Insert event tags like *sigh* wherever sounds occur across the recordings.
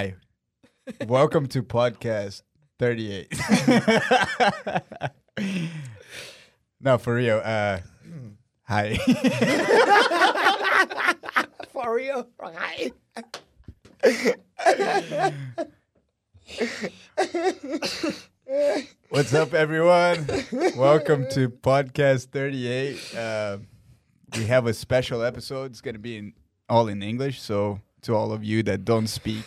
Hi. Welcome to podcast 38. *laughs* no, for real. Uh, hi. *laughs* For real, right? What's up, everyone? Welcome to podcast 38. Uh, we have a special episode. It's going to be in, all in English. So, to all of you that don't speak,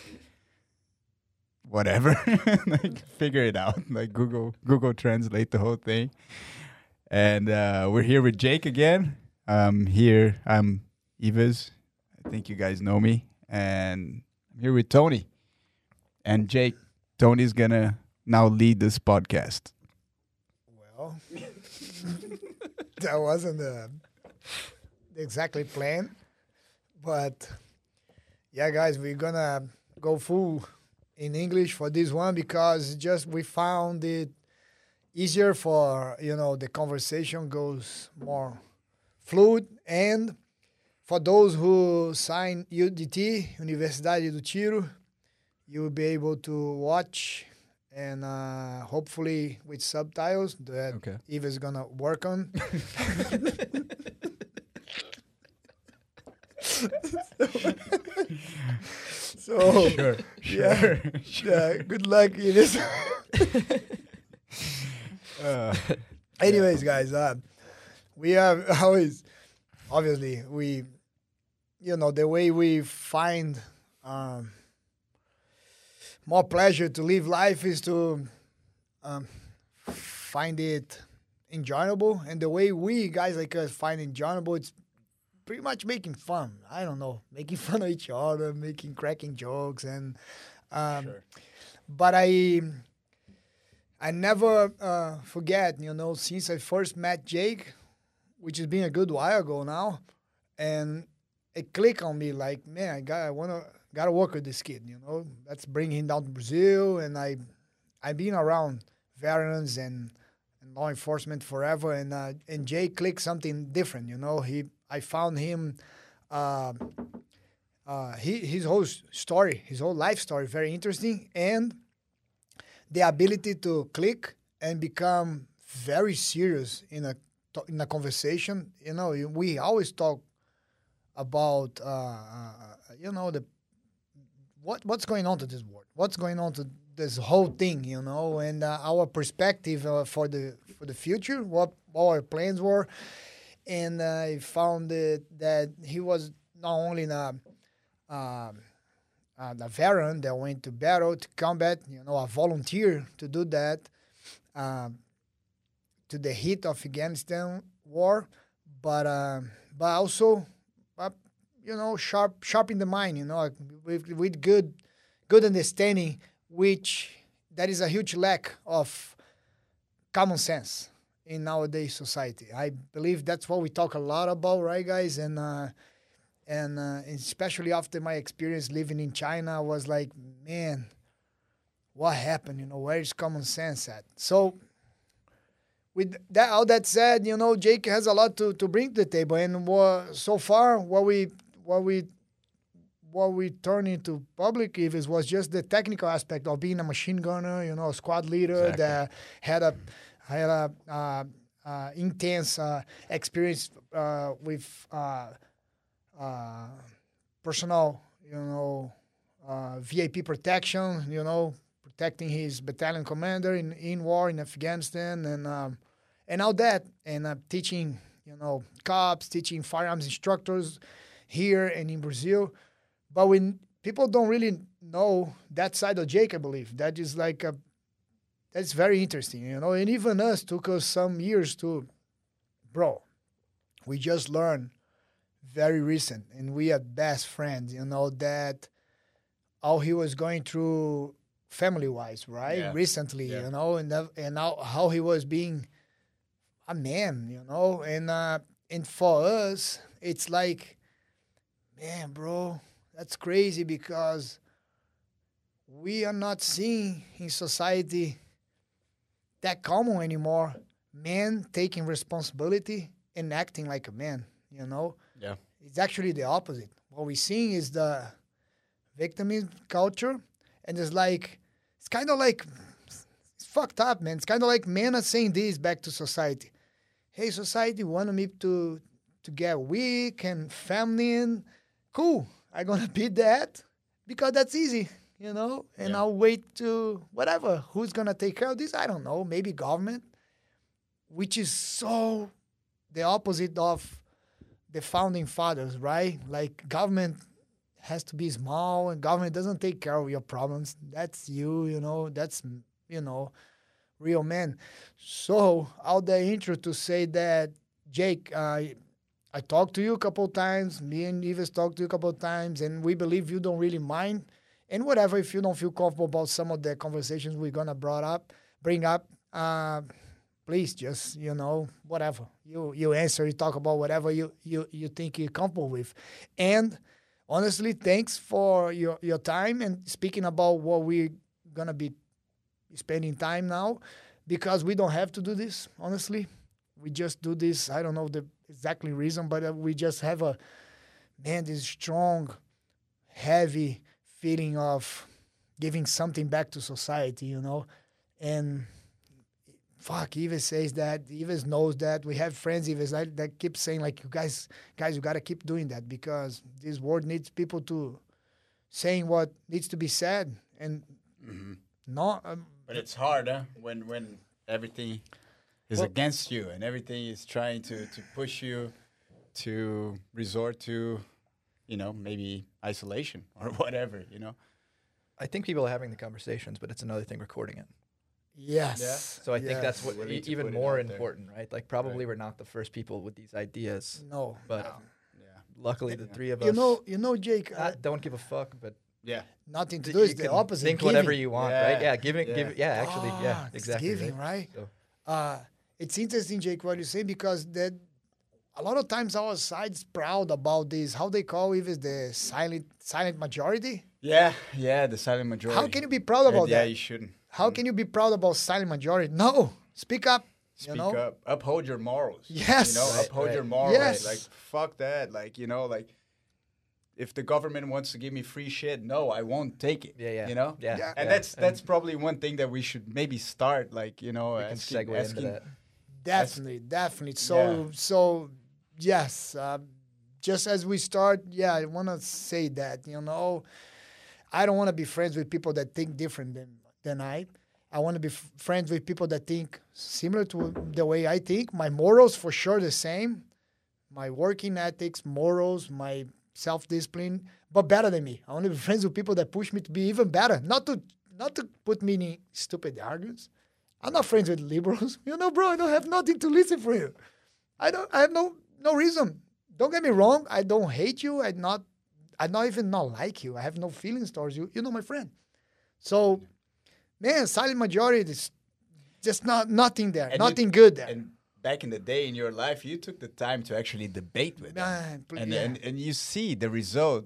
whatever, *laughs* like figure it out. Like Google, Google Translate the whole thing. And uh, we're here with Jake again. Um, here I'm Evas. I think you guys know me, and I'm here with Tony and Jake. Tony's gonna now lead this podcast. Well, *laughs* that wasn't uh, exactly planned, but yeah, guys, we're gonna go full in English for this one because just we found it easier for you know the conversation goes more fluid and for those who sign UDT Universidade do Tiro, you will be able to watch and uh, hopefully with subtitles that Okay. Eva is gonna work on. *laughs* *laughs* so Sure, yeah, yeah, good luck in this. *laughs* Uh, Anyways, guys, uh, we have always, obviously, we, you know, the way we find um, more pleasure to live life is to um, find it enjoyable, and the way we guys like us find enjoyable, it's pretty much making fun. I don't know, *laughs* making fun of each other, making cracking jokes, and um, but I. I never uh, forget, you know, since I first met Jake, which has been a good while ago now, and it clicked on me like, man, I got, I wanna, gotta work with this kid, you know. Let's bring him down to Brazil, and I, I've been around veterans and, law enforcement forever, and uh, and Jake clicked something different, you know. He, I found him, uh, uh, he, his whole story, his whole life story, very interesting, and the ability to click and become very serious in a in a conversation. You know, we always talk about uh, uh, you know the what what's going on to this world, what's going on to this whole thing, you know, and uh, our perspective uh, for the for the future, what, what our plans were, and I found that, he was not only a um, uh, a veteran that went to battle to combat, you know, a volunteer to do that um, to the heat of Afghanistan war, but uh, but also, uh, you know, sharp sharp in the mind, you know, with with good good understanding, which that is a huge lack of common sense in nowadays society. I believe that's what we talk a lot about, right, guys? And uh, and uh, especially after my experience living in China, I was like, man, what happened? You know, where is common sense at? So, with that, all that said, you know, Jake has a lot to, to bring to the table, and what, so far, what we what we what we turned into public is was just the technical aspect of being a machine gunner, you know, a squad leader Exactly. that had a had a uh, uh, intense uh, experience uh, with uh, uh, personal, you know, VIP protection, you know, protecting his battalion commander in, in war in Afghanistan and um, and all that, and teaching, you know, cops, teaching firearms instructors here and in Brazil. But when people don't really know that side of Jake, I believe that is like a that's very interesting, you know. And even us took us some years to, bro. We just learned very recent, and we are best friends. You know that how he was going through family wise, right? Yeah. Recently, Yeah. you know, and and how, how he was being a man, you know, and uh, and for us, it's like, man, bro, that's crazy because we are not seeing in society that common anymore. Men taking responsibility and acting like a man, you know. Yeah. It's actually the opposite. What we're seeing is the victimism culture and it's like it's kind of like it's fucked up, man. It's kind of like men are saying this back to society. Hey, society want me to to get weak and feminine. Cool, I'm gonna *laughs* be that because that's easy, you know. And Yeah. I'll wait to whatever. Who's gonna take care of this? I don't know. Maybe government, which is so the opposite of the founding fathers, right? Like government has to be small and government doesn't take care of your problems. That's you, you know, that's, you know, real men. So, out the intro to say that, Jake, uh, I talked to you a couple times, me and Yves talked to you a couple times, and we believe you don't really mind. And whatever, if you don't feel comfortable about some of the conversations we're gonna brought up, bring up, uh, please just you know whatever you you answer, you talk about whatever you you you think you're comfortable with, and honestly, thanks for your your time and speaking about what we're gonna be spending time now, because we don't have to do this. Honestly, we just do this. I don't know the exactly reason, but uh, we just have a man this strong, heavy feeling of giving something back to society, you know, and fuck, Yves says that. Yves knows that. We have friends, Yves, that, that keep saying like, you guys, guys, you gotta keep doing that because this world needs people to saying what needs to be said and not. Um, But it's hard, huh? When when everything is Well- against you and everything is trying to to push you to resort to, you know, maybe isolation *laughs* or whatever, you know. I think people are having the conversations, but it's another thing recording it. yes. So I think that's what e- even more out there. important, right? Like probably we're not the first people with these ideas. No, But- no. Yeah. Luckily, the three of us you know, you know, Jake. Uh, uh, don't give a fuck, but Yeah. nothing to do you is the opposite. Think whatever you want, Yeah. right? Yeah, giving, Yeah. give, it. yeah, actually, yeah, Ah, it's exactly. giving, right? right? So, uh, it's interesting, Jake, what you say because that a lot of times our side's proud about this. How they call it is the silent silent majority. Yeah, yeah, the silent majority. How can you be proud about yeah, that? you shouldn't. How can you be proud about silent majority? No, speak up. Speak you know, up. Uphold your morals. Yes. You know, Right, uphold your morals. Yes. Like fuck that. Like, you know, like if the government wants to give me free shit, no, I won't take it. yeah, yeah. You know? Yeah. Yeah. And yeah. that's that's probably one thing that we should maybe start, like, you know, we can asking, segue asking into that. definitely, definitely. So, so yes. Uh, just as we start, yeah, I want to say that you know, I don't want to be friends with people that think different than than I. I want to be f- friends with people that think similar to the way I think. My morals for sure the same. My working ethics, morals, my self discipline, but better than me. I want to be *laughs* friends with people that push me to be even better. Not to not to put me in stupid arguments. I'm not friends with liberals. *laughs* You know, bro, I don't have nothing to listen for you. I don't I have no no reason. Don't get me wrong. I don't hate you. I not I not even not like you. I have no feelings towards you. You know my friend. So man, silent majority is just not nothing there. And you- nothing good there. And back in the day in your life, you took the time to actually debate with them. Pl- and, yeah. and and you see the result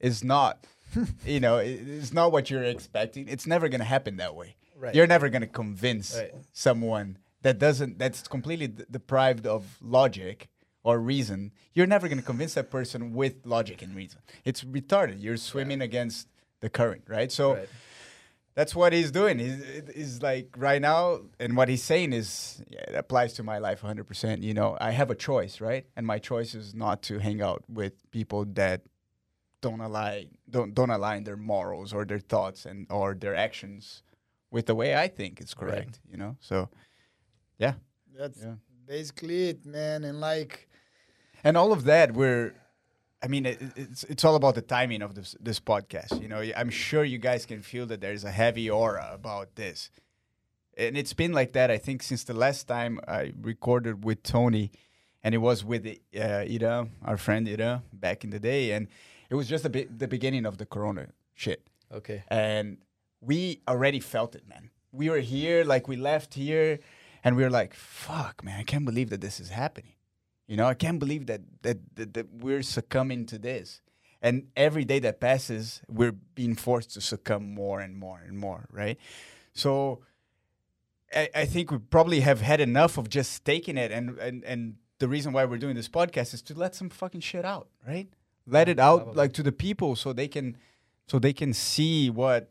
is not *laughs* you know it- it's not what you're expecting it's never going to happen that way Right. you're never going to convince Right. someone that doesn't that's completely d- deprived of logic or reason you're never going to convince that person with logic and reason it's retarded you're swimming against the current right so Right. that's what he's doing. He's, he's like right now, and what he's saying is yeah, it applies to my life 100%. You know, I have a choice, right? And my choice is not to hang out with people that don't align don't don't align their morals or their thoughts and or their actions with the way I think is correct. You know, so yeah, That's yeah. basically it, man. And like and all of that we're i mean it, it's it's all about the timing of this this podcast you know i'm sure you guys can feel that there's a heavy aura about this and it's been like that i think since the last time i recorded with tony and it was with uh, ida our friend ida back in the day and it was just a bit the beginning of the corona shit Okay. and we already felt it, man. We were here, like we left here, and we were like, "Fuck, man! I can't believe that this is happening." You know, I can't believe that that that, that we're succumbing to this. And every day that passes, we're being forced to succumb more and more and more, right? So, I, I think we probably have had enough of just taking it, and and and the reason why we're doing this podcast is to let some fucking shit out, right? Let it out like to the people so they can so they can see what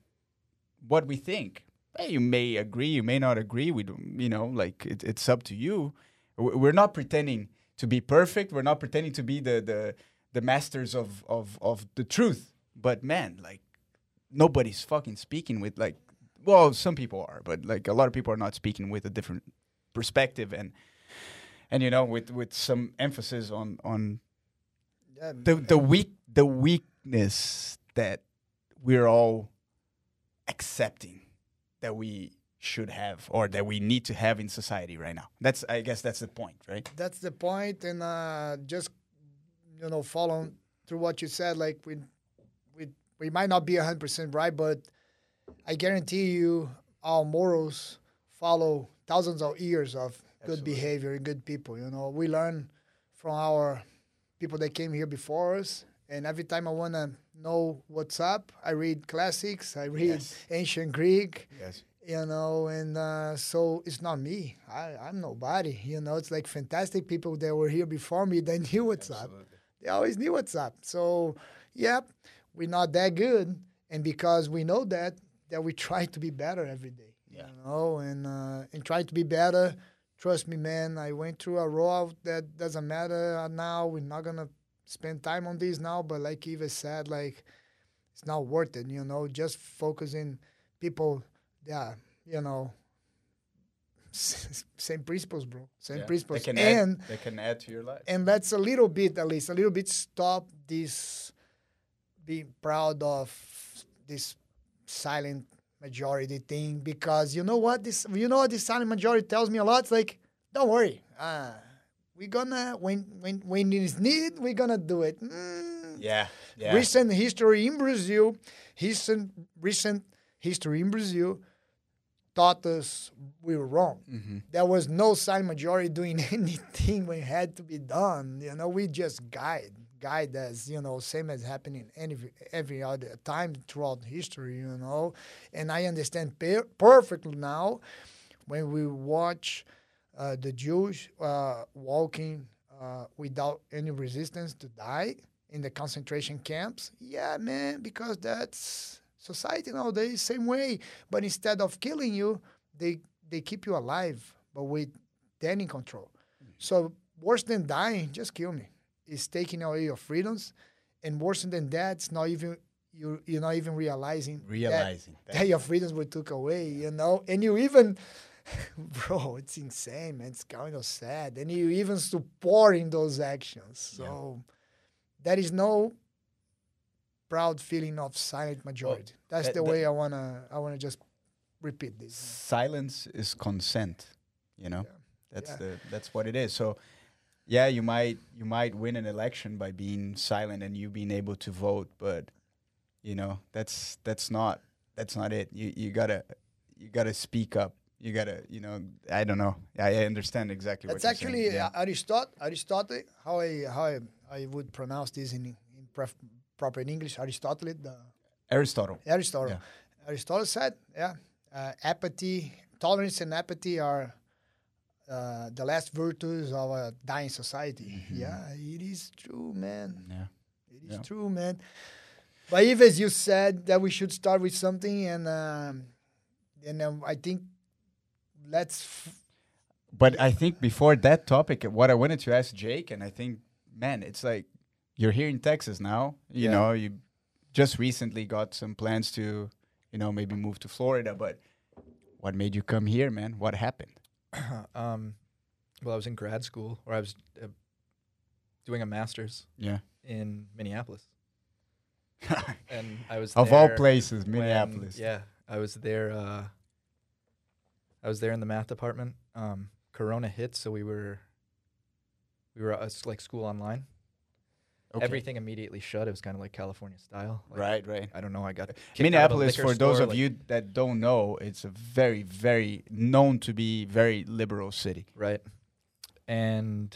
what we think. Hey, you may agree, you may not agree. We don't, you know, like it, it's up to you. We're not pretending to be perfect. We're not pretending to be the the the masters of of of the truth. But man, like nobody's fucking speaking with like well, some people are, but like a lot of people are not speaking with a different perspective and and you know with with some emphasis on on Yeah, the the weak the weakness that we're all accepting that we should have or that we need to have in society right now. That's I guess that's the point, right? that's the point and uh just you know following through what you said like we we we might not be 100% right but i guarantee you our morals follow thousands of years of good behavior and good people you know we learn from our people that came here before us and every time i want to know what's up i read classics i read Yes. ancient greek Yes. You know and uh, so it's not me. I, i'm nobody you know? It's like fantastic people that were here before me they *laughs* knew what's up. They always knew what's up. So yep we're not that good and because we know that that we try to be better every day Yeah. you know? And uh, and try to be better. Trust me man i went through a road that doesn't matter now. We're not gonna spend time on this now but like eva said like it's not worth it you know? Just focusing people yeah, you know, *laughs* same principles, bro. Same Yeah. principles. They can and add, they can add to your life. and let's a little bit, at least, a little bit stop this being proud of this silent majority thing because you know what this you know what this silent majority tells me a lot. It's like, don't worry, uh, we're gonna when when when it is needed, we're gonna do it. Mm, yeah. Yeah. recent history in Brazil, recent recent history in Brazil taught us we were wrong. Mhm. There was no silent majority doing *laughs* anything when it had to be done. You know, we just guide guide as you know, same as happening any every other time throughout history. You know, and I understand per- perfectly now when we watch uh, the Jews uh, walking uh, without any resistance to die in the concentration camps. Yeah, man, because that's society nowadays, same way. But instead of killing you, they they keep you alive, but with them in control. Mm-hmm. So worse than dying, just kill me. It's taking away your freedoms, and worse than that, it's not even you. You're not even realizing that- Realizing that, that. your freedoms were took away. You know, and you even. *laughs* Bro, it's insane, man. It's kind of sad. And you even supporting those actions. So there is no proud feeling of silent majority. That's that- the way I wanna I wanna just repeat this. silence is consent you know Yeah. that's Yeah. the that's what it is so yeah you might you might win an election by being silent and you being able to vote but you know that's that's not that's not it you you gotta you gotta speak up you gotta you know i don't know i, I understand exactly That's what you're actually saying. yeah. uh, Aristotle. Aristotle. How I how I, I would pronounce this in, in pref, proper in English. Aristotle. The aristotle Aristotle. Yeah. Aristotle said, yeah, uh, apathy, tolerance, and apathy are uh, the last virtues of a dying society. Yeah, it is true, man. yeah It is Yeah. true, man. But even as you said that we should start with something, and um, and um, I think let's f- But I think before that topic, what I wanted to ask Jake, and I think, man, it's like you're here in Texas now. You Yeah. know, you just recently got some plans to, you know, maybe move to Florida. But what made you come here, man? What happened? *clears throat* um, well, I was in grad school, or I was uh, doing a master's Yeah. in Minneapolis, *laughs* and I was of all places, when- Minneapolis. yeah, I was there. Uh, I was there in the math department. Um, Corona hit, so we were we were uh, like school online. Okay. Everything immediately shut. It was kind of like California style. Like, Right, right. I don't know. I got kicked out of a Minneapolis, for those of like- you that don't know, it's a very, very known to be very liberal city. Right. And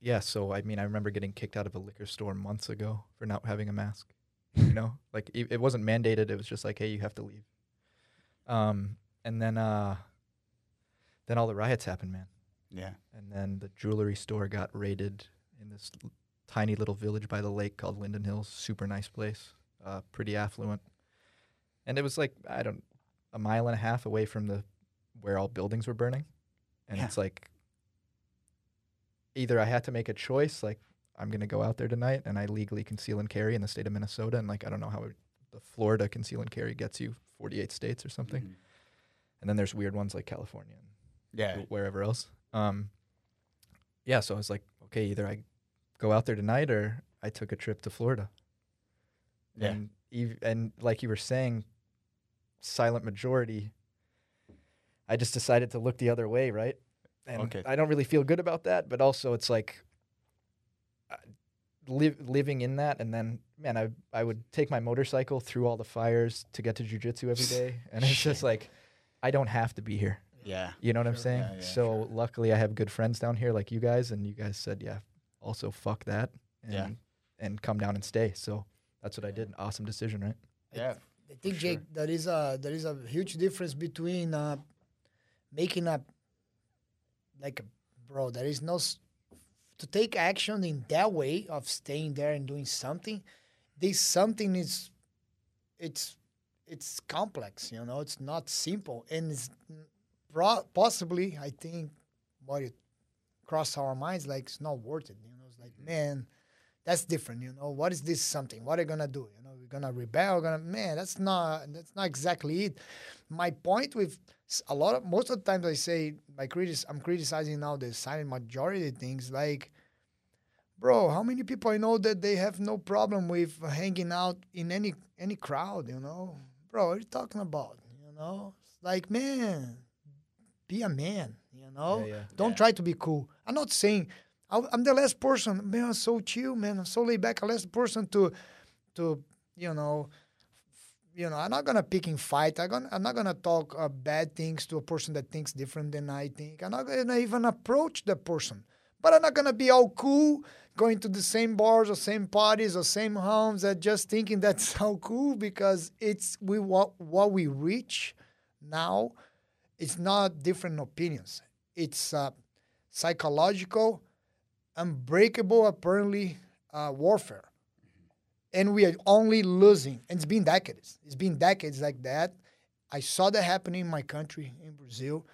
yeah, so I mean, I remember getting kicked out of a liquor store months ago for not having a mask. You know, *laughs* like it, it wasn't mandated. It was just like, hey, you have to leave. Um, and then, uh, then all the riots happened, man. Yeah. And then the jewelry store got raided in this tiny little village by the lake called Linden Hills. Super nice place, uh, pretty affluent. and it was like I don't a mile and a half away from the where all buildings were burning, and Yeah. it's like either I had to make a choice, like I'm gonna go out there tonight and I legally conceal and carry in the state of Minnesota, and like I don't know how it, the Florida conceal and carry gets you 48 states or something, Mhm. and then there's weird ones like California and Yeah. wherever else. Um, yeah, so I was like, okay, either I go out there tonight or I took a trip to Florida. Yeah. And ev- and like you were saying, silent majority. I just decided to look the other way, right? And Okay. I don't really feel good about that, but also it's like uh, live, living in that, and then man, I I would take my motorcycle through all the fires to get to jujitsu every day, *laughs* and it's just like I don't have to be here. Yeah. You know what I'm saying? Yeah, yeah, so sure. luckily, I have good friends down here like you guys, and you guys said, yeah, also fuck that, and Yeah. and come down and stay. So that's what I did. Awesome decision, right? Yeah. I think Jake, sure. there is a there is a huge difference between uh, making a like a bro. There is no to take action in that way of staying there and doing something. This something is it's it's complex. You know, it's not simple, and it's pro- possibly I think what it crossed our minds like it's not worth it. You know, it's like man that's different. You know, what is this something? What are you gonna do? You know, we're gonna rebel. We're gonna man. That's not that's not exactly it. My point with a lot of most of the times I say my critic I'm criticizing now the silent majority things like, bro, how many people I know that they have no problem with hanging out in any any crowd? You know, bro, what are you talking about? You know, it's like man, be a man. You know, Yeah, yeah. don't Yeah. try to be cool. I'm not saying I'm the last person. Man, I'm so chill, man. I'm so laid back. I'm the last person to, to you know, you know. I'm not gonna pick and fight. I'm gonna. I'm not gonna talk uh, bad things to a person that thinks different than I think. I'm not gonna even approach the person. But I'm not gonna be all cool, going to the same bars or same parties or same homes, and just thinking that's how *laughs* cool because it's we what what we reach now. It's not different opinions. It's uh, psychological, unbreakable, apparently, uh, warfare. And we are only losing. And it's been decades. It's been decades like that. I saw that happening in my country, in Brazil,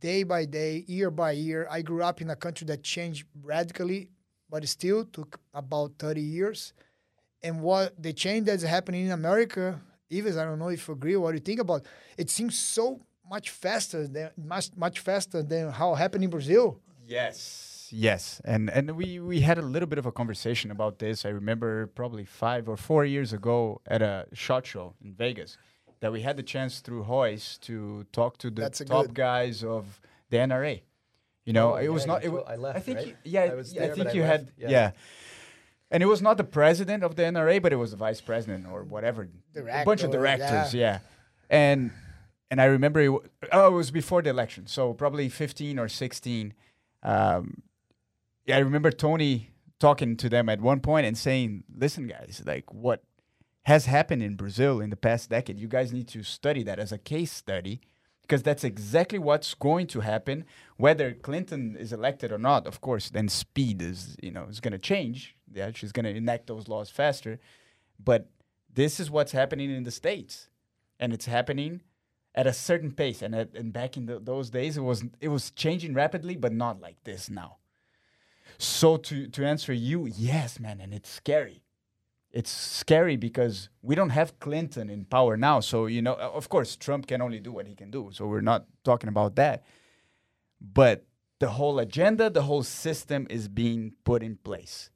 day by day, year by year. I grew up in a country that changed radically, but it still took about 30 years. And what the change that's happening in America, Yves, I don't know if you agree what you think about. It seems so much faster than much much faster than how happened in Brazil. Yes. Yes. And and we we had a little bit of a conversation about this. I remember probably 5 or 4 years ago at a shot show in Vegas that we had the chance through Hoyce to talk to the top good- guys of the NRA. You know, Oh, it was not it I left, I think right? you- yeah, I was I think but I you had yeah. yeah. And it was not the president of the NRA, but it was the vice president or whatever. a bunch of directors, yeah. And and I remember it, wa- oh, it was before the election, so probably 15 or 16. Um, yeah, I remember Tony talking to them at one point and saying, "Listen, guys, like what has happened in Brazil in the past decade, you guys need to study that as a case study." Because that's exactly what's going to happen, whether Clinton is elected or not. Of course, then speed is, you know, is going to change. Yeah, she's going to enact those laws faster. But this is what's happening in the states, and it's happening at a certain pace. And at, and back in the, those days, it was it was changing rapidly, but not like this now. So to to answer you, yes, man, and it's scary. It's scary because we don't have Clinton in power now. So you know, of course, Trump can only do what he can do. So we're not talking about that. But the whole agenda, the whole system is being put in place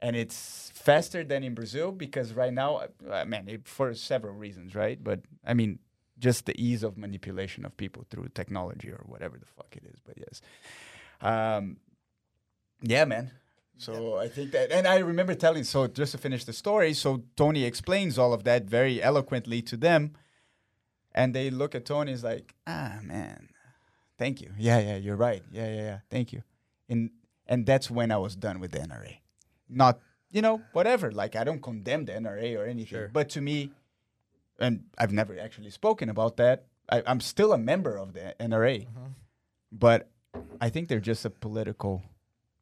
and it's faster than in Brazil because right now, I mean, for several reasons, right? But I mean, just the ease of manipulation of people through technology or whatever the fuck it is. But yes, um, yeah, man. So I think that, and I remember telling. So just to finish the story, so Tony explains all of that very eloquently to them, and they look at Tony as like, ah, man, thank you. Yeah, yeah, you're right. Yeah, yeah, yeah, thank you. And and that's when I was done with the NRA not you know whatever like i don't condemn the nra or anything Sure. but to me and i've never actually spoken about that I, i'm still a member of the nra but i think they're just a political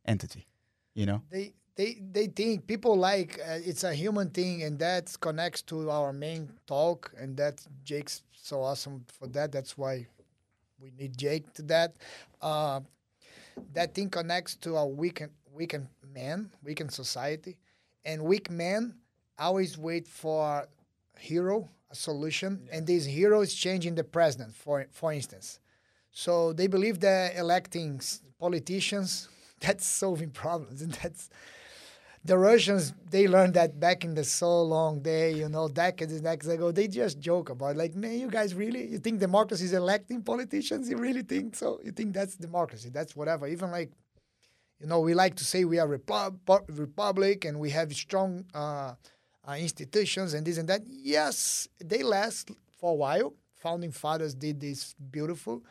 entity you know They they they think people like uh, it's a human thing, and that connects to our main talk, and that Jake's so awesome for that. That's why we need Jake to that. Uh, that thing connects to a weakened weakened man, weakened society, and weak men always wait for hero a solution, and this hero is changing the president, for for instance. So they believe that electing politicians *laughs* that's solving problems, and *laughs* that's the Russians. They learned that back in the so long day, you know, decades and decades ago. They just joke about like, man, you guys really you think democracy is electing politicians? You really think so? You think that's democracy? That's whatever. Even like you know, we like to say we are repub- republic and we have strong uh, uh, institutions and this and that. Yes, they last for a while. Founding fathers did this beautiful,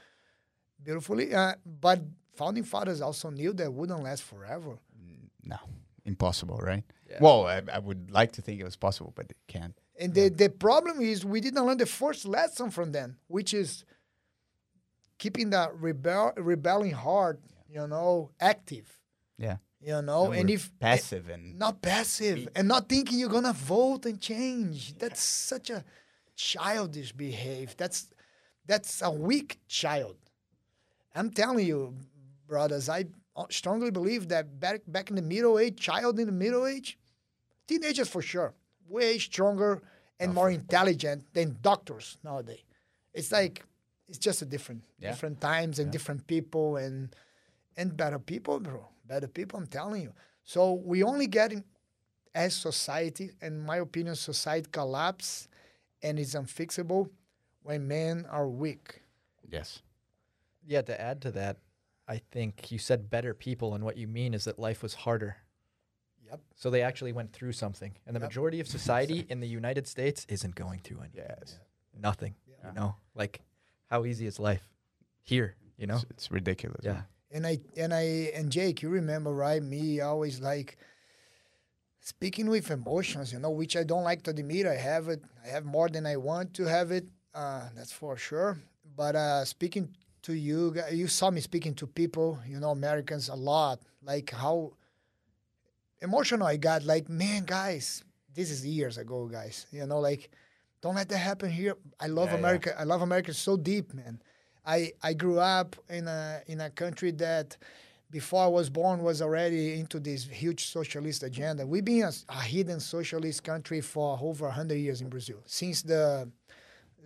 beautifully, uh, but founding fathers also knew that wouldn't last forever. No, impossible, right? Yeah. Well, I, I would like to think it was possible, but it can't. And the, the problem is we didn't learn the first lesson from them, which is keeping that rebel rebelling heart, you know, active. Yeah. You know, and we're if passive and not passive and not thinking you're gonna vote and change. That's such a childish behave. That's that's a weak child. I'm telling you, brothers, I strongly believe that back back in the middle age, child in the middle age, teenagers for sure, way stronger and more intelligent than doctors nowadays. It's like it's just a different Yeah. different times and different people and and better people, bro. Better people, I'm telling you. So we only get as society, in my opinion, society collapse and is unfixable when men are weak. yes, Yeah, to add to that, I think you said better people, and what you mean is that life was harder. Yep. So they actually went through something, and the Yep. majority of society in the United States isn't going through anything. yes, Nothing. Yeah. You know, like how easy is life here? You know. it's, it's ridiculous. Yeah. man. And I and I and Jake, you remember, right? Me always like speaking with emotions, you know, which I don't like to admit. I have it. I have more than I want to have it. Uh, that's for sure. But uh, speaking to you, you saw me speaking to people, you know, Americans a lot. Like how emotional I got. Like, man, guys, this is years ago, guys. You know, like, don't let that happen here. I love Yeah, yeah. America. I love America so deep, man. I I grew up in a in a country that before I was born was already into this huge socialist agenda. We've been a, a hidden socialist country for over 100 years in Brazil. Since the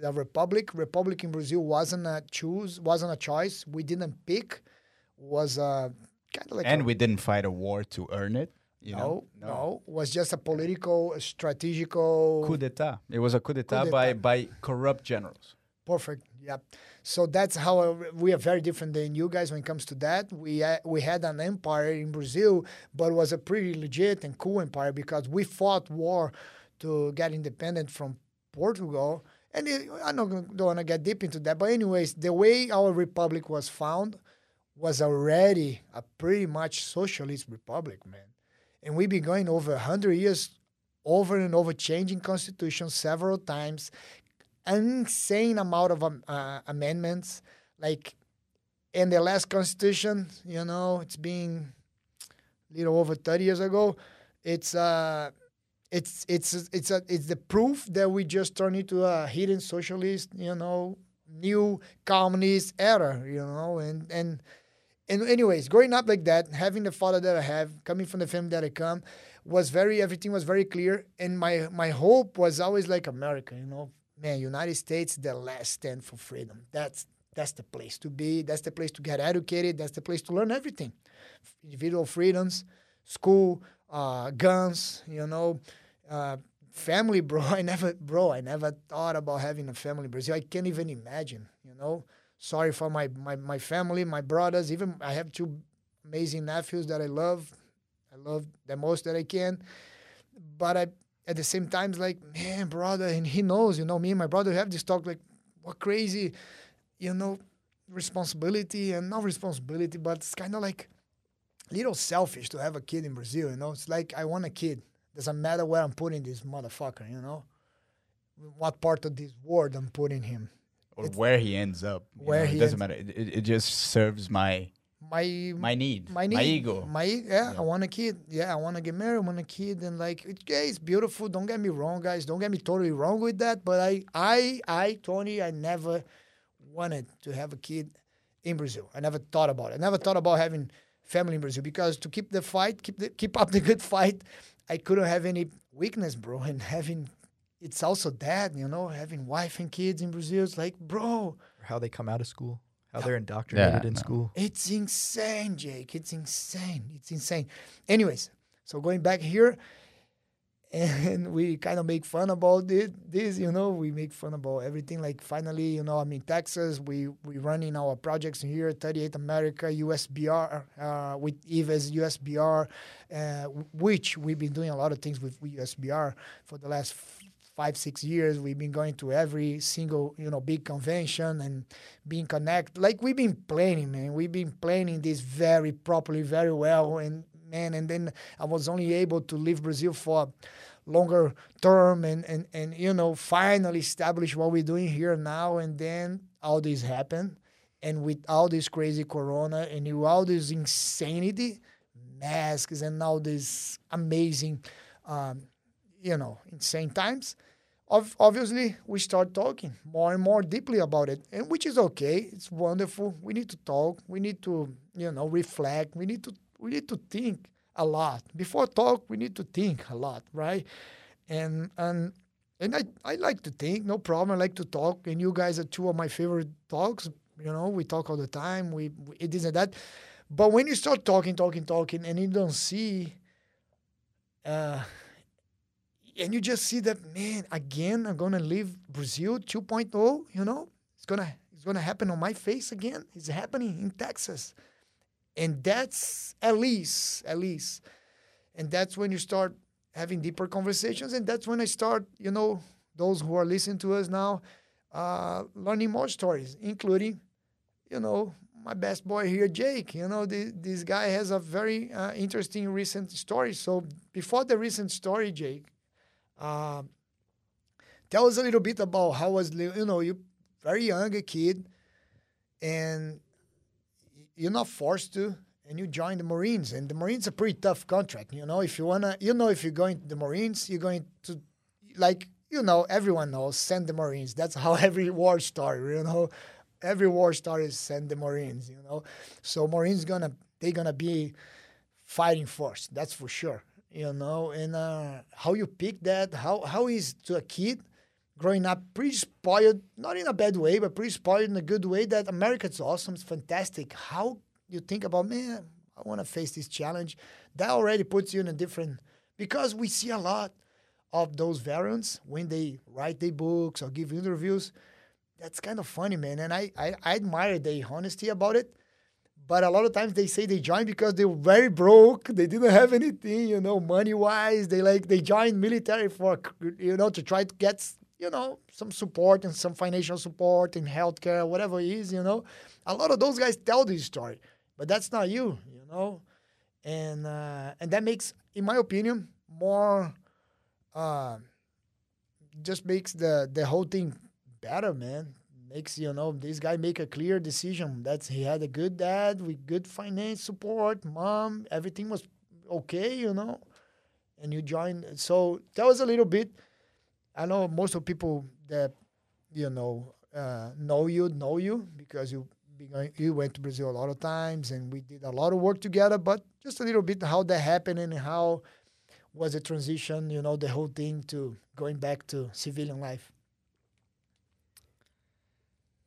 the republic, republic in Brazil wasn't a choose, wasn't a choice. We didn't pick. Was a kind of like and a, we didn't fight a war to earn it. You no, know, no, was just a political, strategical coup d'état. It was a coup d'état by by corrupt generals. Perfect. Yep. So that's how uh, we are very different than you guys when it comes to that. We uh, we had an empire in Brazil, but it was a pretty legit and cool empire because we fought war to get independent from Portugal. And it, I don't, want to get deep into that, but anyways, the way our republic was found was already a pretty much socialist republic, man. And we've been going over 100 years over and over, changing constitution several times, insane amount of um, uh, amendments. Like in the last constitution, you know, it's been a little over 30 years ago. It's uh, it's it's it's a, it's the proof that we just turned into a hidden socialist, you know, new communist era, you know, and and and anyways, growing up like that, having the father that I have, coming from the family that I come, was very everything was very clear, and my my hope was always like America, you know, man, United States, the last stand for freedom. That's that's the place to be. That's the place to get educated. That's the place to learn everything, individual freedoms, school, uh, guns, you know, uh, family, *laughs* bro. I never, bro, I never thought about having a family in Brazil. I can't even imagine, you know. Sorry for my, my, my family, my brothers. Even I have two amazing nephews that I love. I love the most that I can. But I, at the same time, it's like, man, brother, and he knows, you know, me and my brother have this talk like, what crazy, you know, responsibility and not responsibility, but it's kind of like little selfish to have a kid in Brazil, you know. It's like I want a kid. Doesn't matter where I'm putting this motherfucker, you know. What part of this world I'm putting him. or It's- where he ends up. Where know, he it doesn't matter. It, it, it just serves my my My need. my need, My ego. my e- yeah, I want a kid. Yeah, I want to get married. I want a kid, and like, it, yeah, it's beautiful. Don't get me wrong, guys. Don't get me totally wrong with that. But I, I, I, Tony, I never wanted to have a kid in Brazil. I never thought about it. I never thought about having family in Brazil because to keep the fight, keep the, keep up the good fight, I couldn't have any weakness, bro. *laughs* And having, it's also that, you know, having wife and kids in Brazil. It's like, bro, how they come out of school, how they're indoctrinated in no. school. it's insane, Jake. It's insane. It's insane. Anyways, so going back here, and we kind of make fun about it. This, you know, we make fun about everything. Like finally, you know, I'm in Texas. We we running our projects here, 38 America, USBR, uh, with Eva's USBR, uh, which we've been doing a lot of things with USBR for the last five six years. We've been going to every single you know big convention and being connected. Like we've been planning, man. We've been planning this very properly, very well, and man. And then I was only able to leave Brazil for longer term and, and, and you know finally establish what we're doing here now and then all this happened and with all this crazy corona and all this insanity masks and all this amazing um, you know insane times Ob- obviously we start talking more and more deeply about it and which is okay. It's wonderful. We need to talk. We need to you know reflect. We need to we need to think a lot. Before talk we need to think a lot right? And and and I, I like to think no problem. I like to talk. And you guys are two of my favorite talks you know we talk all the time. We, we it isn't that. But when you start talking talking talking and you don't see uh and you just see that man again i'm gonna leave brazil 2.0 you know? It's gonna it's gonna happen on my face again. It's happening in texas and that's at least at least. And that's when you start having deeper conversations. And that's when i start you know those who are listening to us now uh, learning more stories including you know my best boy here jake. You know the, this guy has a very uh, interesting recent story. So before the recent story jake uh, tell us a little bit about how was you know you very young a kid and you're not forced to and you join the marines and the marines are pretty tough contract you know if you wanna you know if you're going to the marines you're going to like you know everyone knows send the marines. That's how *laughs* every war story you know. Every war story is send the marines you know. So marines gonna they gonna be fighting force that's for sure you know. And uh, how you pick that how how is to a kid growing up pretty spoiled, not in a bad way, but pretty spoiled in a good way that America's awesome, it's fantastic. How you think about, man, I want to face this challenge, that already puts you in a different, because we see a lot of those variants when they write their books or give interviews. That's kind of funny, man. And I, I, I admire their honesty about it. But a lot of times they say they joined because they were very broke. They didn't have anything, you know, money wise. They like they joined military for, you know, to try to get you know, some support and some financial support in healthcare, whatever it is, you know. A lot of those guys tell this story, but that's not you, you know. And uh, and that makes, in my opinion, more uh, just makes the the whole thing better, man. Makes you know this guy make a clear decision. That's he had a good dad with good finance support, mom, everything was okay, you know. And you joined. So tell us a little bit. I know most of people that you know uh, know you know you because you you went to Brazil a lot of times and we did a lot of work together. But just a little bit how that happened and how was the transition, you know, the whole thing to going back to civilian life.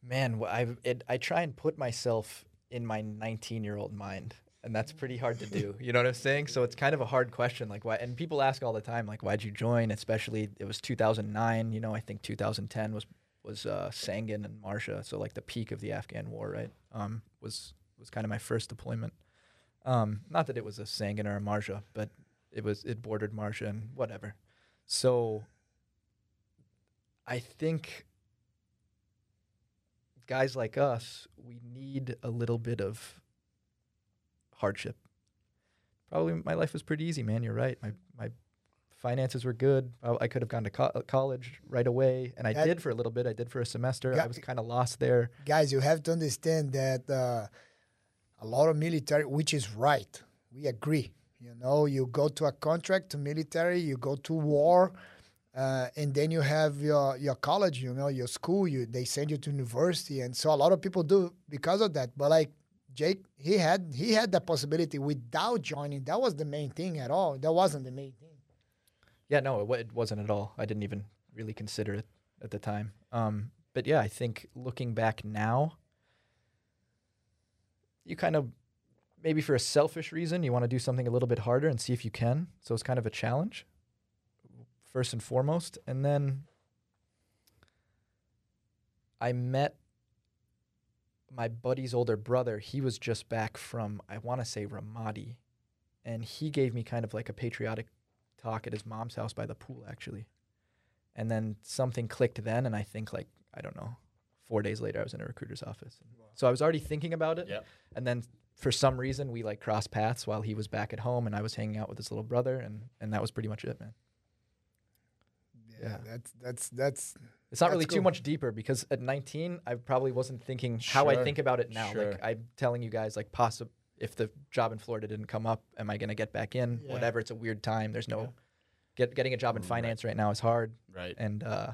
Man, I I try and put myself in my 19 year old mind, and that's pretty hard to do. You know what I'm saying? So it's kind of a hard question. Like why? And people ask all the time, like, why'd you join? Especially it was 2009. You know, I think 2010 was was uh, Sangin and Marjah. So like the peak of the Afghan war, right? Um, was was kind of my first deployment. Um, not that it was a Sangin or a Marjah, but it was it bordered Marjah and whatever. So I think guys like us, we need a little bit of hardship. Probably my life was pretty easy, man. You're right. My my finances were good. I, I could have gone to co- college right away, and I That- did for a little bit. I did for a semester. I was kind of lost there. Guys, you have to understand that uh, a lot of military, which is right. We agree. You know, you go to a contract to military, you go to war, uh, and then you have your your college. You know, your school. You they send you to university, and so a lot of people do because of that. But like Jake, he had he had that possibility without joining. That was the main thing at all. That wasn't the main thing. Yeah, no, it, it wasn't at all. I didn't even really consider it at the time. Um, but yeah, I think looking back now, you kind of maybe for a selfish reason you want to do something a little bit harder and see if you can. So it's kind of a challenge, first and foremost, and then I met my buddy's older brother. He was just back from I want to say Ramadi, and he gave me kind of like a patriotic talk at his mom's house by the pool actually. And then something clicked then and I think like I don't know, 4 days later I was in a recruiter's office. So I was already thinking about it. Yep. And then for some reason we like crossed paths while he was back at home and I was hanging out with his little brother and and that was pretty much it, man. Yeah, Yeah. that's that's that's It's not That's really too much deeper because at 19 I probably wasn't thinking how I Sure, think about it now. sure. Like I'm telling you guys like possible if the job in Florida didn't come up, am I going to get back in? Yeah. Whatever, it's a weird time. There's no get getting a job in finance right now is hard. Right. and uh,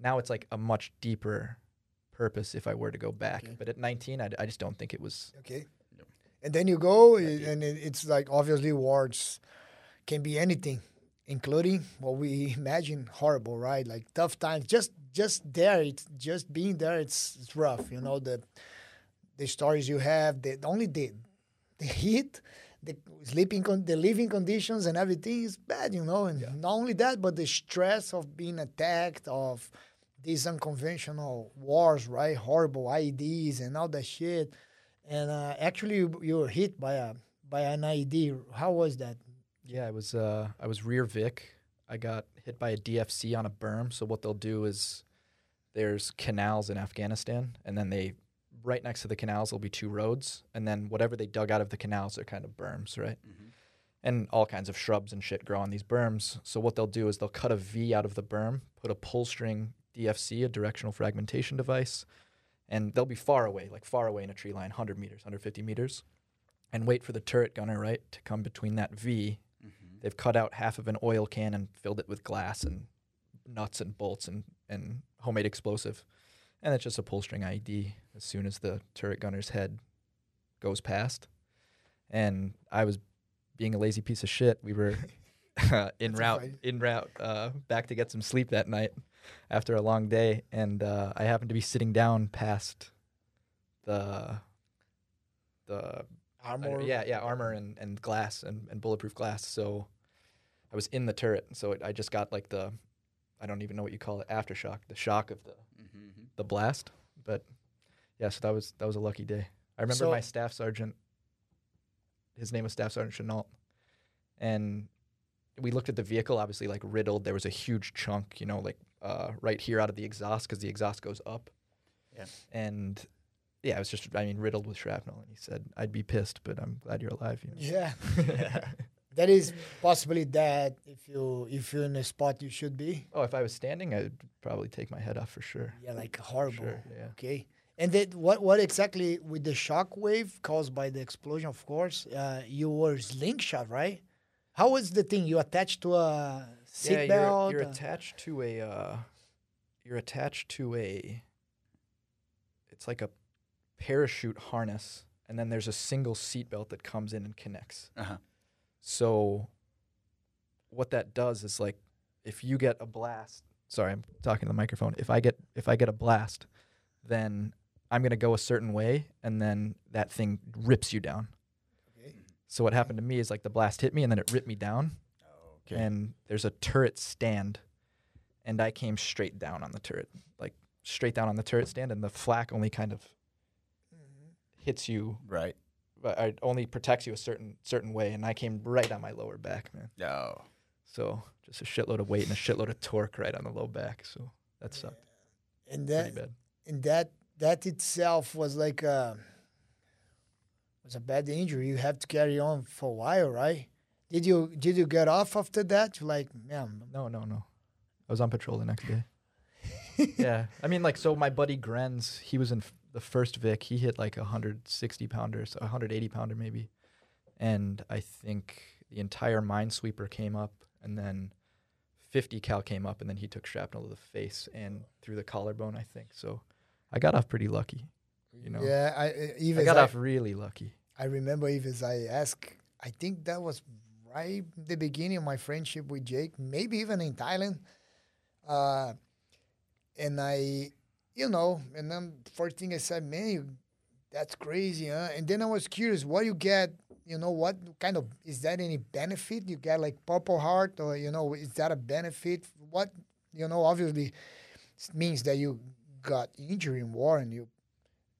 now it's like a much deeper purpose if I were to go back. But at 19, I, d- I just don't think it was. Okay. And then you go, i- and it, it's like obviously words can be anything, including what we imagine horrible, right? Like tough times. Just just there, it's just being there. It's it's rough. You know the the stories you have. The only the *laughs* the heat. The sleeping, con- the living conditions, and everything is bad, you know. And not only that, but the stress of being attacked, of these unconventional wars, right? Horrible IEDs and all that shit. And uh, actually, you, you were hit by a by an IED. How was that? Yeah, I was. Uh, I was rear Vic. I got hit by a DFC on a berm. So what they'll do is there's canals in Afghanistan, and then they right next to the canals there'll be two roads, and then whatever they dug out of the canals are kind of berms, right? Mhm. and all kinds of shrubs and shit grow on these berms. So what they'll do is they'll cut a V out of the berm, put a pull string DFC, a directional fragmentation device, and they'll be far away, like far away in a tree line, 100 meters, 150 meters, and wait for the turret gunner, right, to come between that V. They've cut out half of an oil can and filled it with glass and nuts and bolts and, and homemade explosive. And it's just a pull string IED as soon as the turret gunner's head goes past. And I was being a lazy piece of shit. We were *laughs* *laughs* uh, in route, in route, uh, back to get some sleep that night after a long day, and uh, I happened to be sitting down past the the Armor. yeah, yeah, armor and, and glass and, and bulletproof glass. So I was in the turret, so it, I just got like the I don't even know what you call it aftershock, the shock of the Mhm, mhm. the blast. But yeah, so that was that was a lucky day. I remember So- my staff sergeant. His name was Staff Sergeant Chenault, and we looked at the vehicle. Obviously, like riddled. There was a huge chunk, you know, like uh, right here out of the exhaust because the exhaust goes up. Yeah. And yeah, it was just I mean riddled with shrapnel. And he said, "I'd be pissed, but I'm glad you're alive." You know? Yeah. Yeah. *laughs* That is possibly that if you if you're in a spot you should be. oh, if I was standing, I'd probably take my head off for sure. Yeah, like horrible. Sure, yeah. Okay. And then what what exactly with the shock wave caused by the explosion? Of course, uh, you were slingshot, right? How was the thing? You attached to a yeah, seatbelt? you're, you're uh, attached to a uh, you're attached to a it's like a parachute harness and then there's a single seatbelt that comes in and connects. Uh-huh. So what that does is like if you get a blast, sorry, I'm talking to the microphone. If I get if I get a blast, then I'm going to go a certain way and then that thing rips you down. Okay. So what happened to me is like the blast hit me and then it ripped me down Okay. and there's a turret stand and I came straight down on the turret, like straight down on the turret stand and the flak only kind of. Hits you right. but it only protects you a certain certain way and I came right on my lower back, man. Oh. So just a shitload of weight and a shitload of torque right on the low back. So that sucked And pretty that bad. and that that itself was like a was a bad injury. You have to carry on for a while, right? Did you did you get off after that? You're like, man, No, no, no. I was on patrol the next day. *laughs* yeah. I mean, like, so my buddy Grenz, he was in f- the first Vic. He hit like a 160 pounder, so 180 pounder maybe. And I think the entire Minesweeper came up, and then 50 cal came up, and then he took shrapnel to the face and through the collarbone, I think. So I got off pretty lucky. You know, Yeah, I uh, even I got I, off really lucky. I remember even as I asked. I think that was right the beginning of my friendship with Jake. Maybe even in Thailand. Uh, and I, you know, and then first thing I said, man, that's crazy, huh? And then I was curious, what you get? You know, what kind of is that any benefit you get, like Purple Heart, or you know, is that a benefit? What you know, obviously, it means that you got injury in war and you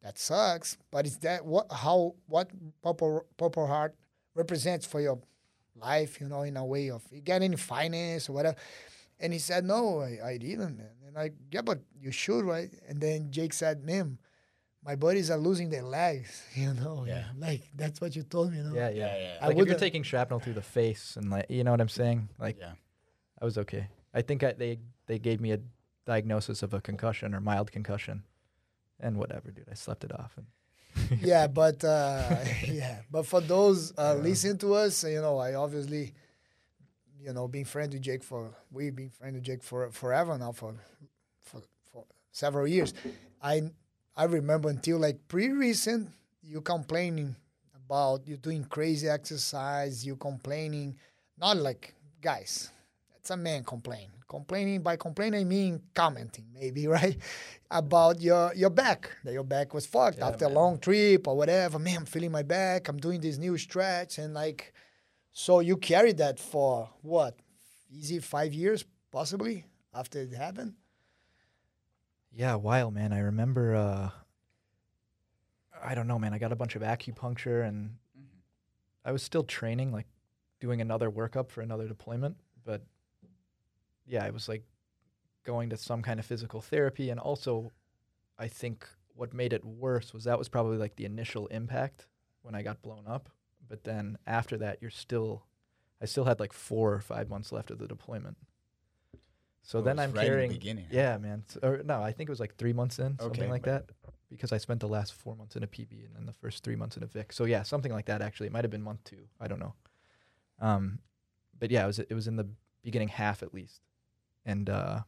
that sucks. But is that what how what Purple Purple Heart represents for your life? You know, in a way of you get any finance or whatever. And he said, No, I, I didn't, man. And I yeah, but you should, right? And then Jake said, Man, my buddies are losing their legs, *laughs* you know. Yeah. Like that's what you told me, you know. Yeah, yeah. Yeah, yeah. I Like if you're taking shrapnel through the face and like, you know what I'm saying? Like yeah. I was okay. I think I, they they gave me a diagnosis of a concussion or mild concussion, and whatever, dude. I slept it off. And *laughs* yeah, but uh, *laughs* yeah, but for those uh, Yeah. listening to us, you know, I obviously, you know, been friends with Jake for we've been friends with Jake for forever now for for for several years. I I remember until like pretty recent, you complaining about you doing crazy exercise, you complaining, not like guys. That's a man complain. Complaining by complaining I mean commenting maybe *laughs* right about your your back that your back was fucked Yeah, after man. a long trip or whatever. Man, I'm feeling my back. I'm doing this new stretch and like, so you carried that for what? Easy five years possibly after it happened. yeah, a while, man. I remember. uh I don't know, man. I got a bunch of acupuncture, and I was still training, like doing another workup for another deployment. But yeah, I was like going to some kind of physical therapy, and also, I think what made it worse was that was probably like the initial impact when I got blown up. But then after that, you're still, I still had like four or five months left of the deployment. So Oh, then I'm right in the carrying. beginning. Yeah, man. So, or no, I think it was like three months in, something like that, because I spent the last four months in a PB and then the first three months in a Vic. So yeah, something like that. Actually, it might have been month two. I don't know. Um, but yeah, it was it was in the beginning half at least, and uh,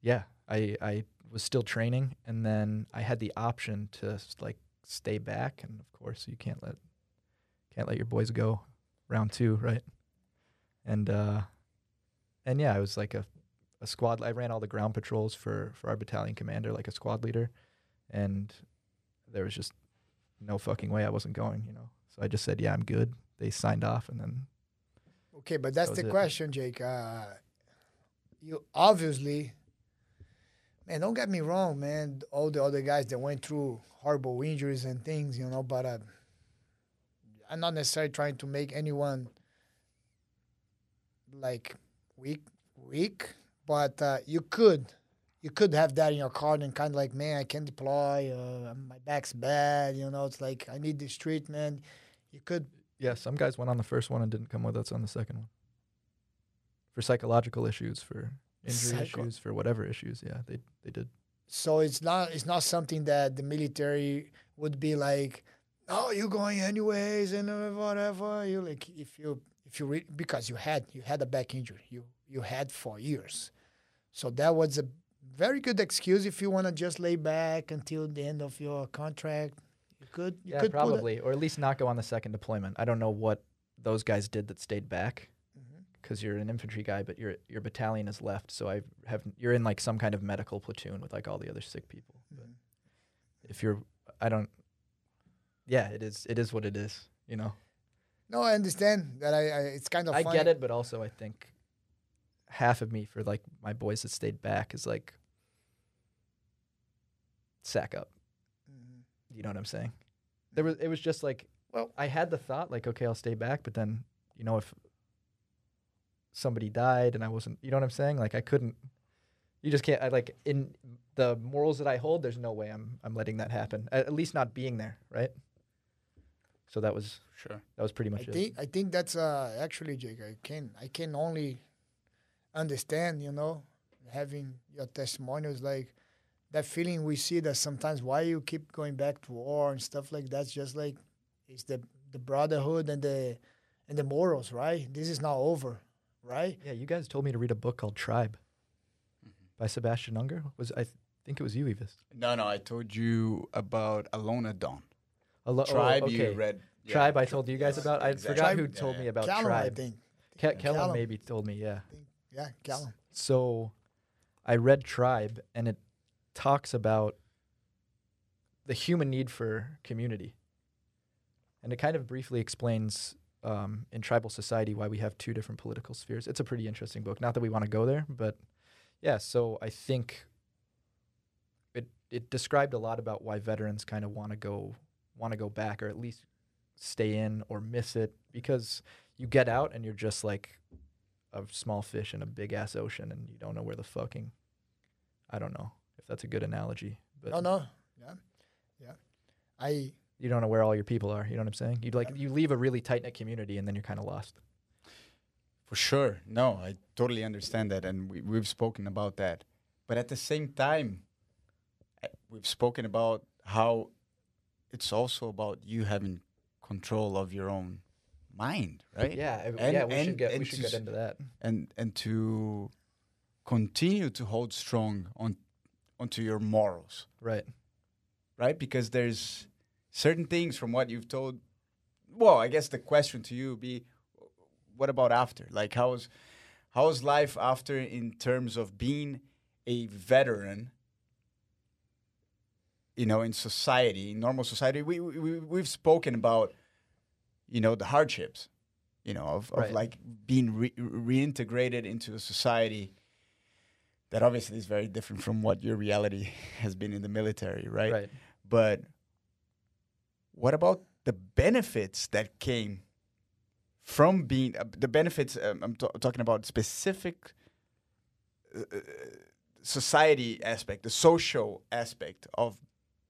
yeah, I I was still training, and then I had the option to like stay back, and of course you can't let can't let your boys go round two, right? And uh, and yeah, I was like a a squad. I ran all the ground patrols for for our battalion commander, like a squad leader, and there was just no fucking way I wasn't going, you know. So I just said, yeah, I'm good. They signed off, and then Okay, but that's That the it. question, Jake. Uh, you obviously, man, don't get me wrong, man. All the other guys that went through horrible injuries and things, you know, but uh, I'm not necessarily trying to make anyone like weak, weak, but uh, you could. You could have that in your card and kind of like, man, I can't deploy. Uh, my back's bad. You know, it's like I need this treatment. You could yeah, some guys went on the first one and didn't come with us on the second one for psychological issues, for injury Psycho- issues, for whatever issues. Yeah, they they did. So it's not it's not something that the military would be like, oh, you're going anyways and uh, whatever. You like if you if you re- because you had you had a back injury you you had for years, so that was a very good excuse if you want to just lay back until the end of your contract. You could you yeah, could probably, or at least not go on the second deployment. I don't know what those guys did that stayed back. Because you're an infantry guy, but your your battalion is left. So I have you're in like some kind of medical platoon with like all the other sick people. But Mhm. if you're, I don't. Yeah, it is. It is what it is. You know. No, I understand that. I, I it's kind of I funny. get it, but also I think half of me for like my boys that stayed back is like sack up. Mhm. You know what I'm saying? There was it was just like Well- I had the thought like okay I'll stay back, but then you know if somebody died and I wasn't you know what I'm saying like I couldn't. You just can't. I like in the morals that I hold. There's no way I'm I'm letting that happen. At, at least not being there, right? So that was Sure. that was pretty I much it. think I think that's uh, actually Jake. I can I can only understand, you know, having your testimonials like that feeling we see that sometimes why you keep going back to war and stuff like that's just like it's the the brotherhood and the and the morals right this is not over right Yeah, you guys told me to read a book called Tribe mm-hmm. by Sebastian Junger. Was I th- think it was you, Evis? No, no, I told you about Alone at Dawn. Alo- oh, Tribe, oh, okay. you read. yeah. Tribe, I told you guys Yes, about. I exactly. forgot who Tribe- Yeah, told yeah. me about Callum, I Tribe. think Ke- Callum. maybe told me, yeah. yeah Callum So I read Tribe and it talks about the human need for community. And it kind of briefly explains um, in tribal society why we have two different political spheres. It's a pretty interesting book. Not that we want to go there, but yeah, so I think it it described a lot about why veterans kind of want to go want to go back or at least stay in or miss it because you get out and you're just like a small fish in a big ass ocean and you don't know where the fucking I don't know if that's a good analogy, but no no yeah yeah I you don't know where all your people are. You know what I'm saying? You like you leave a really tight knit community and then you're kind of lost. For sure. No, I totally understand that. And we, we've spoken about that. But at the same time, we've spoken about how it's also about you having control of your own mind, right? Yeah, And- yeah. We should get we should get into that. And and to continue to hold strong on onto your morals, Right. right? Because there's certain things from what you've told. Well, I guess the question to you would be, what about after? Like, how's how's life after in terms of being a veteran? You know, in society, in normal society, we, we we- we've spoken about, you know, the hardships, you know, of, of Right. like being re- reintegrated into a society that obviously is very different from what your reality *laughs* has been in the military, right? Right. But what about the benefits that came from being uh, the benefits? Um, I'm t- talking about specific uh, uh, society aspect, the social aspect of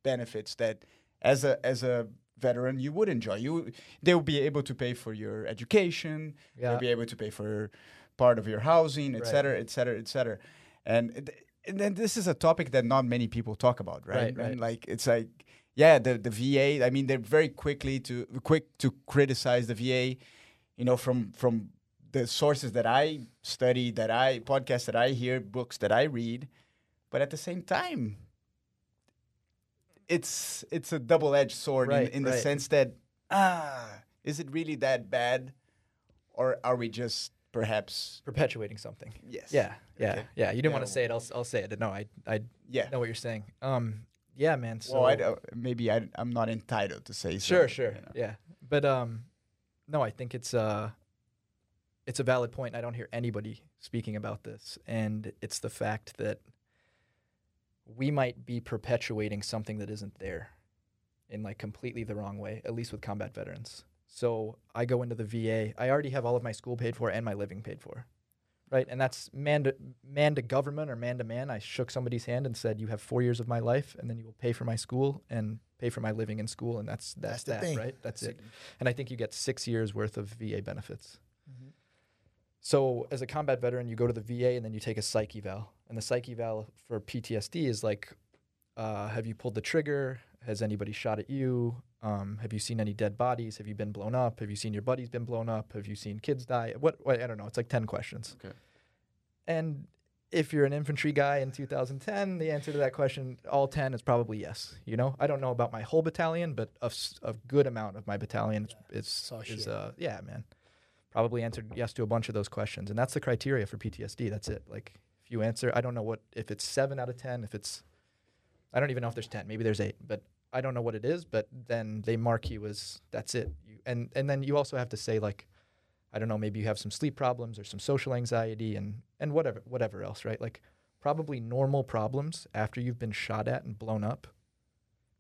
benefits that, as a as a veteran, you would enjoy. You they will be able to pay for your education. Yeah. They'll be able to pay for part of your housing, et Right. cetera, et cetera, et cetera. And, and then this is a topic that not many people talk about, right? Right, right. And like it's like, yeah, the the VA. I mean, they're very quickly to quick to criticize the VA. You know, from from the sources that I study, that I podcasts that I hear, books that I read, but at the same time, it's it's a double edged sword Right, in, in the sense that ah, is it really that bad, or are we just perhaps Perpetuating something. yes? Yeah. Yeah. Okay. Yeah. You didn't want to say it. I'll I'll say it. No, I I yeah. know what you're saying. Um. Yeah, man. So well, I, don't- maybe I, I'm not entitled to say so. Sure, sure. you know. Yeah. But um no, I think it's uh it's a valid point. I don't hear anybody speaking about this and it's the fact that we might be perpetuating something that isn't there in like completely the wrong way, at least with combat veterans. So I go into the VA. I already have all of my school paid for and my living paid for. Right? And that's man to man to government or man to man. I shook somebody's hand and said, You have four years of my life and then you will pay for my school and pay for my living in school and that's that's, That's that, right? That's it. And I think you get six years worth of VA benefits. Mhm. So as a combat veteran, you go to the VA and then you take a psych eval. And the psych eval for PTSD is like, uh, have you pulled the trigger? Has anybody shot at you? Um, have you seen any dead bodies? Have you been blown up? Have you seen your buddies been blown up? Have you seen kids die? What, what I don't know. It's like ten questions. Okay. And if you're an infantry guy in 2010, the answer to that question, all 10, is probably yes. You know, I don't know about my whole battalion, but a good amount of my battalion is, is, So is uh, yeah, man. Probably answered yes to a bunch of those questions. And that's the criteria for PTSD. That's it. Like, if you answer, I don't know what, if it's seven out of 10, if it's, I don't even know if there's 10, maybe there's eight, but I don't know what it is, but then they mark you as that's it. You, and, and then you also have to say, like, I don't know, maybe you have some sleep problems or some social anxiety and, and whatever, whatever else, right? Like, probably normal problems after you've been shot at and blown up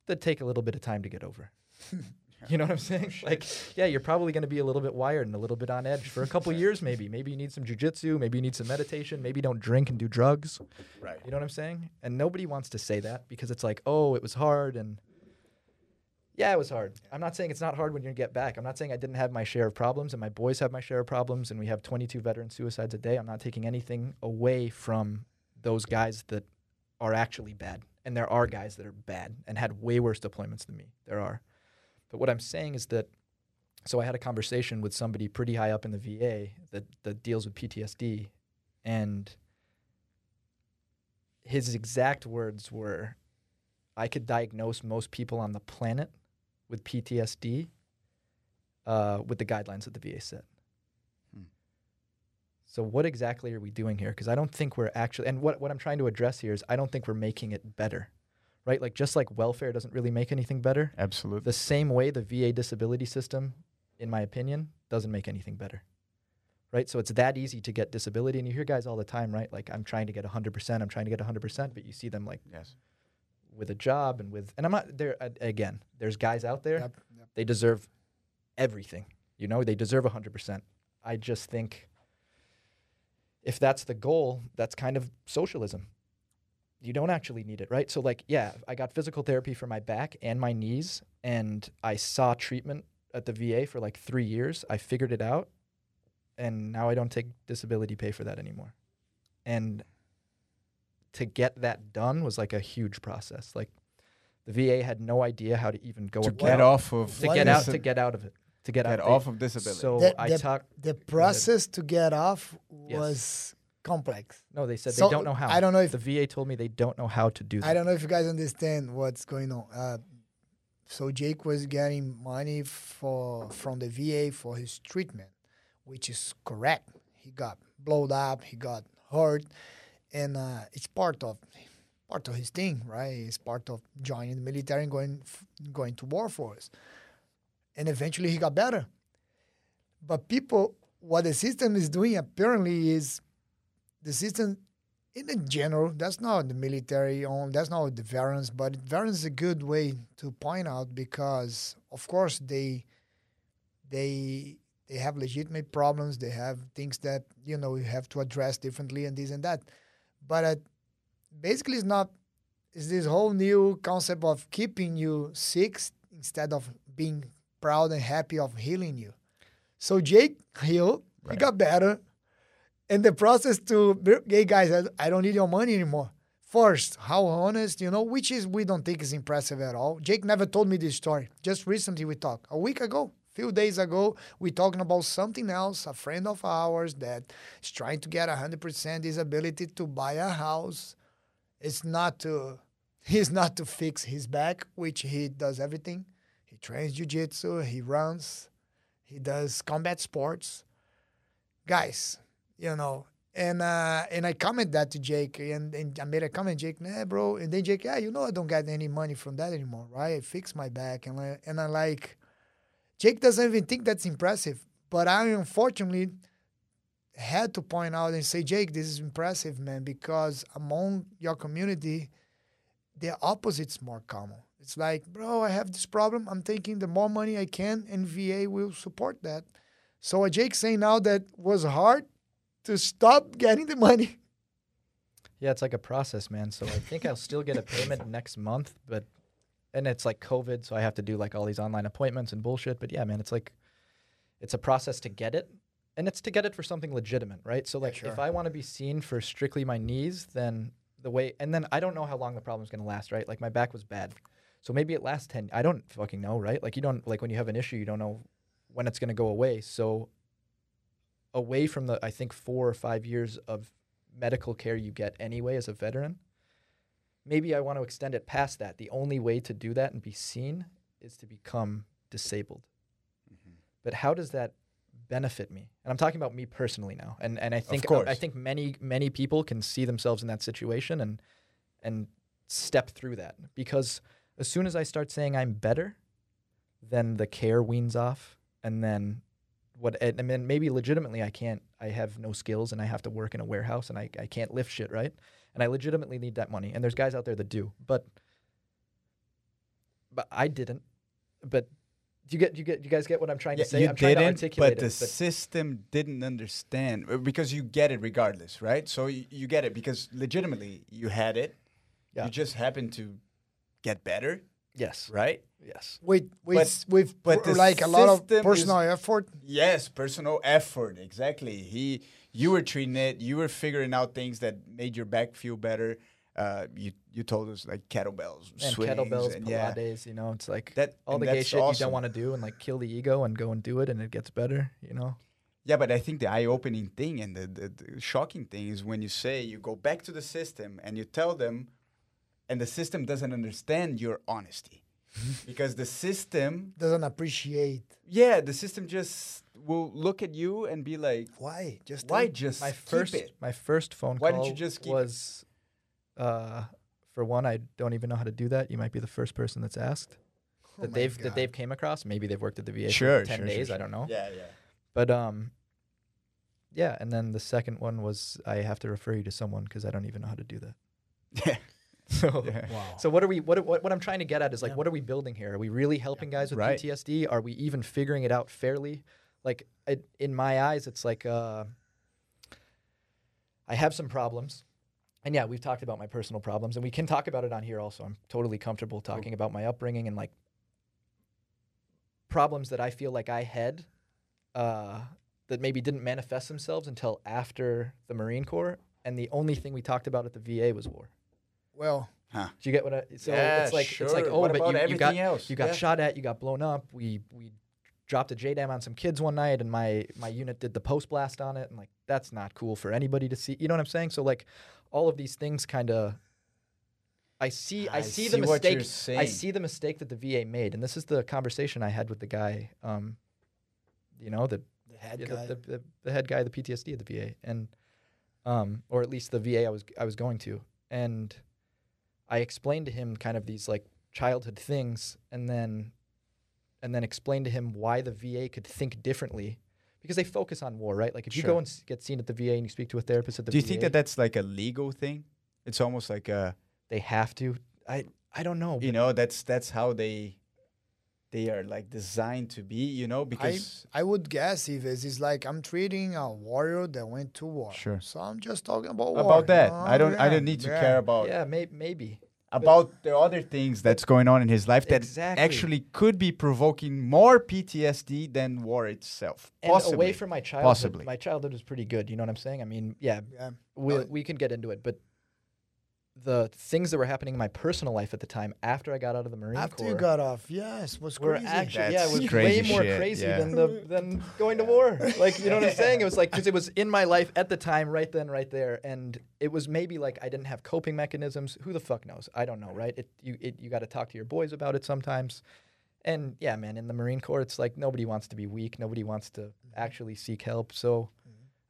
that take a little bit of time to get over. *laughs* You know what I'm saying? *laughs* Oh, like, yeah, you're probably going to be a little bit wired and a little bit on edge for a couple *laughs* years, maybe. Maybe you need some jujitsu. Maybe you need some meditation. Maybe don't drink and do drugs. Right. You know what I'm saying? And nobody wants to say that because it's like, oh, it was hard. And yeah, it was hard. I'm not saying it's not hard when you get back. I'm not saying I didn't have my share of problems and my boys have my share of problems and we have 22 veteran suicides a day. I'm not taking anything away from those guys that are actually bad. And there are guys that are bad and had way worse deployments than me. There are. But what I'm saying is that so I had a conversation with somebody pretty high up in the VA that, that deals with PTSD and his exact words were I could diagnose most people on the planet with PTSD uh, with the guidelines that the VA set. Hmm. So what exactly are we doing here? Because I don't think we're actually, and what, what I'm trying to address here is I don't think we're making it better, right? Like just like welfare doesn't really make anything better, Absolutely. the same way the VA disability system, in my opinion, doesn't make anything better. Right? So it's that easy to get disability. And you hear guys all the time, right? Like, I'm trying to get 100%, I'm trying to get 100%, but you see them like Yes. With a job and with, and I'm not there, again, there's guys out there, Yep, yep. they deserve everything. You know, they deserve 100%. I just think if that's the goal, that's kind of socialism. You don't actually need it, right? So, like, yeah, I got physical therapy for my back and my knees, and I saw treatment at the VA for like three years. I figured it out, and now I don't take disability pay for that anymore. And to get that done was like a huge process. Like, the VA had no idea how to even go To about get off of to get out to get out of it to get, get out off of disability. so That- I that- talk The process to get off Yes. was complex. no they said So, they don't know how I don't know if the VA told me they don't know how to do that I don't know if you guys understand what's going on. Uh, so Jake was getting money for from the VA for his treatment, which is correct. He got blowed up, he got hurt, and uh, it's part of part of his thing, right? It's part of joining the military and going going to war for us. And eventually he got better. But people, what the system is doing apparently is the system in the general, that's not the military on, that's not the veterans, but veterans is a good way to point out because of course they they they have legitimate problems, they have things that you know you have to address differently and this and that. But uh, basically it's not it's this whole new concept of keeping you sick instead of being proud and happy of healing you. So Jake healed, he got better, and the process to hey guys, I, I don't need your money anymore. First, how honest, you know, which is we don't think is impressive at all. Jake never told me this story. Just recently we talked. A week ago, few days ago, we talking about something else. A friend of ours that is trying to get hundred percent disability to buy a house. It's not to *laughs* he's not to fix his back, which he does everything. He trains jiu-jitsu, he runs, he does combat sports. Guys, you know, and uh, and I comment that to Jake, and, and I made a comment, Jake, nah, bro, and then Jake, yeah, you know, I don't get any money from that anymore, right? I fix my back, and I, and I like, Jake doesn't even think that's impressive, but I unfortunately had to point out and say, Jake, this is impressive, man, because among your community, the opposite's more common. It's like, bro, I have this problem. I'm thinking the more money I can, and VA will support that. So uh, Jake saying now that was hard to stop *laughs* getting the money. yeah it's like a process man so I think I'll still get a payment next month but and it's like COVID so I have to do like all these online appointments and bullshit but yeah man it's like it's a process to get it and it's to get it for something legitimate right? So Yeah, like if. I want to be seen for strictly my knees then the way and then I don't know how long the problem's going to last right? Like my back was bad so maybe it lasts 10 I don't fucking know right? Like you don't like when you have an issue you don't know when it's going to go away so away from the I think 4 or 5 years of medical care you get anyway as a veteran maybe I want to extend it past that. The only way to do that and be seen is to become disabled. Mm-hmm. But how does that benefit me? And i'm talking about me personally now. And and i think i think many many people can see themselves in that situation and and step through that. Because as soon as i start saying i'm better then the care weans off. And then what and then maybe legitimately i can't i have no skills and i have to work in a warehouse and i, I can't lift shit right and i legitimately need that money and there's guys out there that do but but i didn't but do you get do you get do you guys get what i'm trying Yeah, to say you i'm trying to didn't, articulate but the it but system didn't understand uh, because you get it regardless, right? So you, you get it because legitimately you had it. Yeah. You just happened to get better, yes right? yes With with with but pr- the like a lot of system is- personal effort. Yes, personal effort, exactly. He you were treating it. You were figuring out things that made your back feel better. Uh, you you told us like kettlebells, and swings, kettlebells, and yeah, You know, it's like that all the gay that's shit you don't want to do, and like kill the ego and go and do it, and it gets better. You know. Yeah, but I think the eye-opening thing and the, the, the shocking thing is when you say you go back to the system and you tell them, and the system doesn't understand your honesty, *laughs* because the system, Doesn't appreciate yeah, the system just will look at you and be like, why. Just why just my keep first it? my first phone Why call didn't you just keep it? was uh for one I don't even know how to do that. You might be the first person that's asked Oh that they've God. that they've came across. Maybe they've worked at the VA Sure, for 10 sure, sure, days, I don't know. Yeah, yeah. But um yeah, and then the second one was I have to refer you to someone because I don't even know how to do that. Yeah. *laughs* So *laughs* Yeah. Wow. so what are we what, what what I'm trying to get at is like Yeah. what are we building here? Are we really helping guys with Right. PTSD? Are we even figuring it out fairly? Like it, in my eyes it's like uh I have some problems. And yeah, we've talked about my personal problems and we can talk about it on here also. I'm totally comfortable talking about my upbringing and like problems that I feel like I had uh that maybe didn't manifest themselves until after the Marine Corps and the only thing we talked about at the VA was war. Well, Huh. Do you get what I so Yeah, it's like it's like sure. oh What but about you, you got everything else? you got Yeah. shot at, you got blown up. We we dropped a JDAM on some kids one night and my my unit did the post blast on it and like that's not cool for anybody to see. You know what I'm saying? So like all of these things kind of I see I, I see, see the mistake I see the mistake that the VA made and this is the conversation I had with the guy um you know the the head yeah, guy. the, the, the, the head guy the PTSD at the VA, and um, or at least the VA I was I was going to, and I explained to him kind of these like childhood things, and then and then explain to him why the VA could think differently because they focus on war, right? Like if you go and get seen at the VA and you speak to a therapist at the Do you VA, think that that's like a legal thing? It's almost like a, they have to. I I don't know. you know, that's that's how they they are like designed to be, you know, because I would guess if it's, it's like I'm treating a warrior that went to war. Sure. So I'm just talking about war. about you that, know? I don't I don't need to yeah. care about yeah, may, maybe. About the other things that's going on in his life that Exactly. actually could be provoking more PTSD than war itself. And Possibly. away from my childhood, Possibly. my childhood was pretty good. You know what I'm saying? I mean, yeah, Yeah. we we can get into it, but the things that were happening in my personal life at the time after I got out of the Marine After Corps you got off, yes, was were crazy. actually yeah, it That's was way more shit, crazy yeah. than the than going to war. Like you know what I'm saying? It was like because it was in my life at the time, right then, right there, and it was maybe like I didn't have coping mechanisms. Who the fuck knows? I don't know, right? It you it, you got to talk to your boys about it sometimes. And yeah, man, in the Marine Corps, it's like nobody wants to be weak. Nobody wants to mm-hmm. actually seek help. So,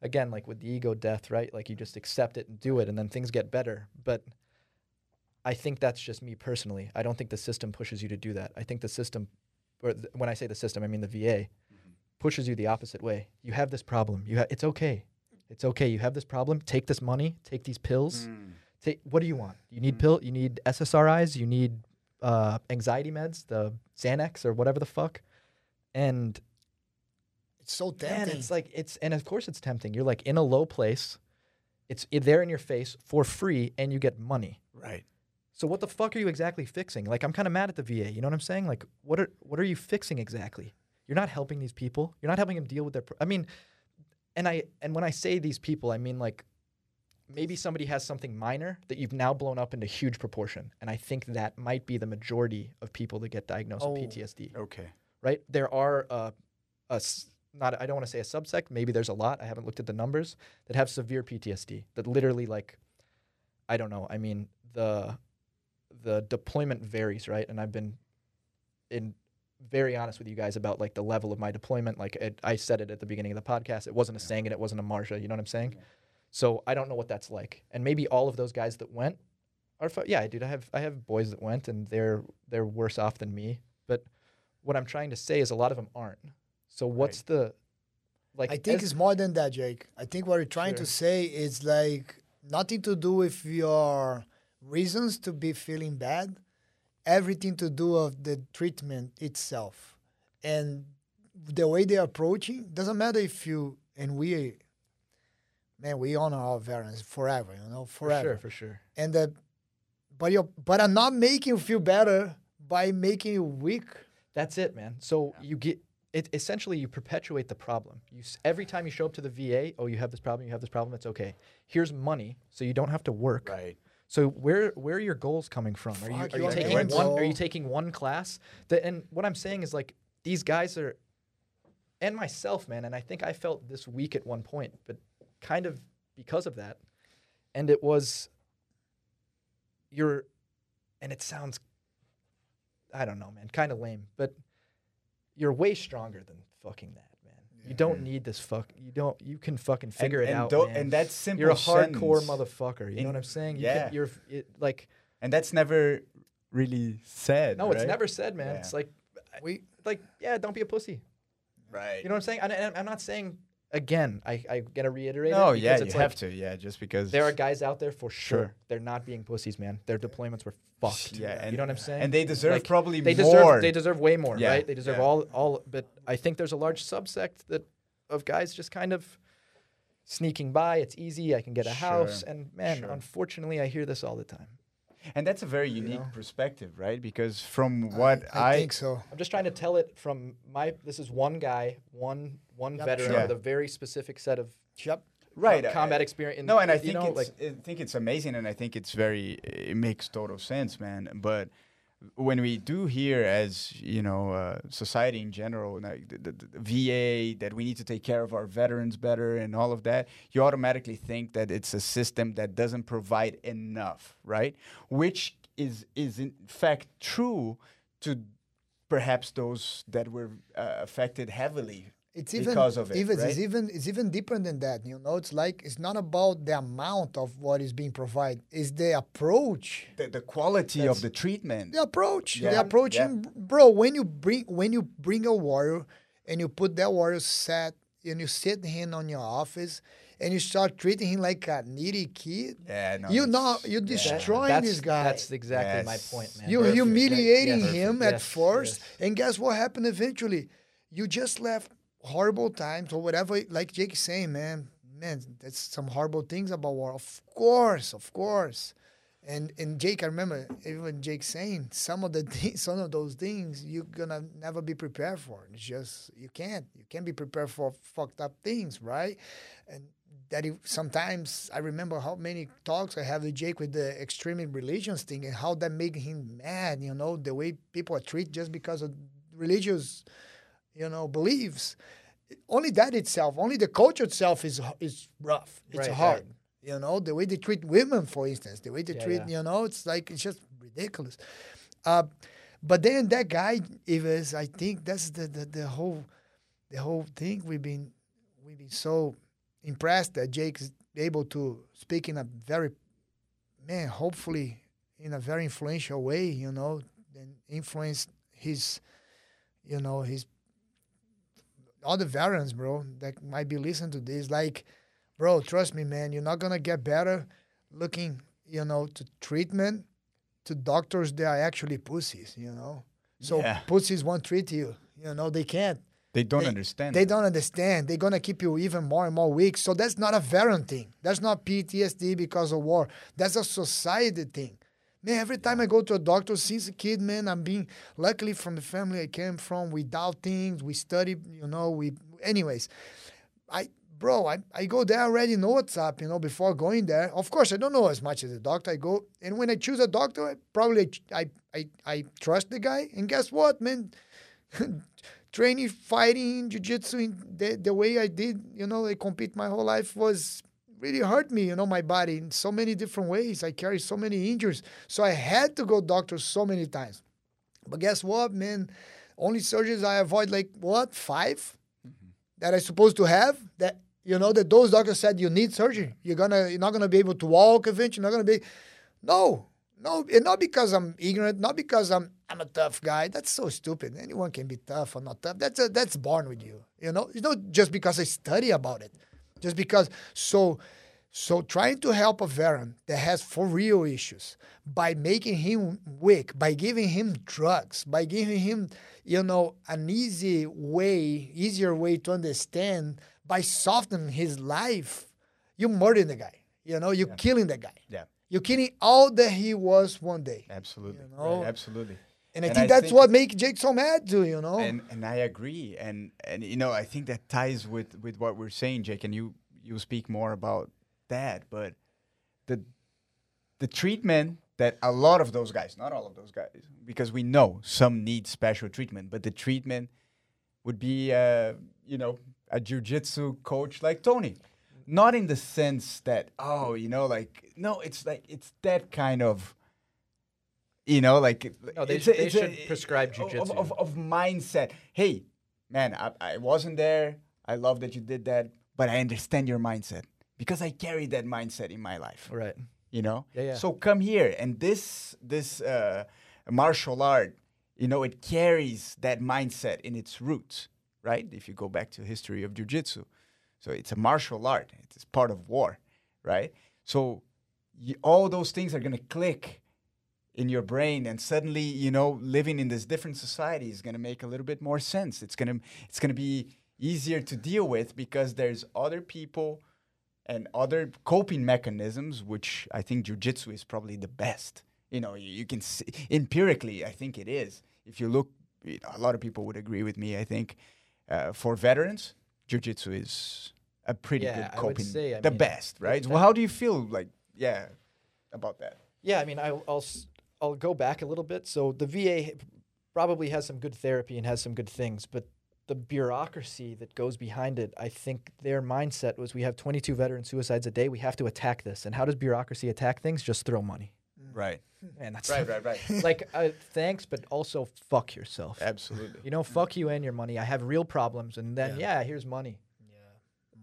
again, like with the ego death, right? Like you just accept it and do it, and then things get better. But I think that's just me personally. I don't think the system pushes you to do that. I think the system, or th- when I say the system, I mean the VA, pushes you the opposite way. You have this problem. You ha- it's okay. It's okay. You have this problem. Take this money. Take these pills. Mm. Take what do you want? You need Mm. pill. You need SSRIs. You need uh, anxiety meds, the Xanax or whatever the fuck. And It's so man, it's like it's and of course it's tempting. You're like in a low place. It's there in your face for free, and you get money. Right. So what the fuck are you exactly fixing? Like I'm kind of mad at the VA. You know what I'm saying? Like what are what are you fixing exactly? You're not helping these people. You're not helping them deal with their. Pro- I mean, and I and when I say these people, I mean like maybe somebody has something minor that you've now blown up into huge proportion, and I think that might be the majority of people that get diagnosed Oh. with PTSD. Okay. Right? There are uh, a not I don't want to say a subsect. Maybe there's a lot. I haven't looked at the numbers that have severe PTSD that literally like I don't know. I mean the the deployment varies, right? And I've been in very honest with you guys about like the level of my deployment. Like it, I said it at the beginning of the podcast. It wasn't a Sangin and it wasn't a Marjah. You know what I'm saying? So I don't know what that's like. And maybe all of those guys that went are yeah, dude. I have I have boys that went and they're they're worse off than me. But what I'm trying to say is a lot of them aren't. So what's the like? I think as- it's more than that, Jake. I think what you're trying Sure. to say is like nothing to do with your reasons to be feeling bad, everything to do of the treatment itself, and the way they're approaching. Doesn't matter if you and we, man, we honor our veterans forever. You know, for forever. sure, for sure. And uh, but you but I'm not making you feel better by making you weak. That's it, man. So you get it essentially you perpetuate the problem. You every time you show up to the VA, oh, you have this problem, you have this problem. It's okay. Here's money, so you don't have to work. Right. So where where are your goals coming from? Are you, are you taking one? Are you taking one class? That and what I'm saying is like these guys are, and myself, man. And I think I felt this weak at one point, but kind of because of that, and it was. You're, and it sounds. I don't know, man. Kind of lame, but you're way stronger than fucking that, man. You don't need this fuck. You don't. You can fucking figure and, it and out, tho- man. And that's simple. you're a hardcore sentence. motherfucker. You In- know what I'm saying? You yeah. Can, you're it, like. And that's never really said. No, it's never said, man. Yeah. It's like, We like, yeah, don't be a pussy. right. You know what I'm saying? And, and I'm not saying again. I I gotta reiterate. no, it yeah, you it's have to. Yeah, just because There are guys out there for sure. Sure. They're not being pussies, man. Their deployments were fucked. Yeah, and- you know what I'm saying? and they deserve Like, probably they more. deserve they deserve way more, Yeah, right? They deserve yeah. all all. But I think there's a large subsect that of guys just kind of sneaking by. It's easy. I can get a house, and man, sure. unfortunately, I hear this all the time. and that's a very unique know? perspective, right? Because from what I, I, think so. I'm just trying to tell it from my. This is one guy, one one Yep, veteran sure. with a very specific set of Yep. right com- I- combat experience. No, and I think know, it's like I think it's amazing, and I think it's very it makes total sense, man. But when we do hear, as you know, uh, society in general, like the, the, the VA, that we need to take care of our veterans better, and all of that, you automatically think that it's a system that doesn't provide enough, right? Which is is in fact true to perhaps those that were uh, affected heavily It's even because of it, even right? it's even it's even deeper than that. You know, it's like it's not about the amount of what is being provided. It's the approach. the, the quality That's- of the treatment. The approach. The Yeah, approach, yeah. in- bro. When you bring when you bring a warrior and you put that warrior set and you sit him on your office and you start treating him like a needy kid, Yeah, no, you it's- know you yeah. destroying that's, this guy. That's exactly my point, man. You Perfect. humiliating Yes. him Yes, at first, yes. and guess what happened eventually? You just left horrible times or whatever. Like Jake is saying, man, man, that's some horrible things about war. Of course, of course. And and Jake, I remember even Jake saying some of the *laughs* things, some of those things you're gonna never be prepared for. It's just you can't. You can't be prepared for fucked up things, right? And that sometimes I remember how many talks I have with Jake with the extreme religions thing and how that made him mad. You know the way people are treated just because of religious, you know, beliefs. Only that itself, only the culture itself is is rough. It's Right, hard. right. You know the way they treat women, for instance, the way they Yeah, treat. yeah. You know, it's like it's just ridiculous. Uh, but then that guy, Ives, I think that's the, the the whole the whole thing. We've been we've been so impressed that Jake's able to speak in a very man, hopefully in a very influential way, you know, and influence his you know, his other veterans, bro, that might be listening to this. Like, bro, trust me, man, you're not gonna get better looking, you know, to treatment to doctors that are actually pussies, you know. So Yeah. pussies won't treat you, you know, they can't. They don't They- understand. They that. don't understand. They're gonna keep you even more and more weak. So that's not a veteran thing. That's not PTSD because of war. That's a society thing. Man, every time I go to a doctor since a kid, man, I'm being luckily from the family I came from. We doubt things. We study, you know. We, anyways, I, bro, I, I go there I already know what's up, you know, before going there. Of course, I don't know as much as a doctor. I go, and when I choose a doctor, I probably I, I, I trust the guy. And guess what, man? *laughs* training, fighting, jiu-jitsu the, the way I did, you know, I compete my whole life was really hurt me, you know, my body in so many different ways. I carry so many injuries. So I had to go doctor so many times. But guess what, man? Only surgeries I avoid like what, 5 mm-hmm. that I supposed to have that you know that those doctors said you need surgery. You're gonna you're not gonna be able to walk eventually, you're not gonna be no, no, and not because I'm ignorant, not because I'm I'm a tough guy. That's so stupid. Anyone can be tough or not tough. That's a, that's born with you. You know, it's not just because I study about it. Just because so so trying to help a veteran that has for real issues by making him weak, by giving him drugs, by giving him, you know, an easy way, easier way to understand, by softening his life, you're murdering the guy. You know, you're killing the guy. Yeah, You're killing all that he was one day. absolutely. You know? Right, absolutely. And I And think I that's think- what makes Jake so mad too, you know? and and I agree, and and you know I think that ties with with what we're saying, Jake, and you you speak more about that, but the the treatment that a lot of those guys, not all of those guys, because we know some need special treatment, but the treatment would be, uh, you know, a jujitsu coach like Tony. Not in the sense that, oh, you know, like, no, it's like, it's that kind of, you know, like, No, they it's should- they it's a- prescribe of- Of, jujitsu. of, of mindset. Hey, man, I, I wasn't there. I love that you did that, but I understand your mindset because I carried that mindset in my life Right. you know Yeah, yeah. so come here and this this uh, martial art you know it carries that mindset in its roots right if you go back to history of jiu-jitsu so it's a martial art it's part of war right so y all those things are going to click in your brain and suddenly you know living in this different society is going to make a little bit more sense it's going to it's going to be easier to deal with because there's other people and other coping mechanisms, which I think jujitsu is probably the best. You know, you, you can see, empirically, I think it is. If you look, you know, a lot of people would agree with me. I think uh, for veterans, jujitsu is a pretty Yeah, good I would coping, say, I the mean, best, right? Well, how do you feel like, yeah, about that? Yeah, I mean, I'll, I'll I'll go back a little bit. So the VA probably has some good therapy and has some good things, but the bureaucracy that goes behind it, I think their mindset was we have 22 veteran suicides a day. We have to attack this. And how does bureaucracy attack things? Just throw money. Right, *laughs* Man, that's right, right, right. *laughs* like uh, thanks, but also fuck yourself. Absolutely. You know, fuck you and your money. I have real problems, and then yeah, Yeah. here's money.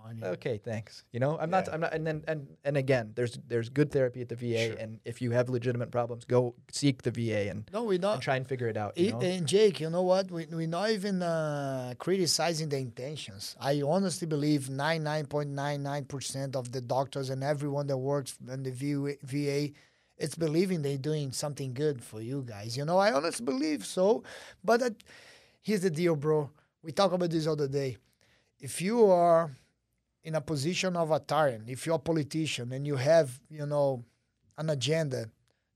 Yeah, money. Okay, thanks. You know, I'm not. I'm not. And then and and again, there's there's good therapy at the VA, Sure. and if you have legitimate problems, go seek the VA and, No, we not. and try and figure it out. You I- know? And Jake, you know what? We, we're not even uh, criticizing the intentions. I honestly believe 99.99% of the doctors and everyone that works in the VA, it's believing they're doing something good for you guys. You know, I honestly believe so. But uh, here's the deal, bro. We talk about this other day. If you are in a position of a tyrant, if you're a politician and you have, you know, an agenda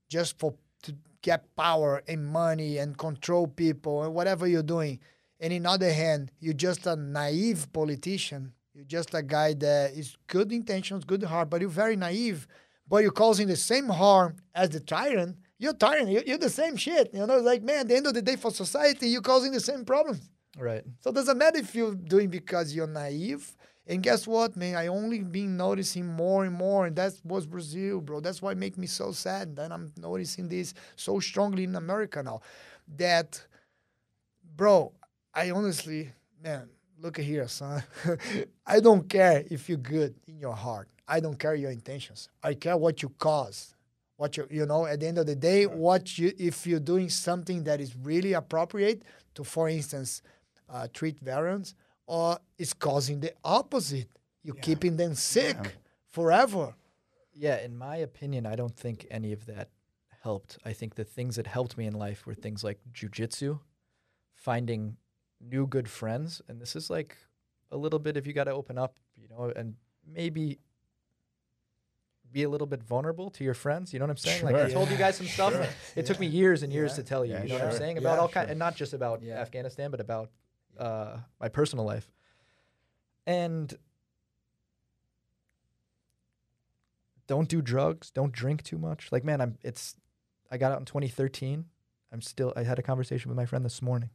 just for to get power and money and control people and whatever you're doing. And in other hand, you're just a naive politician. You're just a guy that is good intentions, good heart, but you're very naive. But you're causing the same harm as the tyrant. You're tyrant. You're, you're the same shit. You know, it's like man, at the end of the day, for society, you're causing the same problems. right. So it doesn't matter if you're doing because you're naive. And guess what, man? I only been noticing more and more, and that was Brazil, bro. That's why it make me so sad. That I'm noticing this so strongly in America now. That, bro, I honestly, man, look at here, son. *laughs* I don't care if you're good in your heart. I don't care your intentions. I care what you cause. What you, you know, at the end of the day, what you, if you're doing something that is really appropriate to, for instance, uh, treat veterans, Uh, or it's causing the opposite. You're keeping them sick forever. Yeah, in my opinion, I don't think any of that helped. I think the things that helped me in life were things like jujitsu, finding new good friends, and this is like a little bit if you got to open up, you know, and maybe be a little bit vulnerable to your friends. You know what I'm saying? Sure. Like I Sure. told you guys some stuff. Sure. It took me years and years Yeah. to tell you. Yeah, you know what I'm saying about Yeah, all kind, and not just about Yeah. Afghanistan, but about uh, my personal life. And don't do drugs. Don't drink too much. Like, man, I'm. It's. I got out in 2013. I'm still. I had a conversation with my friend this morning.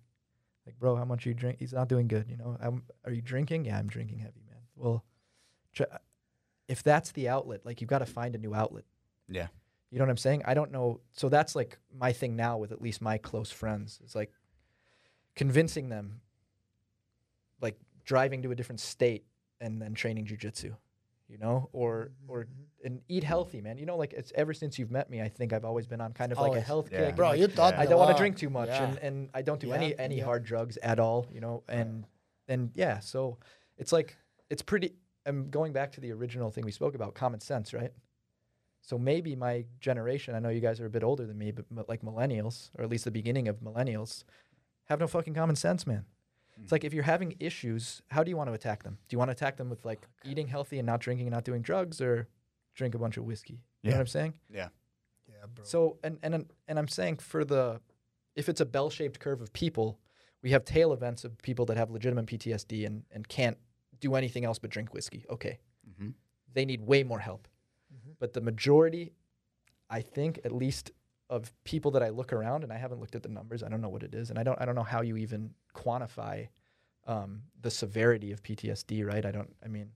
Like, bro, how much you drink? He's not doing good. You know. I'm, are you drinking? Yeah, I'm drinking heavy, man. Well, try, if that's the outlet, like, you've got to find a new outlet. Yeah. You know what I'm saying? I don't know. So that's like my thing now with at least my close friends. It's like convincing them, driving to a different state and then training jujitsu, you know, or mm-hmm. or and eat healthy, man. You know, like it's ever since you've met me, I think I've always been on kind of like a Always. health Yeah. kick. Bro, like, you taught Yeah. me I a don't want to drink too much, Yeah. and, and I don't do Yeah, any any yeah. hard drugs at all, you know, and and yeah, so it's like it's pretty. I'm going back to the original thing we spoke about, common sense, right? So maybe my generation, I know you guys are a bit older than me, but m- like millennials, or at least the beginning of millennials, have no fucking common sense, man. It's like if you're having issues, how do you want to attack them? Do you want to attack them with like eating healthy and not drinking and not doing drugs, or drink a bunch of whiskey? You know what I'm saying? Yeah. Yeah, bro. So and and and I'm saying for the if it's a bell-shaped curve of people, we have tail events of people that have legitimate PTSD and and can't do anything else but drink whiskey. Okay, Mm-hmm. they need way more help. Mhm. But the majority, I think, at least of people that I look around, and I haven't looked at the numbers. I don't know what it is, and I don't. I don't know how you even quantify um, the severity of PTSD. Right? I don't. I mean,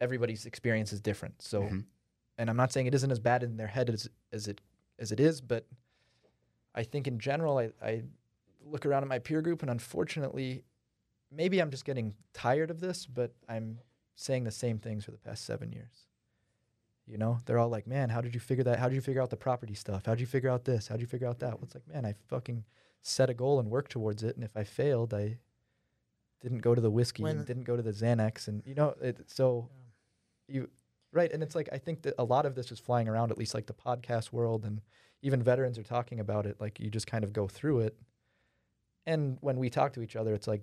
everybody's experience is different. So, Mhm. and I'm not saying it isn't as bad in their head as as it as it is, but I think in general, I, I look around at my peer group, and unfortunately, maybe I'm just getting tired of this, but I'm saying the same things for the past seven years. You know, they're all like, "Man, how did you figure that? How did you figure out the property stuff? How did you figure out this? How did you figure out that?" Well, it's like, man, I fucking set a goal and worked towards it, and if I failed, I didn't go to the whiskey When- and didn't go to the Xanax, and you know, it, so you right, and it's like I think that a lot of this is flying around, at least like the podcast world, and even veterans are talking about it. Like you just kind of go through it, and when we talk to each other, it's like,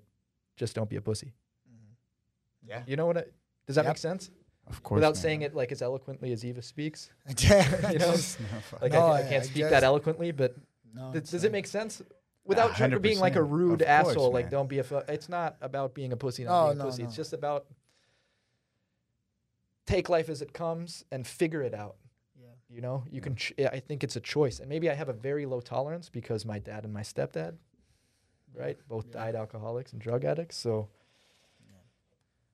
just don't be a pussy. Mm-hmm. Yeah. You know what? I, does that Yep. make sense? Of course. Without man. saying it like as eloquently as Eva speaks. Yeah, *laughs* You know? *laughs* just- No. Like No, I, I I- can't I speak that eloquently, but no, th- it's does it make sense? Without trying to being like a rude course, asshole, like don't be a. Fu- it's not about being a pussy, not No, oh, being a no, pussy. It's just about take life as it comes and figure it out. Yeah. You know, you can. Ch- I think it's a choice, and maybe I have a very low tolerance because my dad and my stepdad, right, both Yeah. died alcoholics and drug addicts. So,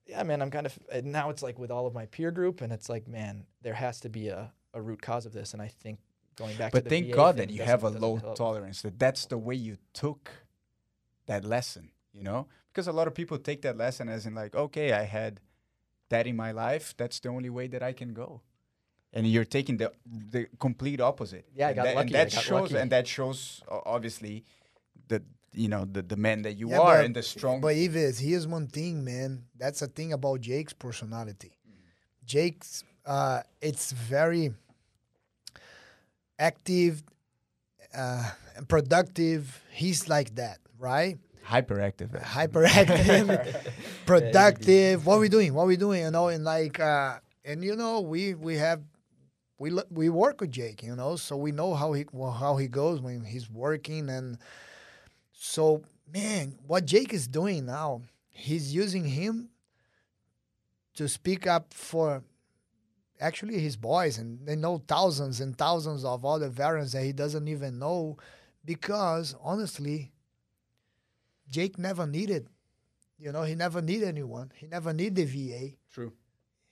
yeah, man, I'm kind of and now it's like with all of my peer group, and it's like, man, there has to be a, a root cause of this, and I think going back. But to the thank VA God that you have a low help. tolerance. That that's the way you took that lesson. You know, because a lot of people take that lesson as in like, okay, I had that in my life. That's the only way that I can go. And you're taking the the complete opposite. Yeah, I and got that, lucky. And that shows, lucky. and that shows obviously the you know the the man that you Yeah, are but- and the strong. But Yves, here's one thing, man. That's the thing about Jake's personality. Jake's, uh, it's very active uh, and productive. He's like that, right? hyperactive. Hyperactive, *laughs* *laughs* productive. What are we doing? What are we doing? You know, and like, uh, and you know, we we have we we work with Jake, you know, so we know how he well, how he goes when he's working, and so man, what Jake is doing now, he's using him to speak up for actually his boys, and they know thousands and thousands of other veterans that he doesn't even know, because honestly, Jake never needed, you know, he never needed anyone. He never needed the VA. True.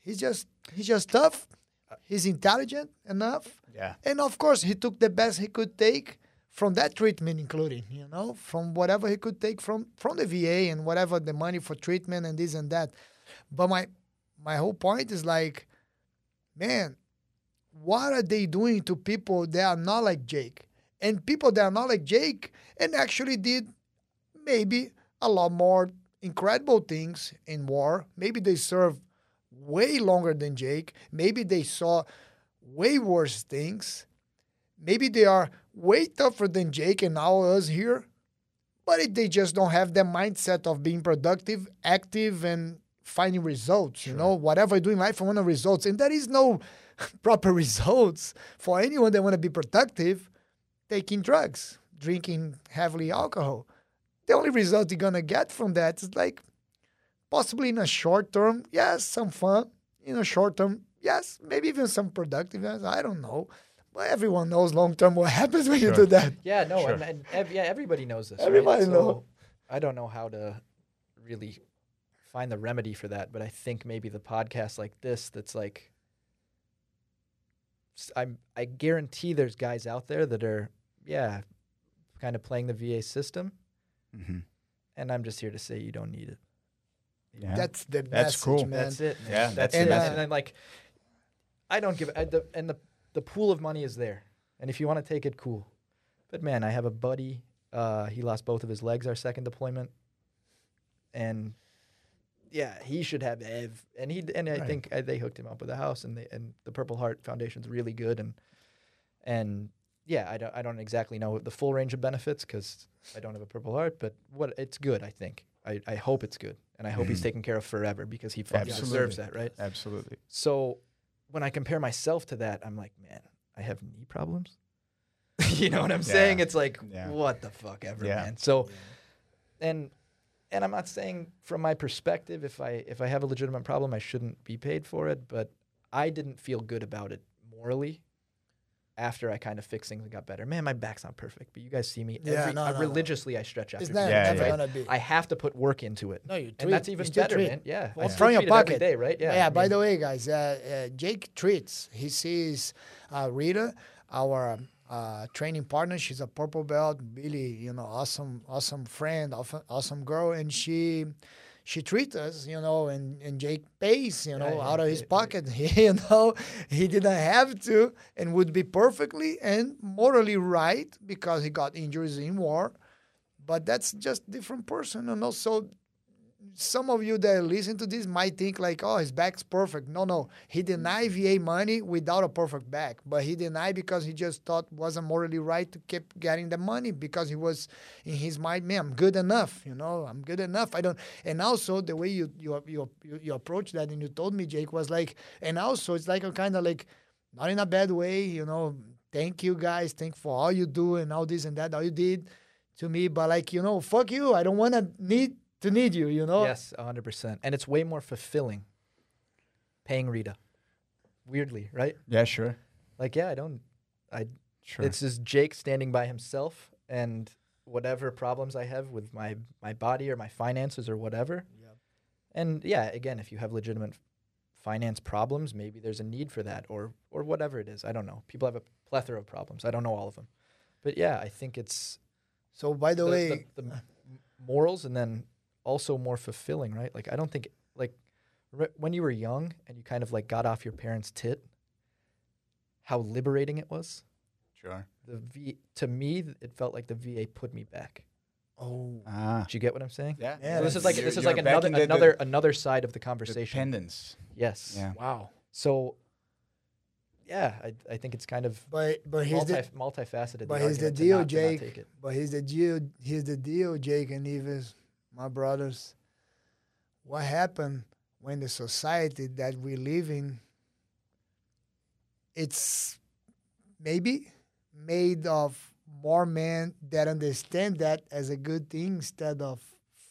He's just he's just tough. Uh, he's intelligent enough, Yeah. and of course, he took the best he could take from that treatment, including you know from whatever he could take from from the VA and whatever the money for treatment and this and that. But my my whole point is like, man, what are they doing to people that are not like Jake and people that are not like Jake and actually did maybe a lot more incredible things in war. Maybe they served way longer than Jake. Maybe they saw way worse things. Maybe they are way tougher than Jake and now us here. But they just don't have the mindset of being productive, active, and finding results. You know, whatever I do in life, I want results. And there is no *laughs* proper results for anyone that want to be productive taking drugs, drinking heavily alcohol the only result you're gonna get from that is like possibly in a short term, yes, some fun. In a short term, yes, maybe even some productiveness. I don't know. But everyone knows long term what happens when you do that. Yeah, no, Sure. and, and ev- yeah, everybody knows this. right? Everybody So know. I don't know how to really find the remedy for that, but I think maybe the podcast like this, that's like, s- I'm, I guarantee there's guys out there that are, yeah, kind of playing the VA system, hmm and I'm just here to say you don't need it. Yeah. That's the That's message, cool. man. That's it. man. Yeah, that's that's it. the And, message. then like, I don't give I, the and the the pool of money is there, and if you want to take it, cool. But man, I have a buddy. Uh, he lost both of his legs our second deployment, and yeah, he should have ev. And he and I Right. think uh, they hooked him up with a house, and they and the Purple Heart Foundation's really good, and and yeah, I don't I don't exactly know the full range of benefits because I don't have a Purple Heart, but what it's good, I think. I, I hope it's good, and I hope he's Mhm. taken care of forever because he deserves that, right? Absolutely. So when I compare myself to that, I'm like, man, I have knee problems. *laughs* you know what I'm saying? It's like Yeah. what the fuck ever, Yeah. man. So and and I'm not saying from my perspective if I if I have a legitimate problem I shouldn't be paid for it, but I didn't feel good about it morally after I kind of fixed things and got better. Man, my back's not perfect, but you guys see me Yeah, every, no, uh, no, no. religiously I stretch after It's not, Yeah, never yeah. gonna be. I have to put work into it. no, you and that's even better, treat. man. Yeah. Well, I from your treat it every pocket. day, right? Yeah. Yeah. I by mean, the way, guys, uh, uh, Jake treats. He sees uh, Rita, our uh, training partner. She's a purple belt, really, you know, awesome, awesome friend, awesome girl, and she. She treats us, you know, and, and Jake pays, you know, Yeah, yeah, out of his yeah, pocket. He, *laughs* you know, he didn't have to and would be perfectly and morally right because he got injuries in war. But that's just different person, you know. So some of you that listen to this might think like, oh, his back's perfect. No, no. He denied VA money without a perfect back, but he denied because he just thought wasn't morally right to keep getting the money because he was in his mind, man, I'm good enough. You know, I'm good enough. I don't. And also the way you you you you, you approach that and you told me, Jake, was like, and also it's like a kind of like, not in a bad way. You know, thank you guys, thank for all you do and all this and that, all you did to me. But like, you know, fuck you. I don't want to need to need you. You know. Yes, 100%. And it's way more fulfilling paying Rita. Weirdly, right? Yeah, sure. Like, yeah, I don't, I, Sure. it's just Jake standing by himself and whatever problems I have with my, my body or my finances or whatever. Yep. And yeah, again, if you have legitimate finance problems, maybe there's a need for that or, or whatever it is. I don't know. People have a plethora of problems. I don't know all of them. But yeah, I think it's So by the, the, way, the, the morals and then also more fulfilling, right? Like I don't think like re- when you were young and you kind of like got off your parents' tit, how liberating it was. sure. The V to me, it felt like the VA put me back. oh, Ah. Do you get what I'm saying? Yeah. Yeah, So this is like this is like another in the- the another another side of the conversation. Dependence. Yes. Yeah. wow. So yeah, I I think it's kind of But but here's multi, the multifaceted. but the here's the argument to deal, not- to not Jake. take it. but here's the deal. Here's the deal, Jake and Neves, my brothers. What happened when the society that we live in? It's maybe made of more men that understand that as a good thing instead of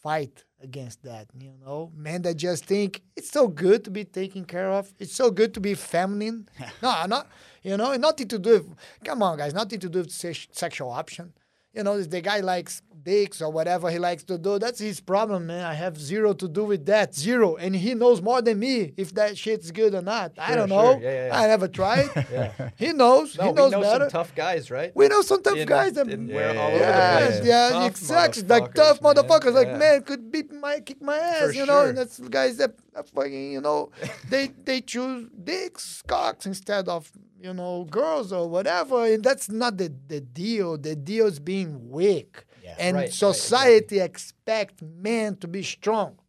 fight against that. You know, men that just think it's so good to be taken care of. It's so good to be feminine. *laughs* no, not you know, nothing to do. With, come on, guys, nothing to do with sex, sexual option. You know, if the guy likes dicks or whatever he likes to do, that's his problem, man. I have zero to do with that, zero. And he knows more than me if that shit's good or not. I don't sure. know. Yeah, yeah. I never tried. *laughs* Yeah. he knows. No, he we knows know better. some tough guys, right? we know some tough in- guys that in Yeah, yeah, all yeah. over the Yes, place. yeah, Tough exactly. Like tough motherfuckers, motherfuckers, like man could beat my kick my ass, For you know. sure. And that's guys that, that fucking, you know, they they choose dicks, cocks instead of you know girls or whatever. And that's not the the deal. The deal is being weak, Yeah. and Right, right, society expect men to be strong.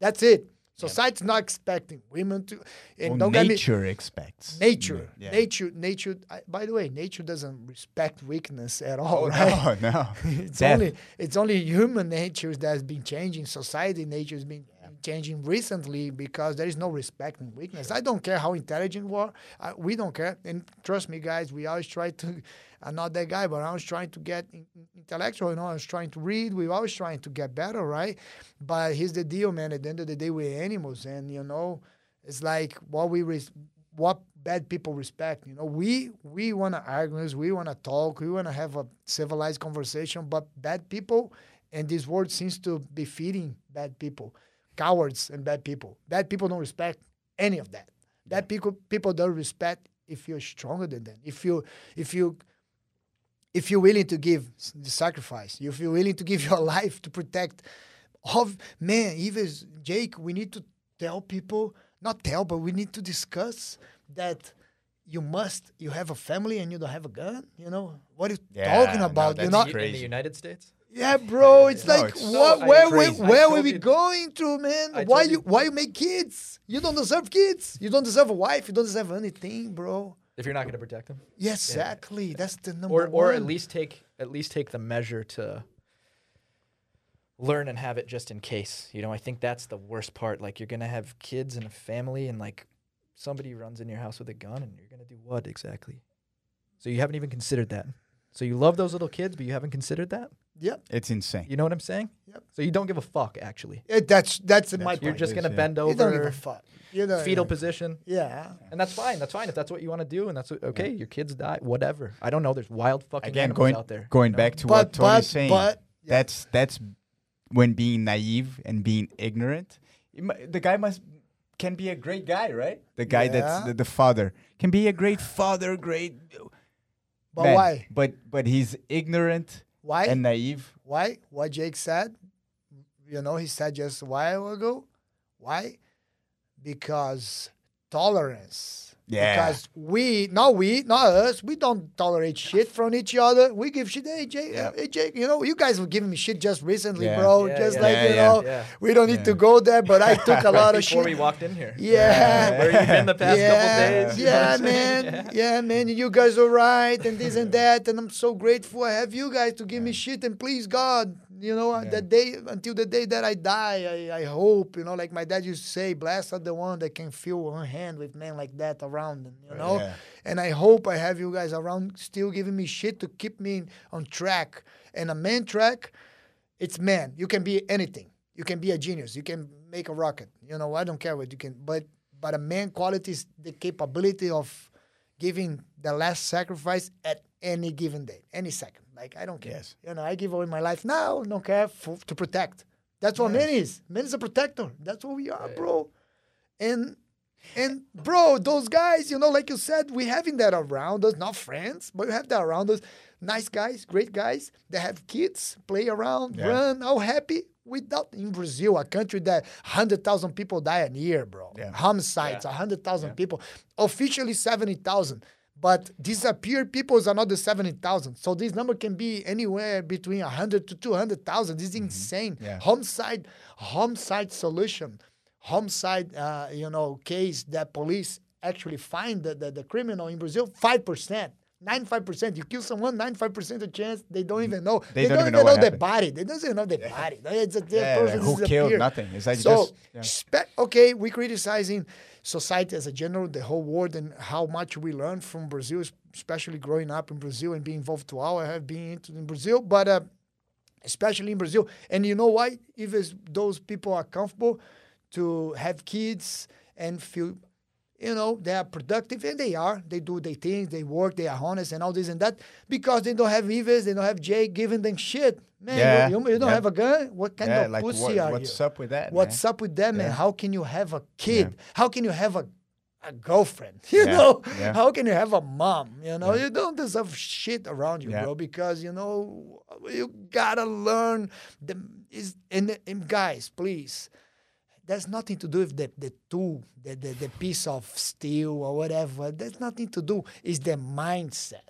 That's it. Society's not expecting women to. And Well, get me nature expects. nature Yeah. nature nature I, by the way nature doesn't respect weakness at all Oh, right *laughs* no, no. *laughs* it's Death. only it's only human nature that's been changing society nature has been changing recently because there is no respect in weakness. I don't care how intelligent we are. I, we don't care. And trust me guys we always try to *laughs* i'm not that guy but i was trying to get in, in- intellectual you know i was trying to read. We always trying to get better right? But here's the deal man. At the end of the day we're animals. And you know it's like what we res- what bad people respect. You know, we we want to argue, we want to talk, we want to have a civilized conversation. But bad people, and this world seems to be feeding bad people, cowards and bad people. Bad people don't respect any of that. Bad people people don't respect if you're stronger than them. If you if you if you're willing to give the sacrifice, if you're willing to give *laughs* your life to protect of man, even Jake, we need to tell people, not tell, but we need to discuss that you must, you have a family and you don't have a gun. You know what are you Yeah, talking no, about? that's You're not. in the United States. Yeah, bro. It's No, like it's what? so where we, where were we you- going to, man? I Why you you- why you make kids? You don't deserve kids. You don't deserve a wife. You don't deserve anything, bro. If you're not going to protect them, Yeah, exactly. That's the number or one. or at least take at least take the measure to learn and have it just in case. You know, I think that's the worst part. Like you're gonna have kids and a family, and like somebody runs in your house with a gun, and you're gonna do what exactly? So you haven't even considered that. So you love those little kids, but you haven't considered that. Yeah, It's insane. You know what I'm saying? Yep. So you don't give a fuck, actually. it, that's that's my That's You're just gonna yeah. bend you don't give over, a fuck. You know, fetal position, Yeah, and that's fine. That's fine if that's what you want to do, and that's what, okay. Your kids die, whatever. I don't know. There's wild fucking Again, animals going out there. going you know? back to but what Tony's but saying. but yeah. That's that's when being naive and being ignorant. The guy must can be a great guy, right? The guy that's the, the father can be a great father, great. but man, why? But but he's ignorant Why? and naive. Why? What Jake said, you know, he said just a while ago. Why? Because tolerance. Yeah. Because we, not we, not us, we don't tolerate shit from each other. We give shit. Hey, Jake, Yeah. hey, Jake, you know, you guys were giving me shit just recently, Yeah. bro. Yeah, just yeah. like, Yeah, you know, Yeah. we don't need Yeah. to go there, but I took a *laughs* lot of Before shit. we walked in here. Yeah. Where you been the past yeah, couple days? you know Yeah, man. Yeah. man. You guys are right, and this and that, and I'm so grateful I have you guys to give me shit. And please God, you know, Yeah. the day until the day that I die, I, I hope, you know, like my dad used to say, blessed are the one that can feel one hand with men like that around them, you know. Yeah. And I hope I have you guys around, still giving me shit to keep me on track. And a man track, it's man. You can be anything. You can be a genius. You can make a rocket. You know, I don't care what you can. But but a man quality is the capability of giving the last sacrifice at any given day, any second. Like I don't care. Yes. You know, I give away my life now. Don't care for, to protect. That's what men is. Man is a protector. That's what we are, bro. And and bro, those guys, you know, like you said, we having that around us, not friends, but we have that around us. Nice guys, great guys that have kids, play around, Yeah. run, all happy. Without in Brazil, a country that hundred thousand people die a year, bro. Yeah. Homicides, hundred thousand people. Officially seventy thousand. But disappeared people is another 70,000. So this number can be anywhere between 100 to 200,000. This is insane. Mm-hmm. Yeah. Homicide, homicide solution, homicide, uh, you know, case that police actually find the, the, the criminal in Brazil, 5%. 95%. You kill someone, 95% of chance they don't even know. They don't even know know their body. They don't even know their body. It's a, Yeah, person like, who killed? Nothing. It's like so, just- yeah. okay, we criticizing society as a general, the whole world, and how much we learn from Brazil, especially growing up in Brazil and being involved to all I have been into in Brazil, but uh, especially in Brazil. And you know why? If those people are comfortable to have kids and feel, you know, they are productive, and they are. They do their things, they work, they are honest, and all this and that, because they don't have Ives, they don't have Jay giving them shit. Man, Yeah, you, you don't yeah. have a gun? What kind yeah, of like pussy what- are what's you? What's up with that? What's man? up with that, man? How can you have a kid? How can you have a, a girlfriend? *laughs* You know? How can you have a mom? You know, you don't deserve shit around you, bro, because you know you gotta learn the is and, and guys, please. That's nothing to do with the, the tool, the, the, the piece of steel or whatever. That's nothing to do. It's the mindset.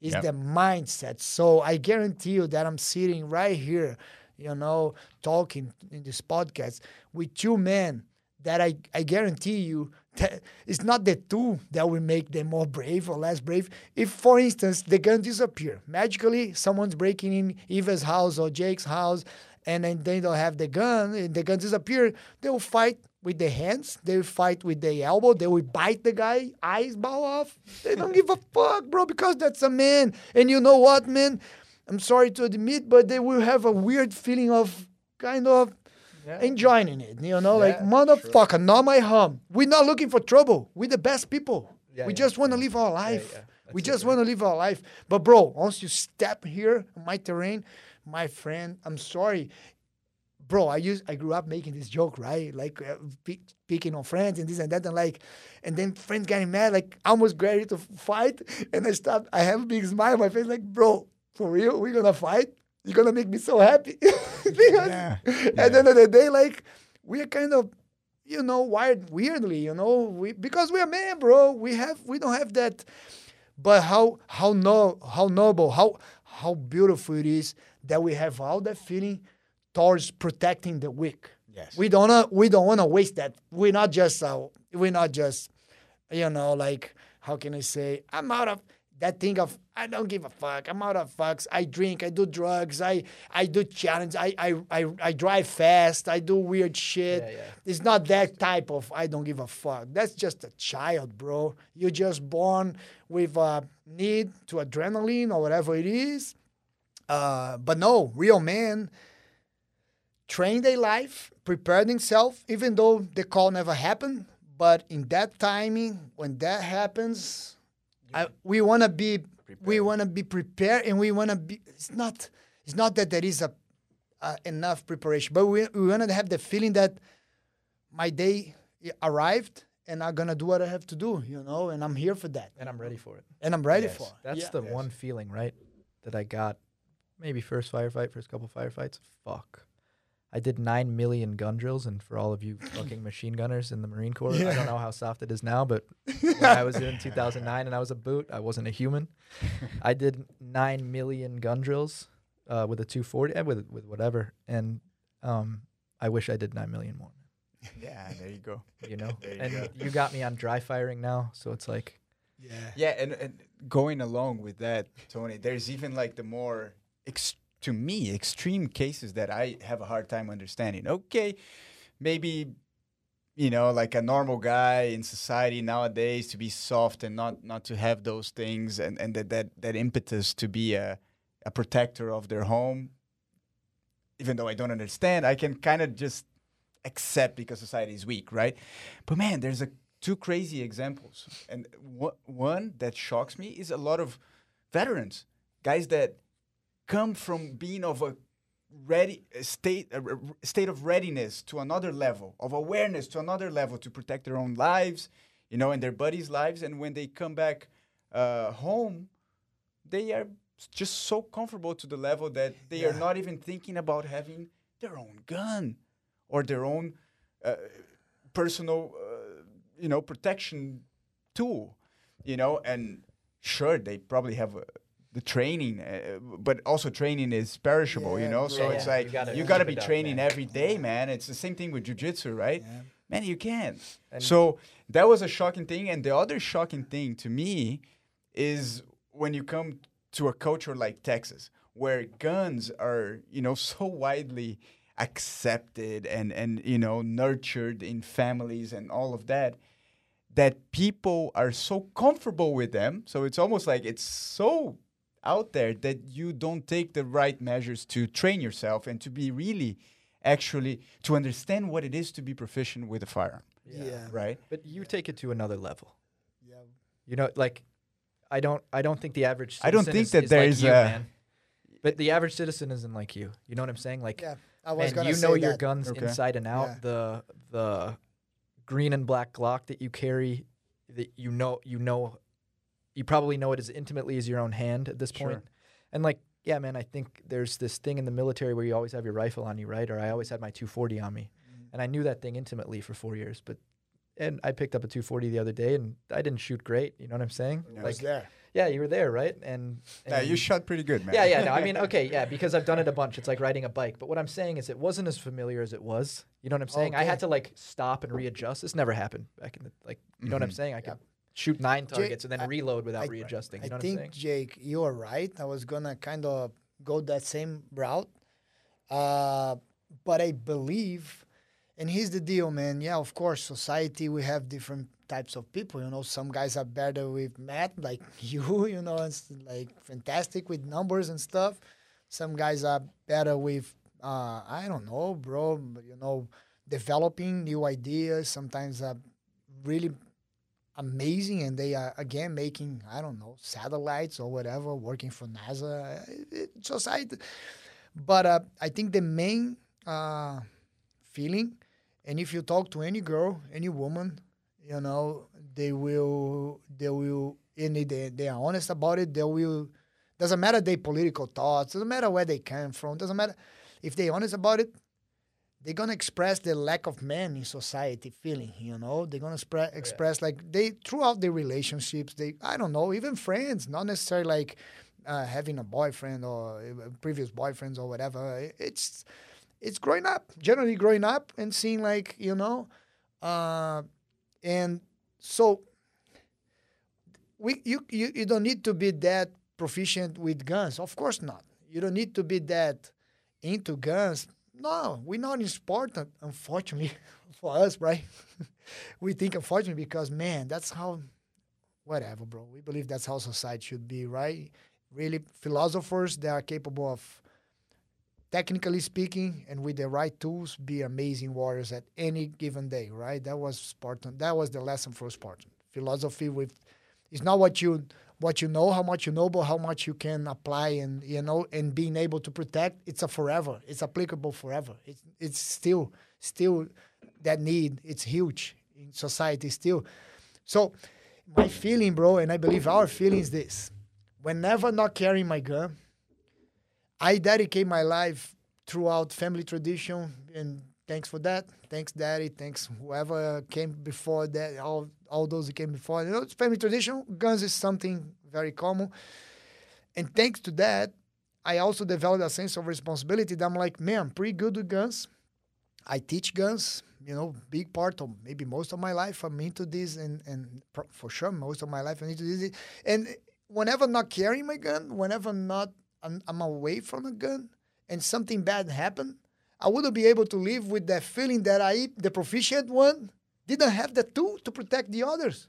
It's Yep. the mindset. So I guarantee you that I'm sitting right here, you know, talking in this podcast with two men that I, I guarantee you that it's not the tool that will make them more brave or less brave. If, for instance, the gun disappear, magically someone's breaking in Eva's house or Jake's house, and then they don't have the gun, and the gun disappear, they will fight with their hands, they will fight with their elbow, they will bite the guy, eyes bow off. They don't give a fuck, bro, because that's a man. And you know what, man? I'm sorry to admit, but they will have a weird feeling of kind of enjoying it. You know, like Yeah, motherfucker, not my home. We're not looking for trouble. We're the best people. Yeah, we yeah, just want to live our life. yeah. we just want to live our life. But bro, once you step here my terrain, my friend, I'm sorry. Bro, I used I grew up making this joke, right? Like uh, picking on friends and this and that, and like, and then friends getting mad, like almost ready to fight, and I stopped. I have a big smile on my face, like, bro, for real, we're gonna fight. You're gonna make me so happy *laughs* because Yeah. at the end of the day, like we're kind of, you know, wired weirdly, you know, we because we're men, bro. We have we don't have that, but how how no how noble how how beautiful it is that we have all that feeling towards protecting the weak. Yes. We don't wanna, we don't want to waste that. We're not just uh, we're not just you know like how can I say I'm out of that thing of I don't give a fuck. I'm out of fucks. I drink. I do drugs. I I do challenge. I I I, I drive fast. I do weird shit. Yeah, yeah. It's not that type of I don't give a fuck. That's just a child, bro. You're just born with a need to adrenaline or whatever it is. Uh, but no, real men train their life, prepare themselves, even though the call never happened. But in that timing, when that happens, I, we want to be we want to be prepared, and we want to be. It's not it's not that there is a uh, enough preparation, but we we want to have the feeling that my day arrived, and I'm gonna do what I have to do, you know, and I'm here for that, And I'm ready for it. and I'm ready Yes. for. it. That's Yeah. the one feeling, right? That I got maybe first firefight, first couple firefights. Fuck. I did nine million gun drills, and for all of you fucking *laughs* machine gunners in the Marine Corps, I don't know how soft it is now, but *laughs* when I was in 2009 and I was a boot, I wasn't a human. *laughs* I did nine million gun drills uh, with a 240, and with with whatever, and um, I wish I did nine million more. Yeah, there you go. You know, you and go. you got me on dry firing now, so it's like Yeah. Yeah, and, and going along with that, Tony, there's even like the more, ex- to me, extreme cases that I have a hard time understanding. Okay, maybe, you know, like a normal guy in society nowadays to be soft and not not to have those things and, and that, that, that impetus to be a, a protector of their home, even though I don't understand, I can kind of just accept because society is weak, right? But man, there's a two crazy examples, and wha- one that shocks me is a lot of veterans, guys that come from being of a ready state a state of readiness to another level of awareness to another level to protect their own lives, you know, and their buddies' lives, and when they come back uh, home, they are just so comfortable to the level that they are not even thinking about having their own gun or their own uh, personal, uh, you know, protection tool, you know, and sure they probably have uh, the training, uh, but also training is perishable, you Yeah, know. So bro. it's like you gotta you gotta be up, training man. every day, man. It's the same thing with jujitsu, right? Yeah. Man, you can't. And- so that was a shocking thing, and the other shocking thing to me is when you come to a culture like Texas, where guns are, you know, *laughs* so widely accepted and and you know nurtured in families and all of that that people are so comfortable with them so it's almost like it's so out there that you don't take the right measures to train yourself and to be really actually to understand what it is to be proficient with a firearm Yeah. right But you take it to another level. Yeah. You know, like I don't I don't think the average I don't citizen think is, that is there's like you, a- man. But the average citizen isn't like you. You know what I'm saying? Like Yeah. I was man, gonna you know your that. guns Okay. inside and out. Yeah. The the green and black Glock that you carry that you know you know you probably know it as intimately as your own hand at this point. Sure. And like, yeah, man, I think there's this thing in the military where you always have your rifle on you, right? Or I always had my 240 on me. Mm. And I knew that thing intimately for four years. But and I picked up a 240 the other day and I didn't shoot great. You know what I'm saying? I was there. yeah, you were there, right? And, yeah you shot pretty good man yeah, yeah. No, I *laughs* mean, okay, yeah, because I've done it a bunch. It's like riding a bike. But what I'm saying is, it wasn't as familiar as it was. You know what I'm saying? I had to like stop and readjust. This never happened back in the like. You know what I'm Mhm. saying? I could shoot nine targets and then I- reload without I- readjusting. You know I what think I'm saying? Jake, you are right. I was gonna kind of go that same route, uh, but I believe, and here's the deal, man. Yeah, of course, society we have different types of people. You know, some guys are better with math, like *laughs* you. You know, it's like fantastic with numbers and stuff. Some guys are better with, uh, I don't know, bro. You know, developing new ideas. Sometimes are really amazing and they are again making i don't know satellites or whatever working for nasa. It, it, society but uh, i think the main uh, feeling and if you talk to any girl any woman you know they will they will and they, they are honest about it they will doesn't matter their political thoughts doesn't matter where they came from doesn't matter if they're honest about it they're gonna express the lack of men in society feeling you know they're gonna spre- express like they throughout their relationships they i don't know even friends not necessarily like uh, having a boyfriend or uh, previous boyfriends or whatever it's it's growing up generally growing up and seeing like you know uh, and so we you, you you don't need to be that proficient with guns. Of course not. You don't need to be that into guns. No, we're not important, unfortunately, *laughs* for us, right? *laughs* we think unfortunately because man, that's how whatever, bro. We believe that's how society should be, right? Really philosophers that are capable of technically speaking and with the right tools be amazing warriors at any given day, right? That was Spartan. That was the lesson for Spartan. Philosophy with it's not what you what you know, how much you know, but how much you can apply and you know, and being able to protect. It's a forever. It's applicable forever. It's it's still still that need. It's huge in society still. So my feeling, bro, and I believe our feeling is this: whenever not carrying my gun, I dedicate my life throughout family tradition, and thanks for that. Thanks, Daddy. Thanks, whoever came before that. All all those who came before. You know, it's family tradition. Guns is something very common, and thanks to that, I also developed a sense of responsibility. That I'm like, man, I'm pretty good with guns. I teach guns. You know, big part of maybe most of my life I'm into this, and and for sure most of my life I'm into this. And whenever I'm not carrying my gun, whenever I'm not I'm, I'm away from a gun, and something bad happened, I wouldn't be able to live with that feeling that I, the proficient one, didn't have the tool to protect the others.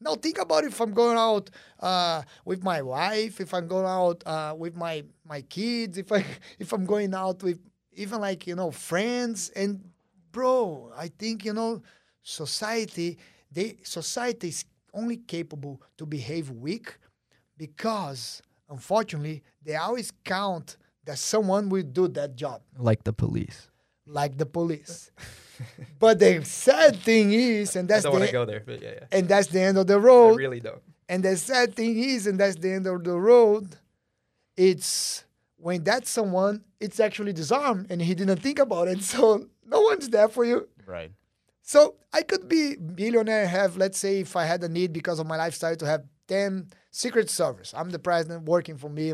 Now think about if I'm going out uh, with my wife, if I'm going out uh, with my my kids, if I *laughs* if I'm going out with even like you know friends and bro, I think you know society they society is only capable to behave weak because unfortunately they always count that someone will do that job Like the police. like the police. *laughs* but the sad thing is, and I that's don't want to the go there, but yeah, yeah. and that's the end of the I road. really don't. And the sad thing is, and that's the end of the road, it's when that someone, it's actually disarmed and he didn't think about it. *laughs* So no one's there for you. Right. So I could be billionaire, have, let's say, if I had a need because of my lifestyle to have 10 Secret Service. I'm the president working for me.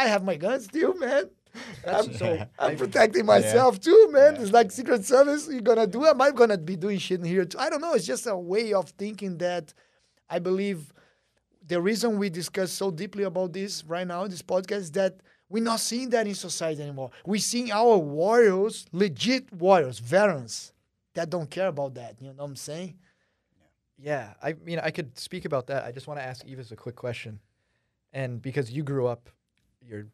I have my guns still, man. I'm, so- *laughs* I'm protecting myself too, man. It's like Secret Service. You're gonna do. Am I gonna be doing shit in here too? I don't know. It's just a way of thinking that I believe the reason we discuss so deeply about this right now in this podcast is that we're not seeing that in society anymore. We're seeing our warriors, legit warriors, veterans, that don't care about that. You know what I'm saying? Yeah, I mean, I could speak about that. I just want to ask Eva's a quick question, and because you grew up, you're, you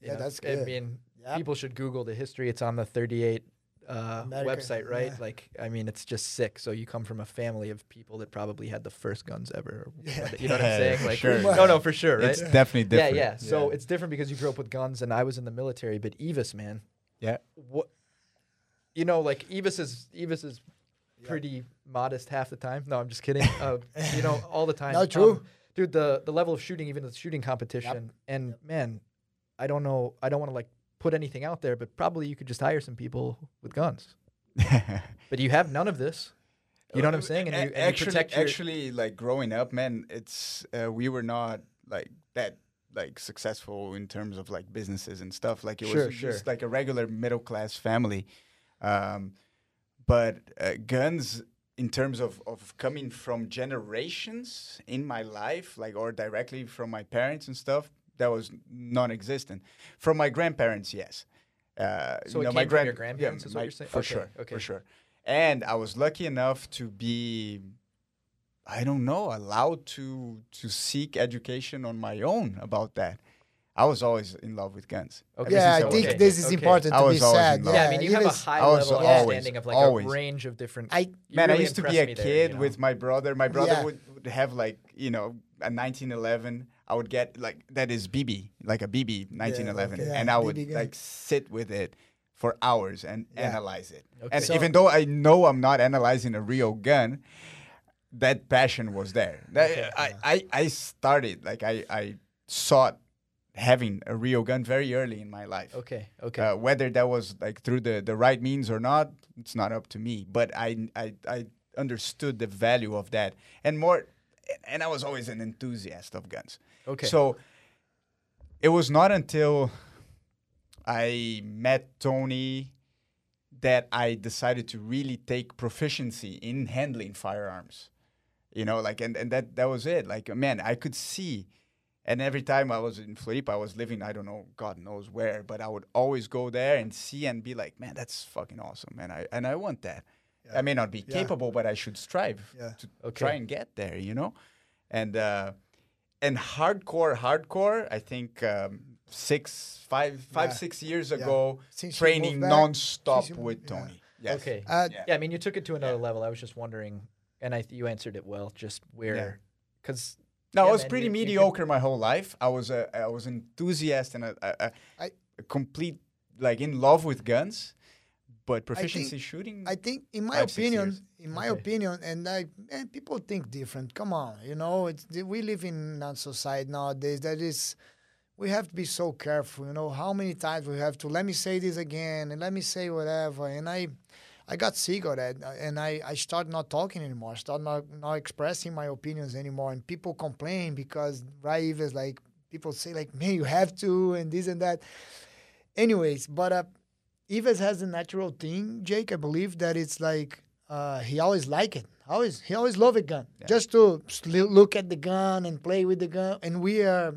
Yeah, know, that's I mean, Yeah. people should Google the history. It's on the 38 uh, website, right? yeah. Like, I mean, it's just sick. So you come from a family of people that probably had the first guns ever. Yeah. *laughs* You know what I'm saying? *laughs* Like, sure. no, no, for sure, right? It's definitely different. Yeah, yeah. So it's different because you grew up with guns, and I was in the military. But Evis, man, yeah. what? You know, like Evis is Evis is pretty modest half the time. No, I'm just kidding. *laughs* Uh, you know, all the time. No, true. Um, dude. The the level of shooting, even the shooting competition, and man, I don't know. I don't want to like put anything out there, but probably you could just hire some people with guns. *laughs* But you have none of this. You know what I'm saying? And you, and actually, protect your, actually, like growing up, man, it's uh, we were not like that like successful in terms of like businesses and stuff. Like it Sure, was sure. just like a regular middle class family. Um, but uh, guns, in terms of of coming from generations in my life, like or directly from my parents and stuff, that was non-existent. From my grandparents, yes. Uh, So you it know, came my from grand- your grandparents yeah, is what my- you're saying? For Okay, sure, okay. for sure. And I was lucky enough to be, I don't know, allowed to to seek education on my own about that. I was always in love with guns. Okay. Yeah, I think okay, this is okay. important I to be was always said. in love. yeah, I mean, you it have a high I was level always- understanding of like always. a range of different. I you Man, I used to be a me there, kid you know? with my brother. My brother Yeah. would, would have like you know a 1911. I would get like that is BB, like a BB 1911, okay. and I would BB like sit with it for hours and Yeah. analyze it. Okay. And So- even though I know I'm not analyzing a real gun, that passion was there. That- Okay. I, I I started like I I sought having a real gun very early in my life. Okay, okay. Uh, whether that was like through the, the right means or not, it's not up to me. But I, I I understood the value of that, and more, and I was always an enthusiast of guns. okay. So it was not until I met Tony that I decided to really take proficiency in handling firearms. you know, like and and that that was it. Like man, I could see. And every time I was in Floripa, I was living, I don't know, God knows where, but I would always go there and see and be like, man, that's fucking awesome, man. I and I want that. I may not be Yeah. capable, but I should strive Yeah. to Okay. try and get there, you know? And uh and hardcore, hardcore, I think um six, five, five, Yeah. six years ago, Since training back, non-stop with moved- yeah. Tony. Yes. Okay. Uh, Yeah. Yeah, I mean, you took it to another level. I was just wondering, and I you answered it well. Just where, because No, Yeah, I was pretty you- you could- mediocre my whole life. I was a I was enthusiast and a, a, a, I- a complete like in love with guns, but proficiency shooting. I think, in my Five, opinion, in my Okay. opinion, and I and people think different. Come on, you know, it's we live in a society nowadays that is. We have to be so careful, you know. How many times we have to let me say this again and let me say whatever, and I, I got sick of that, uh, and I I start not talking anymore. I start not not expressing my opinions anymore, and people complain because right is like people say like, man, you have to, and this and that. Anyways, but uh, Ives has a natural thing, Jake. I believe that it's like uh, he always like it. Always he always love a gun. Yeah. Just to look at the gun and play with the gun. And we are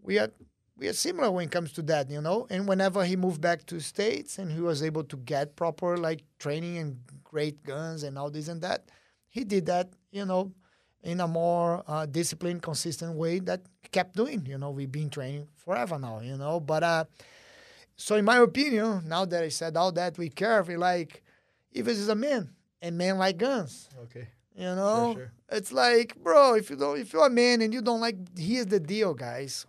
we are we are similar when it comes to that, you know. And whenever he moved back to states and he was able to get proper like training and great guns and all this and that, he did that, you know, in a more uh, disciplined, consistent way that kept doing. You know, we've been training forever now, you know. But uh, so in my opinion, now that I said all that, we carefully like, if this is a man and men like guns, okay, you know. sure. It's like, bro, if you don't, if you're a man and you don't like, here's the deal, guys.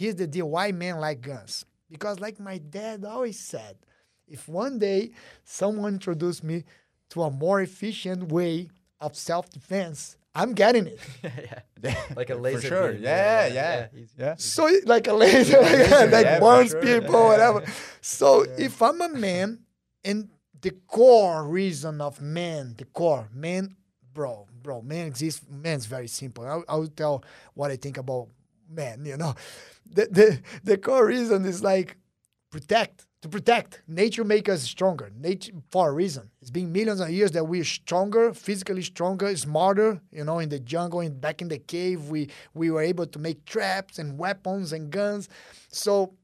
Here's the deal. Why men like guns? Because, like my dad always said, if one day someone introduced me to a more efficient way of self-defense, I'm getting it. *laughs* yeah, *laughs* like a laser. For laser. sure. beam. Yeah, yeah, easy. yeah. So like a laser, *laughs* laser, that yeah, burns sure. people, whatever. So if I'm a man, and the core reason of man, the core man, bro, bro, man exists. Man's very simple. I'll, I'll tell what I think about man. You know, the the the core reason is like protect to protect. Nature make us stronger. Nature for a reason. It's been millions of years that we're stronger, physically stronger, smarter. You know, in the jungle, in back in the cave, we we were able to make traps and weapons and guns. So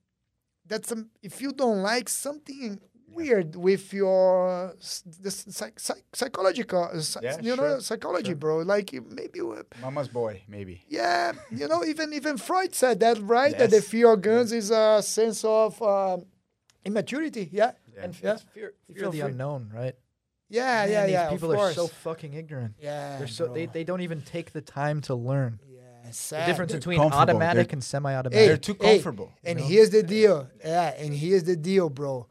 that's um, if you don't like something weird with your s- the psych, psych, psychological, uh, Yeah, you know, sure, psychology, sure. bro. Like you- maybe. uh, Mama's boy, maybe. yeah, you know, even even Freud said that, right? That the fear of guns is a sense of um, immaturity. Yeah, And Yeah. it's fear, You fear feel of the free. unknown, right? yeah, Man, yeah, these yeah. people of are course. so fucking ignorant. yeah, They're so they, bro. they don't even take the time to learn. yeah, The difference they're between automatic They're- and semi-automatic. Hey, They're too hey, comfortable. And know? here's the deal. Yeah, and here's the deal, bro.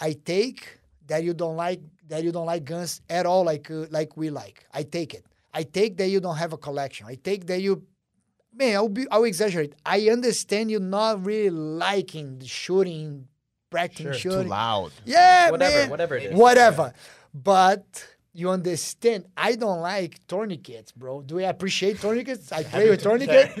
I take that you don't like that you don't like guns at all, like uh, like we like. I take it. I take that you don't have a collection. I take that you, man. I'll be. I'll exaggerate. I understand you not really liking the shooting, practicing Sure. Too Too shooting. loud. Yeah, Whatever, man. whatever it is. Whatever. But you understand, I don't like tourniquets, bro. Do I appreciate tourniquets? I *laughs* play with tourniquets.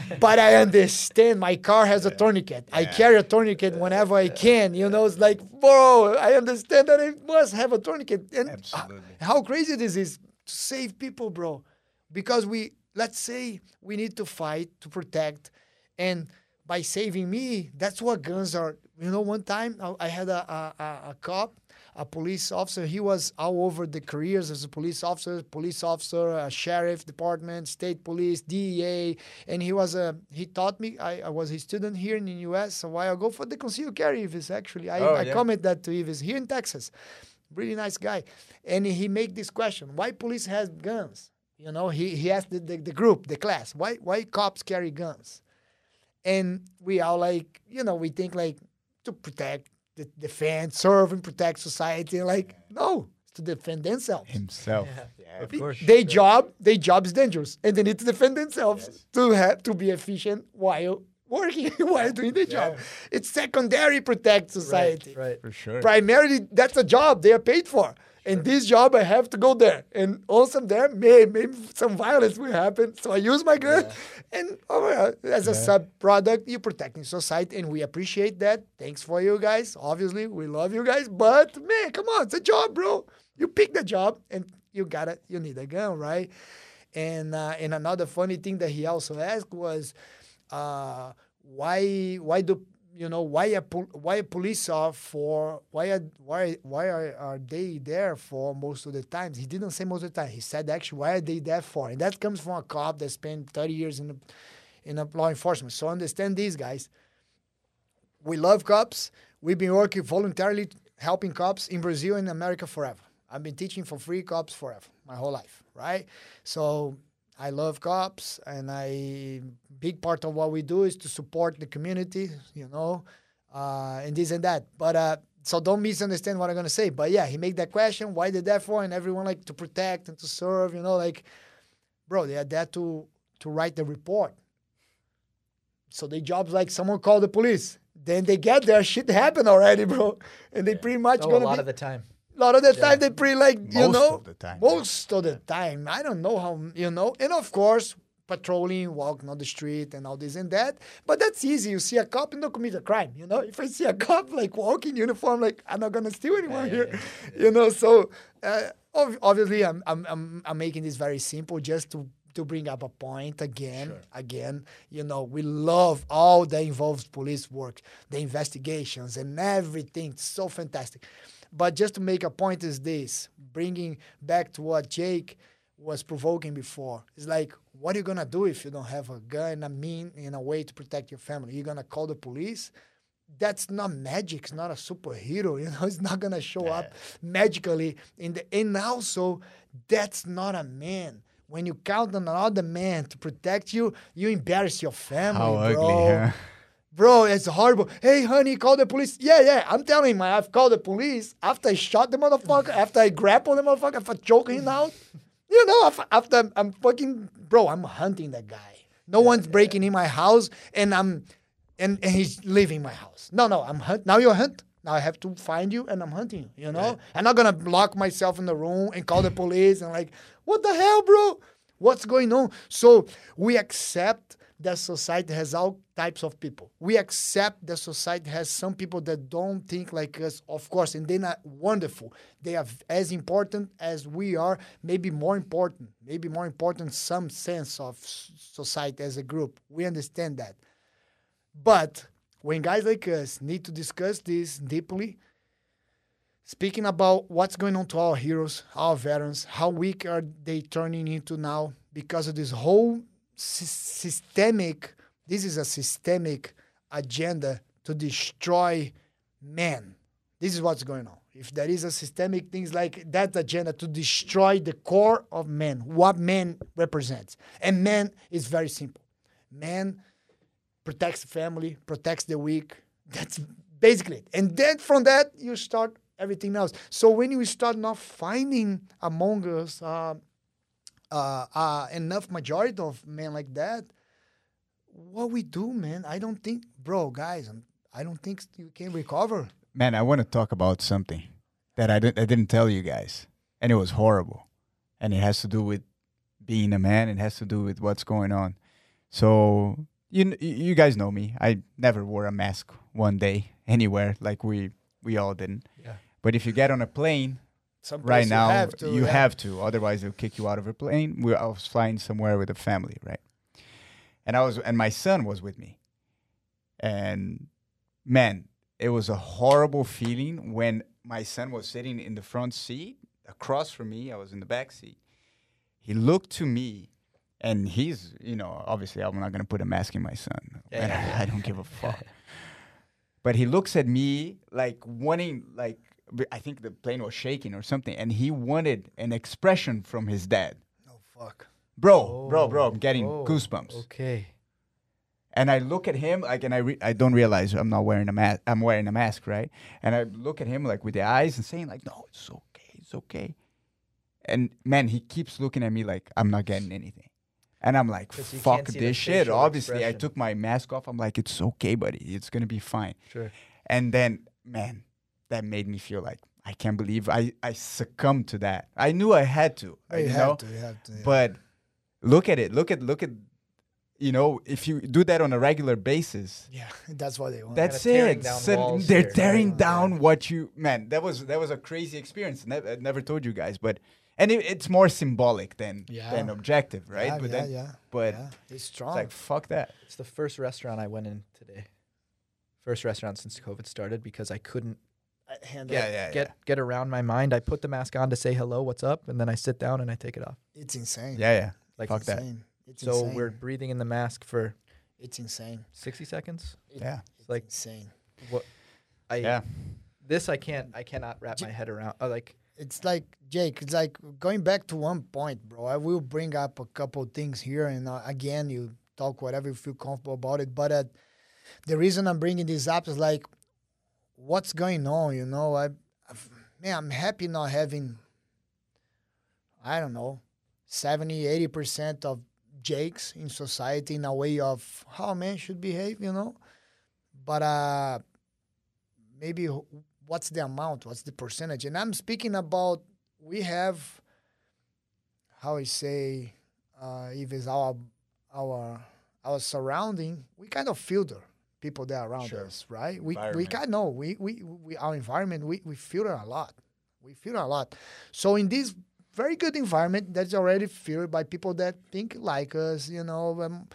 *laughs* but I understand my car has a tourniquet. I carry a tourniquet whenever I can. You know, it's like, bro, I understand that I must have a tourniquet. And uh, Absolutely. how crazy this is to save people, bro. Because we, let's say, we need to fight to protect. And by saving me, that's what guns are. You know, one time I, I had a, a, a, a cop, a police officer. He was all over the careers as a police officer, police officer, a sheriff department, state police, DEA, and he was a. He taught me. I, I was his student here in the U.S. a while ago for the concealed carry. Ives actually, I, Oh, I yeah. comment that to Ives here in Texas. Really nice guy, and he made this question: Why police has guns? You know, he he asked the, the, the group, the class, why why cops carry guns? And we all like, you know, we think like to protect, the, defend, serve, and protect society. Like, no, it's to defend themselves. Himself. Yeah, Of course. Their job, their job is dangerous, and they need to defend themselves to have to be efficient while working, *laughs* while doing their job. It's secondary protect society. Right, right. For sure. Primarily, that's a job they are paid for. And this job, I have to go there. And also there, may, maybe some violence will happen. So I use my gun. And oh, yeah, as a sub product, you're protecting society. And we appreciate that. Thanks for you guys. Obviously, we love you guys. But man, come on, it's a job, bro. You pick the job and you gotta you need a gun, right? And uh, and another funny thing that he also asked was, uh, why why do you know why a why a police are for why are why why are, are they there for most of the times? He didn't say most of the time. He said actually why are they there for? And that comes from a cop that spent 30 years in the, in a law enforcement. So understand these guys. We love cops. We've been working voluntarily helping cops in Brazil and America forever. I've been teaching for free cops forever, my whole life, right? So I love cops, and I big part of what we do is to support the community, you know, uh, and this and that. But uh, so don't misunderstand what I'm gonna say. But yeah, he made that question: why they there for? And everyone like to protect and to serve, you know, like, bro, they are there to to write the report. So their job's like someone call the police. Then they get there, shit happened already, bro, and they pretty much Oh, a gonna lot be, of the time. A lot of the time they pretty like you Most know of the time. most of the time. I don't know how you know and of course patrolling walking on the street and all this and that but that's easy. You see a cop and don't commit a crime you know? If i see a cop like walking uniform like i'm not gonna steal anyone yeah, here you know? So uh, ob- obviously I'm, I'm i'm i'm making this very simple just to to bring up a point again again. You know we love all that involves police work the investigations and everything. It's so fantastic but just to make a point is this, bringing back to what Jake was provoking before. It's like, what are you gonna do if you don't have a gun, a mean, in a way to protect your family? You're gonna call the police? That's not magic. It's not a superhero. *laughs* You know, it's not gonna show up magically. In the and also, that's not a man. When you count on another man to protect you, you embarrass your family, How ugly, bro. huh? Bro, it's horrible. Hey, honey, call the police. Yeah, yeah. I'm telling him, I've called the police after I shot the motherfucker, after I grappled the motherfucker, after choking him out. *laughs* You know, af- after I'm, I'm fucking, bro, I'm hunting that guy. No one's breaking in my house, and I'm, and, and he's leaving my house. No, no, I'm hunt. Now you're hunt. Now I have to find you, and I'm hunting you. You know, I'm not gonna lock myself in the room and call the police and like, what the hell, bro? What's going on? So we accept that society has all types of people. We accept that society has some people that don't think like us, of course, and they're not wonderful. They are as important as we are, maybe more important, maybe more important some sense of society as a group. We understand that. But when guys like us need to discuss this deeply, speaking about what's going on to our heroes, our veterans, how weak are they turning into now because of this whole systemic, this is a systemic agenda to destroy men. This is what's going on. If there is a systemic things like that agenda to destroy the core of men, what man represents. And man is very simple. Man protects the family, protects the weak. That's basically it. And then from that, you start everything else. So when you start not finding among us uh, uh, uh, enough majority of men like that, what we do, man? I don't think, bro, guys, I'm, I don't think you can recover. Man, I want to talk about something that I didn't I didn't tell you guys, and it was horrible, and it has to do with being a man. It has to do with what's going on. So you you guys know me. I never wore a mask one day anywhere, like we we all didn't. Yeah. But if you get on a plane Some right now, you have to. you yeah. have to. Otherwise, they'll kick you out of a plane. We, I was flying somewhere with a family, right? And I was, and my son was with me. And man, it was a horrible feeling when my son was sitting in the front seat across from me. I was in the back seat. He looked to me, and he's, you know, obviously I'm not gonna put a mask in my son. Yeah, And yeah, *laughs* I, I don't give a fuck. *laughs* but he looks at me like wanting, like I think the plane was shaking or something, and he wanted an expression from his dad. Oh, fuck. Bro, oh, bro, bro, I'm getting Oh, goosebumps. Okay. And I look at him like, and I re- I don't realize I'm not wearing a mask. I'm wearing a mask, right? And I look at him like with the eyes and saying like, no, it's okay, it's okay. And man, he keeps looking at me like I'm not getting anything. And I'm like, fuck can't see the this shit. Obviously, I took my mask off. I'm like, it's okay, buddy. It's gonna be fine. Sure. And then, man, that made me feel like I can't believe I I succumbed to that. I knew I had to, You, you have know. to, you have to. yeah. But look at it. Look at look at you know, if you do that on a regular basis, yeah, *laughs* that's what they want. that's it. So they're here. tearing Yeah. down what you man. That was that was a crazy experience. Never, I never told you guys, but and it, it's more symbolic than Yeah. than objective, right? Yeah, but yeah, then, yeah. but yeah. It's it's strong. like fuck that. It's the first restaurant I went in today. First restaurant since COVID started because I couldn't I handle Yeah, it. yeah, get get around my mind. I put the mask on to say hello, what's up, and then I sit down and I take it off. It's insane. yeah, yeah. Like Fuck that. It's so insane. we're breathing in the mask for It's insane. 60 seconds. It- Yeah. It's like- insane. What I Yeah. this I can't I cannot wrap my head around. Uh, like It's like Jake. It's like going back to one point, bro. I will bring up a couple things here, and uh, again, you talk whatever you feel comfortable about it. But uh, the reason I'm bringing this up is like, what's going on? You know, I, I've, man, I'm happy not having. I don't know, 70, 80 percent of Jakes in society in a way of how a man should behave. You know, but uh, maybe what's the amount what's the percentage and i'm speaking about we have how I say uh, if it's our our our surrounding we kind of filter people that are around Sure. us right we we kind know we, we we our environment we, we filter a lot we filter a lot so in this very good environment that's already filtered by people that think like us you know um,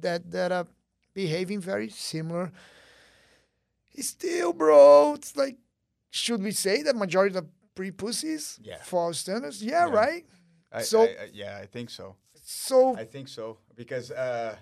that that are behaving very similar Still, bro, it's like, should we say that majority of pre pussies Yeah. for our standards? Yeah, Yeah. right. I, So- I, I, yeah, I think so. So I think so because uh,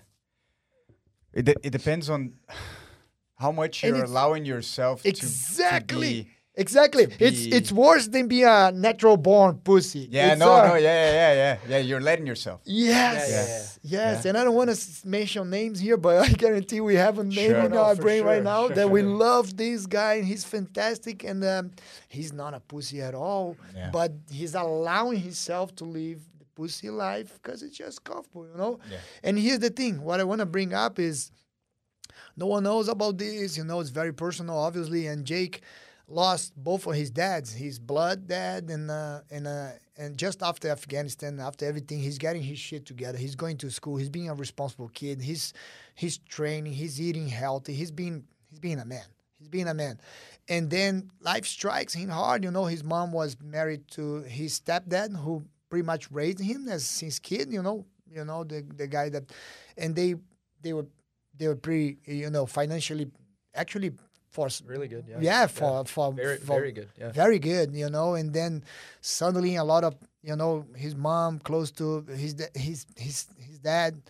it de- it depends on *sighs* how much you're allowing yourself to- exactly, to be. exactly, to it's be- it's worse than being a natural born pussy. Yeah, It's, no, uh, no, yeah, yeah, yeah, yeah. You're letting yourself. Yes, Yeah, yeah, yes, and I don't want to mention names here, but I guarantee we have a name Sure. in No, our brain right now sure, that we love this guy and he's fantastic and um, he's not a pussy at all, but he's allowing himself to live the pussy life because it's just comfortable, you know. Yeah. And here's the thing: what I want to bring up is no one knows about this. You know, it's very personal, obviously. And Jake lost both of his dads, his blood dad, and uh, and uh, and just after Afghanistan, after everything, he's getting his shit together. He's going to school. He's being a responsible kid. He's he's training. He's eating healthy. He's being he's being a man. He's being a man. And then life strikes him hard. You know, his mom was married to his stepdad, who pretty much raised him as since kid. You know, you know the the guy that, and they they were they were pretty you know financially actually for really good. Yeah. yeah, for for very for- very good. Yeah. very good, you know. And then suddenly a lot of you know his mom close to his his his his dad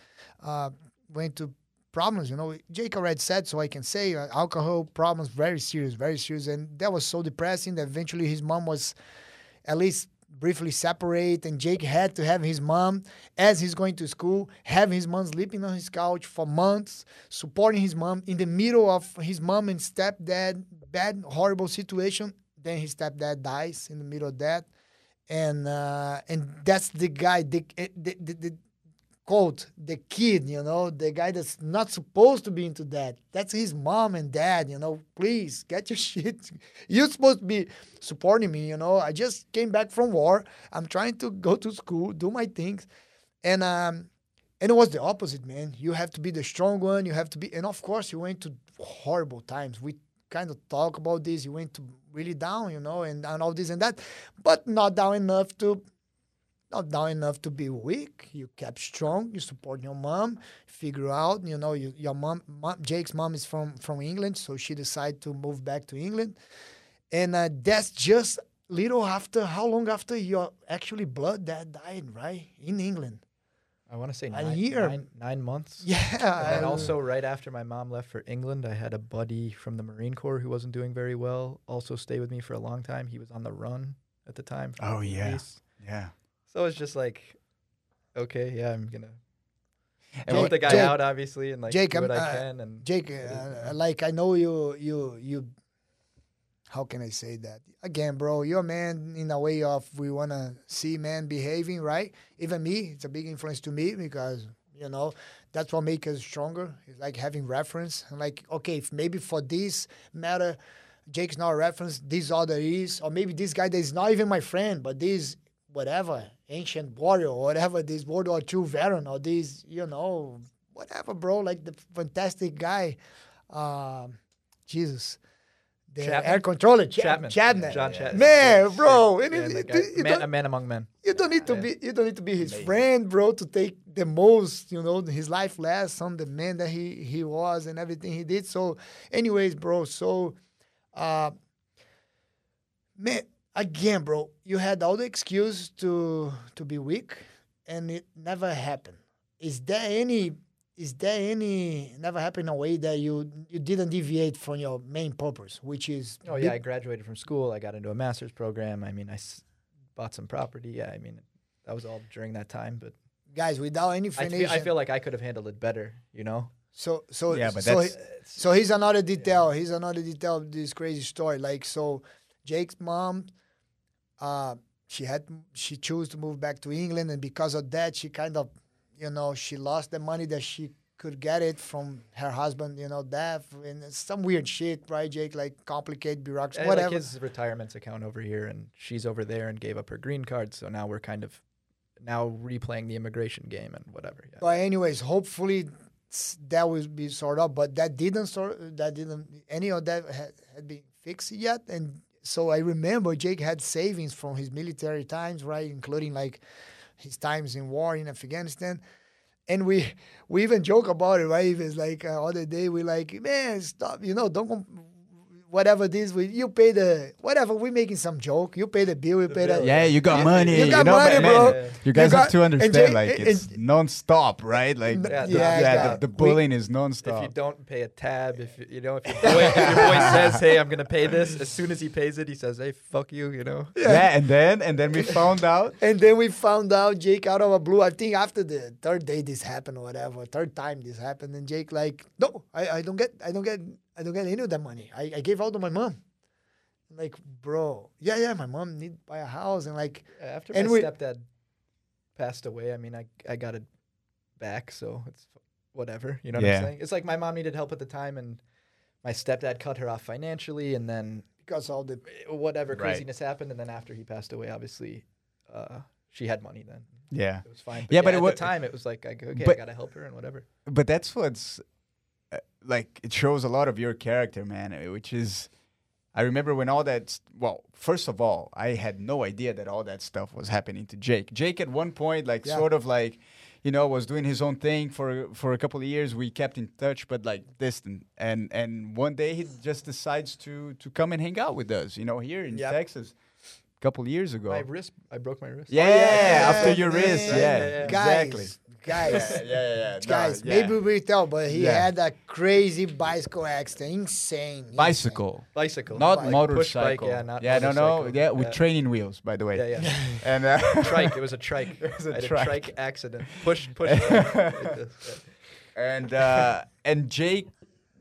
uh, went to problems. You know, Jake already said, so I can say uh, alcohol problems very serious, very serious, and that was so depressing that eventually his mom was at least briefly separate and Jake had to have his mom as he's going to school have his mom sleeping on his couch for months supporting his mom in the middle of his mom and stepdad bad horrible situation. Then his stepdad dies in the middle of that. And uh, and that's the guy the, the, the, the the kid you know the guy that's not supposed to be into that. That's his mom and dad you know. Please get your *laughs* shit. You're supposed to be supporting me you know. I just came back from war. I'm trying to go to school do my things. And um and it was the opposite man. You have to be the strong one. You have to be and of course you went to horrible times. We kind of talk about this. You went to really down you know and, and all this and that but not down enough to not down enough to be weak. You kept strong. You support your mom. Figure out, you know, you, your mom, mom. Jake's mom is from from England, so she decided to move back to England, and uh, that's just little after. How long after your actually blood dad died, right in England? I want to say A nine, year. nine, nine months. *laughs* Yeah, And also, right after my mom left for England, I had a buddy from the Marine Corps who wasn't doing very well. Also, stay with me for a long time. He was on the run at the time. Oh, the yeah. police. Yeah. So it's just like, okay, yeah, I'm gonna And Jake- the guy Jake- out, obviously, and like Jake, do what I uh, can. And Jake, uh, like I know you, you, you. How can I say that again, bro? You're a man in a way of we wanna see man behaving right. Even me, it's a big influence to me because you know that's what makes us stronger. It's like having reference. And like okay, if maybe for this matter, Jake's not a reference. This other is, or maybe this guy that is not even my friend, but this whatever ancient warrior or whatever this World War II veteran or this you know whatever, bro. Like the fantastic guy. Um, Jesus, the Chapman? air controller, Chap- Chapman. Chapman. John Chapman. Man, bro, yeah, it- and the it- you man, a man among men. you don't need to Yeah. be you don't need to be his Amazing. friend, bro, to take the most, you know, his life less on the man that he he was and everything he did. So, anyways, bro, so uh man, again, bro, you had all the excuse to to be weak and it never happened. Is there any is there any never happened in a way that you you didn't deviate from your main purpose, which is Oh yeah, I graduated from school. I got into a master's program. I mean, I s- bought some property. Yeah, I mean, that was all during that time. But guys without any I feel, I feel like I could have handled it better. You know. So so Yeah, but so, that's- so here's another detail. Here's another detail of this crazy story. Like so, Jake's mom, uh, she had she chose to move back to England, and because of that, she kind of, you know, she lost the money that she could get it from her husband, you know, death and it's some weird shit, right, Jake? Like complicated bureaucracy, whatever. Like his retirement's account over here, and she's over there, and gave up her green card. So now we're kind of now replaying the immigration game and whatever. Yeah. But anyways, hopefully that will be sorted out. But that didn't sort. That didn't. Any of that had, had been fixed yet. And so I remember Jake had savings from his military times, right, including like his times in war in Afghanistan. And we we even joke about it, right? It's like uh, other day we like, man, stop, you know, don't. Com- Whatever this, we you pay the whatever. We making some joke. You pay the bill. You pay the. Yeah, you got You- money. you got know, money, man, bro. man, You You guys got- have to and understand, Jay- like and- it's non-stop, right? Like, Yeah, the, yeah, yeah, yeah. the, the We- bullying is nonstop. If you don't pay a tab, if you- you know, if your *laughs* boy, if your boy says, "Hey, I'm gonna pay this," as soon as he pays it, he says, "Hey, fuck you," you know. yeah. and then and then we found out. *laughs* And then we found out Jake out of a blue. I think after the third day this happened or whatever, third time this happened, and Jake like, no, I, I don't get, I don't get, I don't get any of that money. I, I gave out to my mom. Like, bro, yeah, yeah, my mom need to buy a house and like, After And my we- stepdad passed away, I mean, I I got it back, so it's whatever. You know what Yeah. I'm saying? It's like my mom needed help at the time, and my stepdad cut her off financially, and then because all the whatever Right. craziness happened, and then after he passed away, obviously, uh, she had money then. Yeah, It was fine. Yeah, but it at wa- the time, it was like, I, okay, I gotta help her and whatever. but that's what's uh, like. It shows a lot of your character, man. uh, Which is, I remember when all that. Well, first of all, I had no idea that all that stuff was happening to Jake. Jake at one point, like, Yeah. sort of like. You know, was doing his own thing for for a couple of years. We kept in touch, but like distant. And and one day he just decides to to come and hang out with us. You know, here in Yep. Texas, a couple of years ago. My wrist, I broke my wrist. Yeah, yeah, after your wrist, yeah, Yeah, yeah, yeah. exactly. Guys, guys, yeah, yeah, yeah. guys. No, yeah. Maybe we tell, but he Yeah. had a crazy bicycle accident, insane, insane. bicycle, Bicycle, not Bike. motorcycle. Push bike, yeah, not yeah, no, no, motorcycle. yeah, with Yeah. training wheels, by the way. Yeah, yeah. *laughs* And uh, *laughs* trike. It was a trike. *laughs* It was a I had trike. a trike accident. Push, push. trike like and uh, and Jake,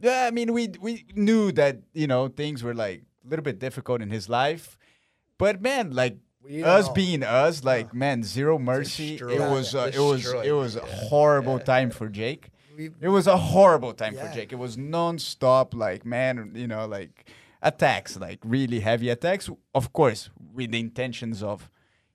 yeah, I mean, we we knew that you know things were like a little bit difficult in his life, but man, like. We don't Us know. being us, like man, zero mercy. It was, uh, it was, Destroyed. it was a horrible time for Jake. We, It was a horrible time Yeah. for Jake. It was non-stop, like man, you know, like attacks, like really heavy attacks. Of course, with the intentions of,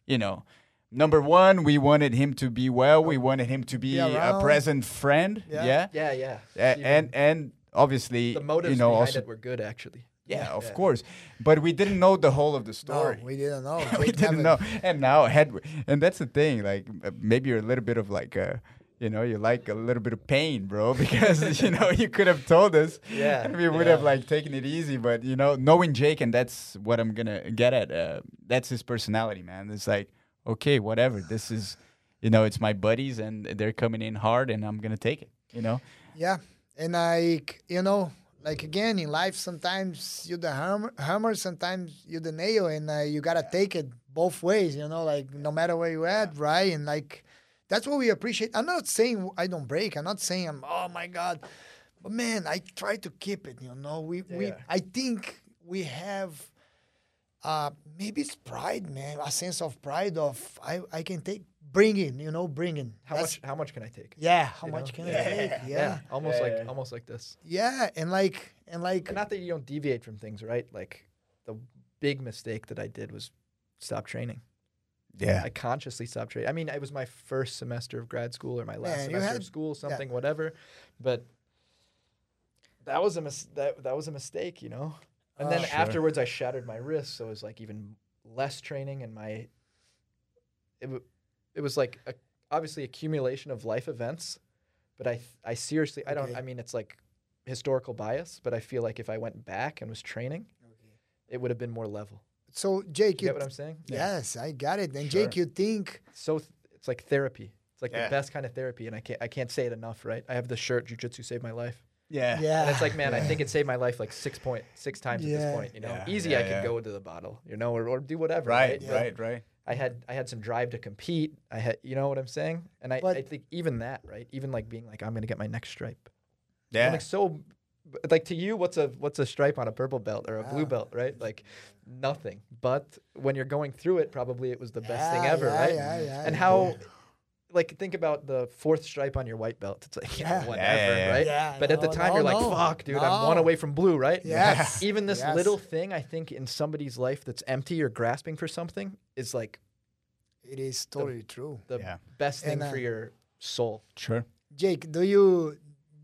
you know, number one, we wanted him to be well. We wanted him to be Be a present friend. Yeah. Yeah, Yeah, yeah. A- and and obviously, the motives you know, behind also it were good, actually. Yeah, of course. But we didn't know the whole of the story. no, we didn't know. *laughs* we didn't know. And now had and that's the thing. Like uh, maybe you're a little bit of like a. You know, you like a little bit of pain, bro, *laughs* because you know you could have told us, Yeah, and we would yeah. have like taken it easy. But you know, knowing Jake, and that's what I'm gonna get at. Uh, that's his personality, man. It's like, okay, whatever. This is, you know, it's my buddies, and they're coming in hard, and I'm gonna take it. You know, Yeah, and like you know, like again in life, sometimes you the hammer, hammer sometimes you the nail, and uh, you gotta take it both ways. You know, like no matter where you at, right? And like that's what we appreciate. I'm not saying I don't break. I'm not saying I'm oh my god, but man, I try to keep it. You know, we we I think we have. Uh, maybe it's pride, man. A sense of pride of I, I can take bringing, you know, bringing. How That's- much? How much can I take? Yeah, how you much know? can I take? *laughs* Yeah. almost Yeah, like yeah. almost like this. Yeah, and like and like Not that you don't deviate from things, right? Like the big mistake that I did was stop training. yeah, I consciously stopped training. I mean, it was my first semester of grad school or my last Man, semester had- of school, something, whatever. But that was a mis- that that was a mistake, you know. And then Oh. Sure. afterwards, I shattered my wrist, so it was like even less training, and my it w- it was like a, obviously accumulation of life events, but I I seriously I don't Okay. I mean it's like historical bias, but I feel like if I went back and was training, it would have been more level. So Jake, You you, get what I'm saying? yes, I got it. And Sure. Jake, you think So th- it's like therapy. It's like Yeah. the best kind of therapy, and I can't I can't say it enough, right? I have the shirt "Jiu-Jitsu saved my life," Yeah. yeah? and it's like, man, I think it saved my life like six point six times at this point. You know, Yeah, easy yeah, I could go to the bottle, you know, or, or do whatever. Right, Right, right, right. I had I had some drive to compete. I had, you know what I'm saying, and I, But- I think even that, right, even like being like, I'm gonna get my next stripe. I'm Yeah. like so, like to you, what's a what's a stripe on a purple belt or a blue ah. belt, right? Like nothing. But when you're going through it, probably it was the best thing ever, yeah, right? Yeah, yeah, and yeah. how like think about the fourth stripe on your white belt it's like yeah, *laughs* Yeah. whatever Yeah, yeah, yeah. right Yeah, but at the time no, you're like no. fuck dude i'm one away from blue right Yes. even this yes. little thing i think in somebody's life that's empty or grasping for something is like It is totally true. the Yeah. best thing And, for uh, your soul Sure. Jake, do you?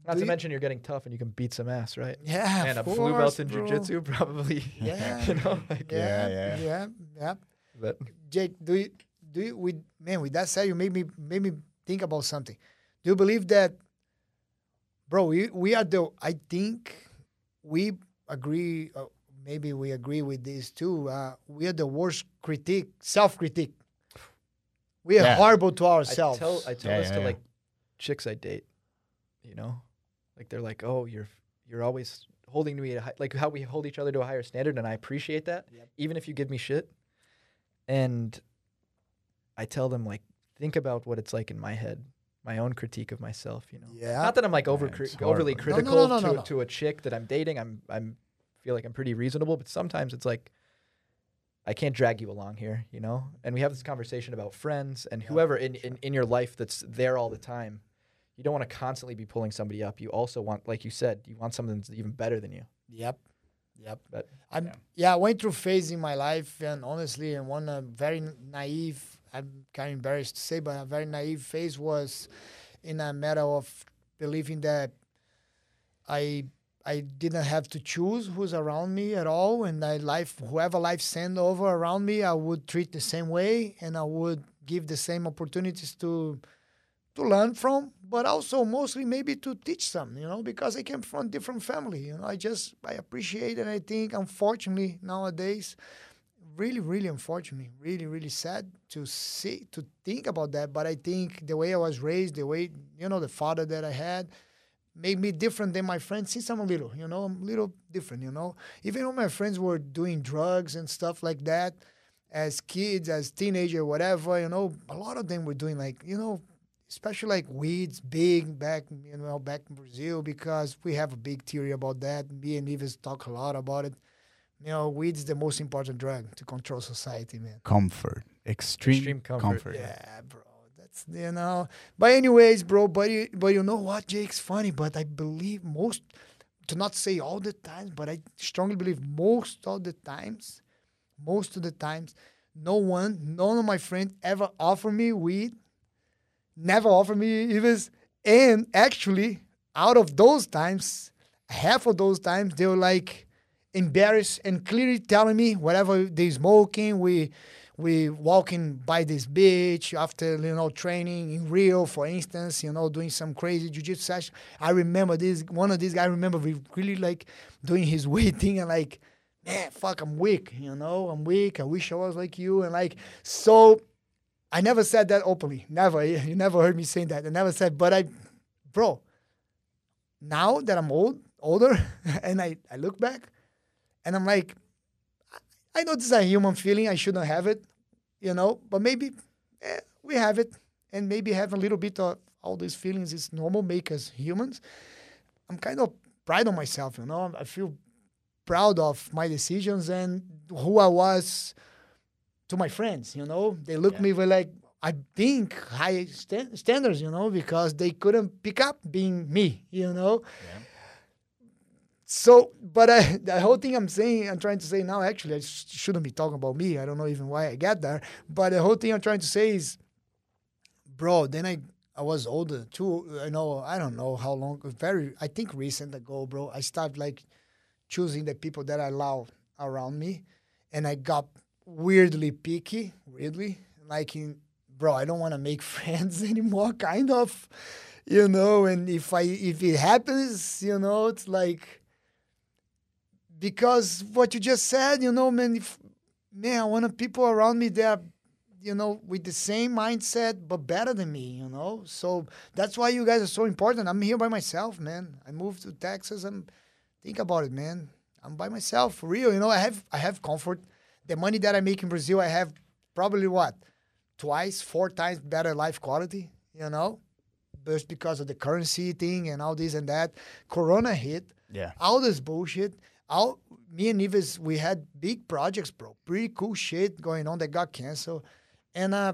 not do to you- mention you're getting tough and you can beat some ass right Yeah, and a of blue belt in bro. jiu-jitsu probably *laughs* Yeah, you know like yeah, Yeah, yeah, yeah. yeah, but Jake, do you do you with man with that said you made me made me think about something. Do you believe that, bro? We we are the I think we agree. Uh, maybe we agree with this too. Uh, we are the worst critique, self critique. We are Yeah. horrible to I ourselves. tell I tell Yeah, this yeah, to yeah. like chicks I date, you know, like they're like, oh, you're you're always holding me at a high, like how we hold each other to a higher standard, and I appreciate that, Yep. even if you give me shit. And I tell them like, think about what it's like in my head, my own critique of myself, you know. yeah, Not that I'm like over Yeah, overly horrible. No, no, critical no, no, to no, no. to a chick that I'm dating. I'm I'm feel like I'm pretty reasonable, but sometimes it's like I can't drag you along here, you know? And we have this conversation about friends and Yeah, whoever in, in, in your life that's there all the time. You don't want to constantly be pulling somebody up. You also want, like you said, you want something that's even better than you. Yep. Yep. But I'm, Yeah. yeah. I went through phase in my life, and honestly, and one uh, very naive, I'm kind of embarrassed to say, but a very naive phase was in a matter of believing that I I didn't have to choose who's around me at all, and I life whoever life sent over around me, I would treat the same way, and I would give the same opportunities to to learn from, but also mostly maybe to teach some, you know, because I came from different family. You know, I just I appreciate and I think unfortunately nowadays, really, really unfortunate, really, really sad to see to think about that. But I think the way I was raised, the way you know, the father that I had made me different than my friends since I'm a little, you know, I'm a little different, you know. Even when my friends were doing drugs and stuff like that, as kids, as teenager, whatever, you know, a lot of them were doing like, you know, especially like weeds, big back, you know, back in Brazil because we have a big theory about that. Me and Ives talk a lot about it. You know, weed is the most important drug to control society, man. Comfort. Extreme, Extreme comfort, comfort. Yeah, bro. That's you know. But anyways, bro. But you, but you know what, Jake's funny. But I believe most, to not say all the times, but I strongly believe most of the times, most of the times, no one, none of my friends ever offer me weed. Never offer me even. And actually, out of those times, half of those times they were like embarrassed and clearly telling me whatever they smoking, we we walking by this beach after you know training in Rio, for instance, you know, doing some crazy jiu-jitsu session. I remember this one of these guys. I remember re- really like doing his *laughs* weight thing and like, man, fuck, I'm weak. You know, I'm weak. I wish I was like you. And like, so I never said that openly. Never. *laughs* You never heard me saying that. I never said, but I, bro. Now that I'm old, older, *laughs* and I, I look back, and I'm like, I know this is a human feeling. I shouldn't have it, you know, but maybe eh, we have it. And maybe have a little bit of all these feelings is normal, make us humans. I'm kind of proud of myself, you know. I feel proud of my decisions and who I was to my friends, you know. They look Yeah. me with like, I think high sta- standards, you know, because they couldn't pick up being me, you know. Yeah. So, but I, *laughs* the whole thing I'm saying, I'm trying to say now, actually, I sh- shouldn't be talking about me. I don't know even why I get there. But the whole thing I'm trying to say is, bro, then I, I was older too. I know, I don't know how long, very, I think recent ago, bro, I started like choosing the people that I allow around me, and I got weirdly picky, weirdly like in, bro, I don't want to make *laughs* friends anymore, kind of, you know. And if I if it happens, you know, it's like because what you just said, you know, man, if, man, I want people around me that you know, with the same mindset but better than me, you know. So that's why you guys are so important. I'm here by myself, man. I moved to Texas and think about it, man. I'm by myself, for real. You know, I have I have comfort. The money that I make in Brazil, I have probably what twice, four times better life quality. You know, just because of the currency thing and all this and that. Corona hit. Yeah. All this bullshit. All me and Ives, we had big projects, bro. Pretty cool shit going on that got canceled. And uh,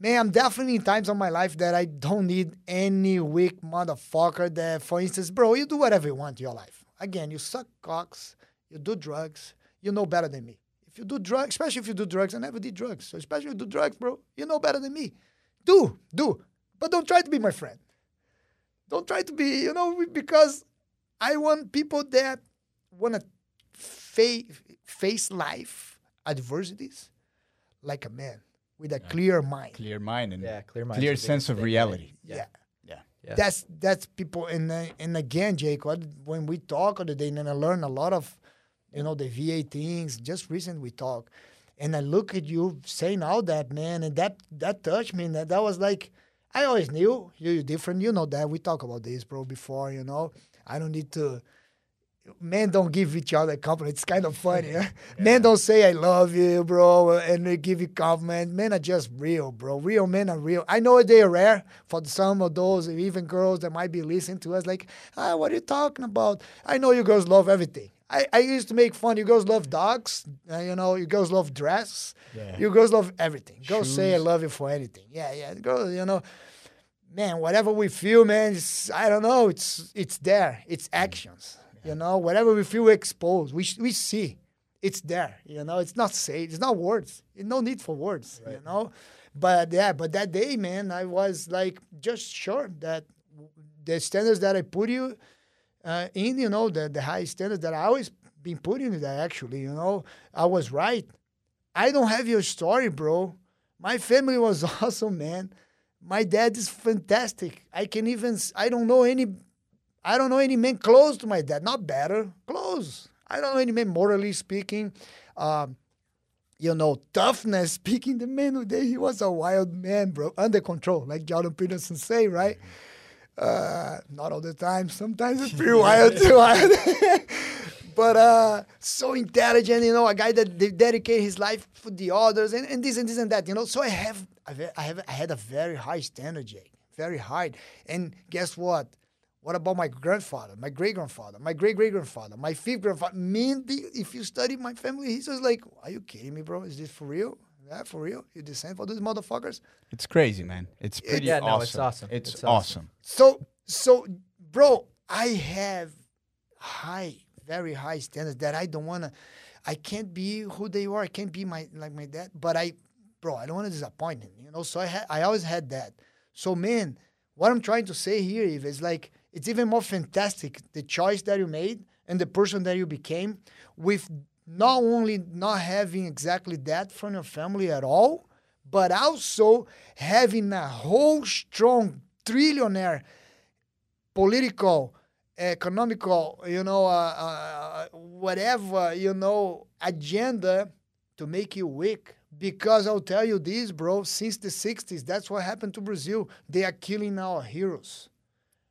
man, I'm definitely in times of my life that I don't need any weak motherfucker that, for instance, bro, you do whatever you want in your life. Again, you suck cocks, you do drugs, you know better than me. If you do drugs, especially if you do drugs, I never did drugs. So especially if you do drugs, bro, you know better than me. Do, do. But don't try to be my friend. Don't try to be, you know, because I want people that want to fa- face life, adversities, like a man with a clear mind. Clear mind and Yeah, clear mind. clear sense of reality. Yeah. Yeah. Yeah. That's that's people and uh, and again, Jake, when we talk other day, and I learn a lot of, you know, the VA things. Just recently we talk, and I look at you saying all that, man, and that that touched me. And that, that was like, I always knew you- you're different. You know that we talk about this, bro, before. You know, I don't need to. Men don't give each other compliments. It's kind of funny. huh? *laughs* Men don't say I love you, bro, and they give you compliments. Men are just real, bro. Real men are real. I know they are rare for some of those, even girls that might be listening to us, like, ah, what are you talking about? I know you girls love everything. I, I used to make fun. You girls love dogs. Uh, you know, you girls love dress. Yeah. You girls love everything. Girls say I love you for anything. Yeah, yeah. Girls, you know, man, whatever we feel, man, it's, I don't know. It's it's there. It's actions. You know, whatever we feel exposed, we we see. It's there. You know, it's not say. It's not words. No need for words. You know, but yeah, but that day, man, I was like just sure that the standards that I put you uh, in, you know, the the high standards that I always been putting in that actually, you know, I was right. I don't have your story, bro. My family was *laughs* awesome, man. My dad is fantastic. I can even I don't know any I don't know any man close to my dad. Not better, close. I don't know any man morally speaking. Um, you know, toughness speaking. The man who day he was a wild man, bro, under control, like Jordan Peterson say, right? Uh, not all the time. Sometimes it's pretty *laughs* wild too. wild. *laughs* but uh, so intelligent, you know, a guy that de- dedicate his life for the others, and, and this and this and that, you know. So I have, I have, I have, I had a very high standard, Jake, very high. And guess what? What about my grandfather, my great grandfather, my great great grandfather, my fifth grandfather? Me, and the, if you study my family, he's just like, are you kidding me, bro? Is this for real? Yeah, for real? You descend for these motherfuckers? It's crazy, man. It's pretty Yeah, awesome. no, it's awesome. It's, It's awesome. awesome. So, so, bro, I have high, very high standards that I don't wanna. I can't be who they are. I can't be my like my dad. But I, bro, I don't want to disappoint him. You know. So I had, I always had that. So man, what I'm trying to say here Eve, is like it's even more fantastic the choice that you made and the person that you became with not only not having exactly that from your family at all, but also having a whole strong trillionaire political, economical, you know, uh, uh, whatever, you know, agenda to make you weak. Because I'll tell you this, bro, since the 60s, that's what happened to Brazil. They are killing our heroes.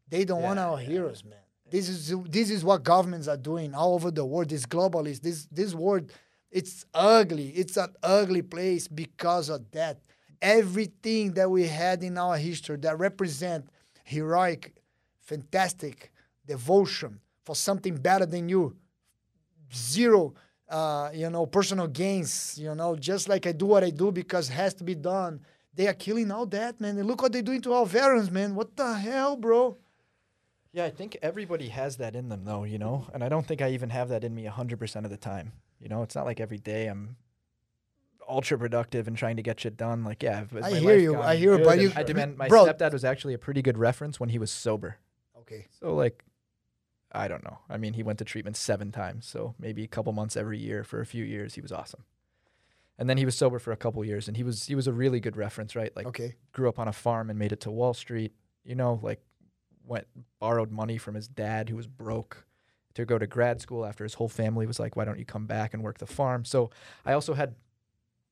They don't want our yeah. heroes, man. This is this is what governments are doing all over the world. This globalist, this this world, it's ugly. It's an ugly place because of that. Everything that we had in our history that represent heroic, fantastic devotion for something better than you, zero, uh, you know, personal gains. You know, just like I do what I do because it has to be done. They are killing all that, man. And look what they're doing to our veterans, man. What the hell, bro? Yeah, I think everybody has that in them, though, you know? And I don't think I even have that in me 100% of the time. You know, it's not like every day I'm ultra productive and trying to get shit done. Like, yeah, I hear you, I hear but you- I demand my bro- stepdad was actually a pretty good reference when he was sober. Okay. So, like, I don't know. I mean, he went to treatment seven times, so maybe a couple months every year for a few years. He was awesome. And then he was sober for a couple years, and he was he was a really good reference, right? Like okay. grew up on a farm and made it to Wall Street. You know, like went borrowed money from his dad who was broke to go to grad school after his whole family was like, "Why don't you come back and work the farm?" So I also had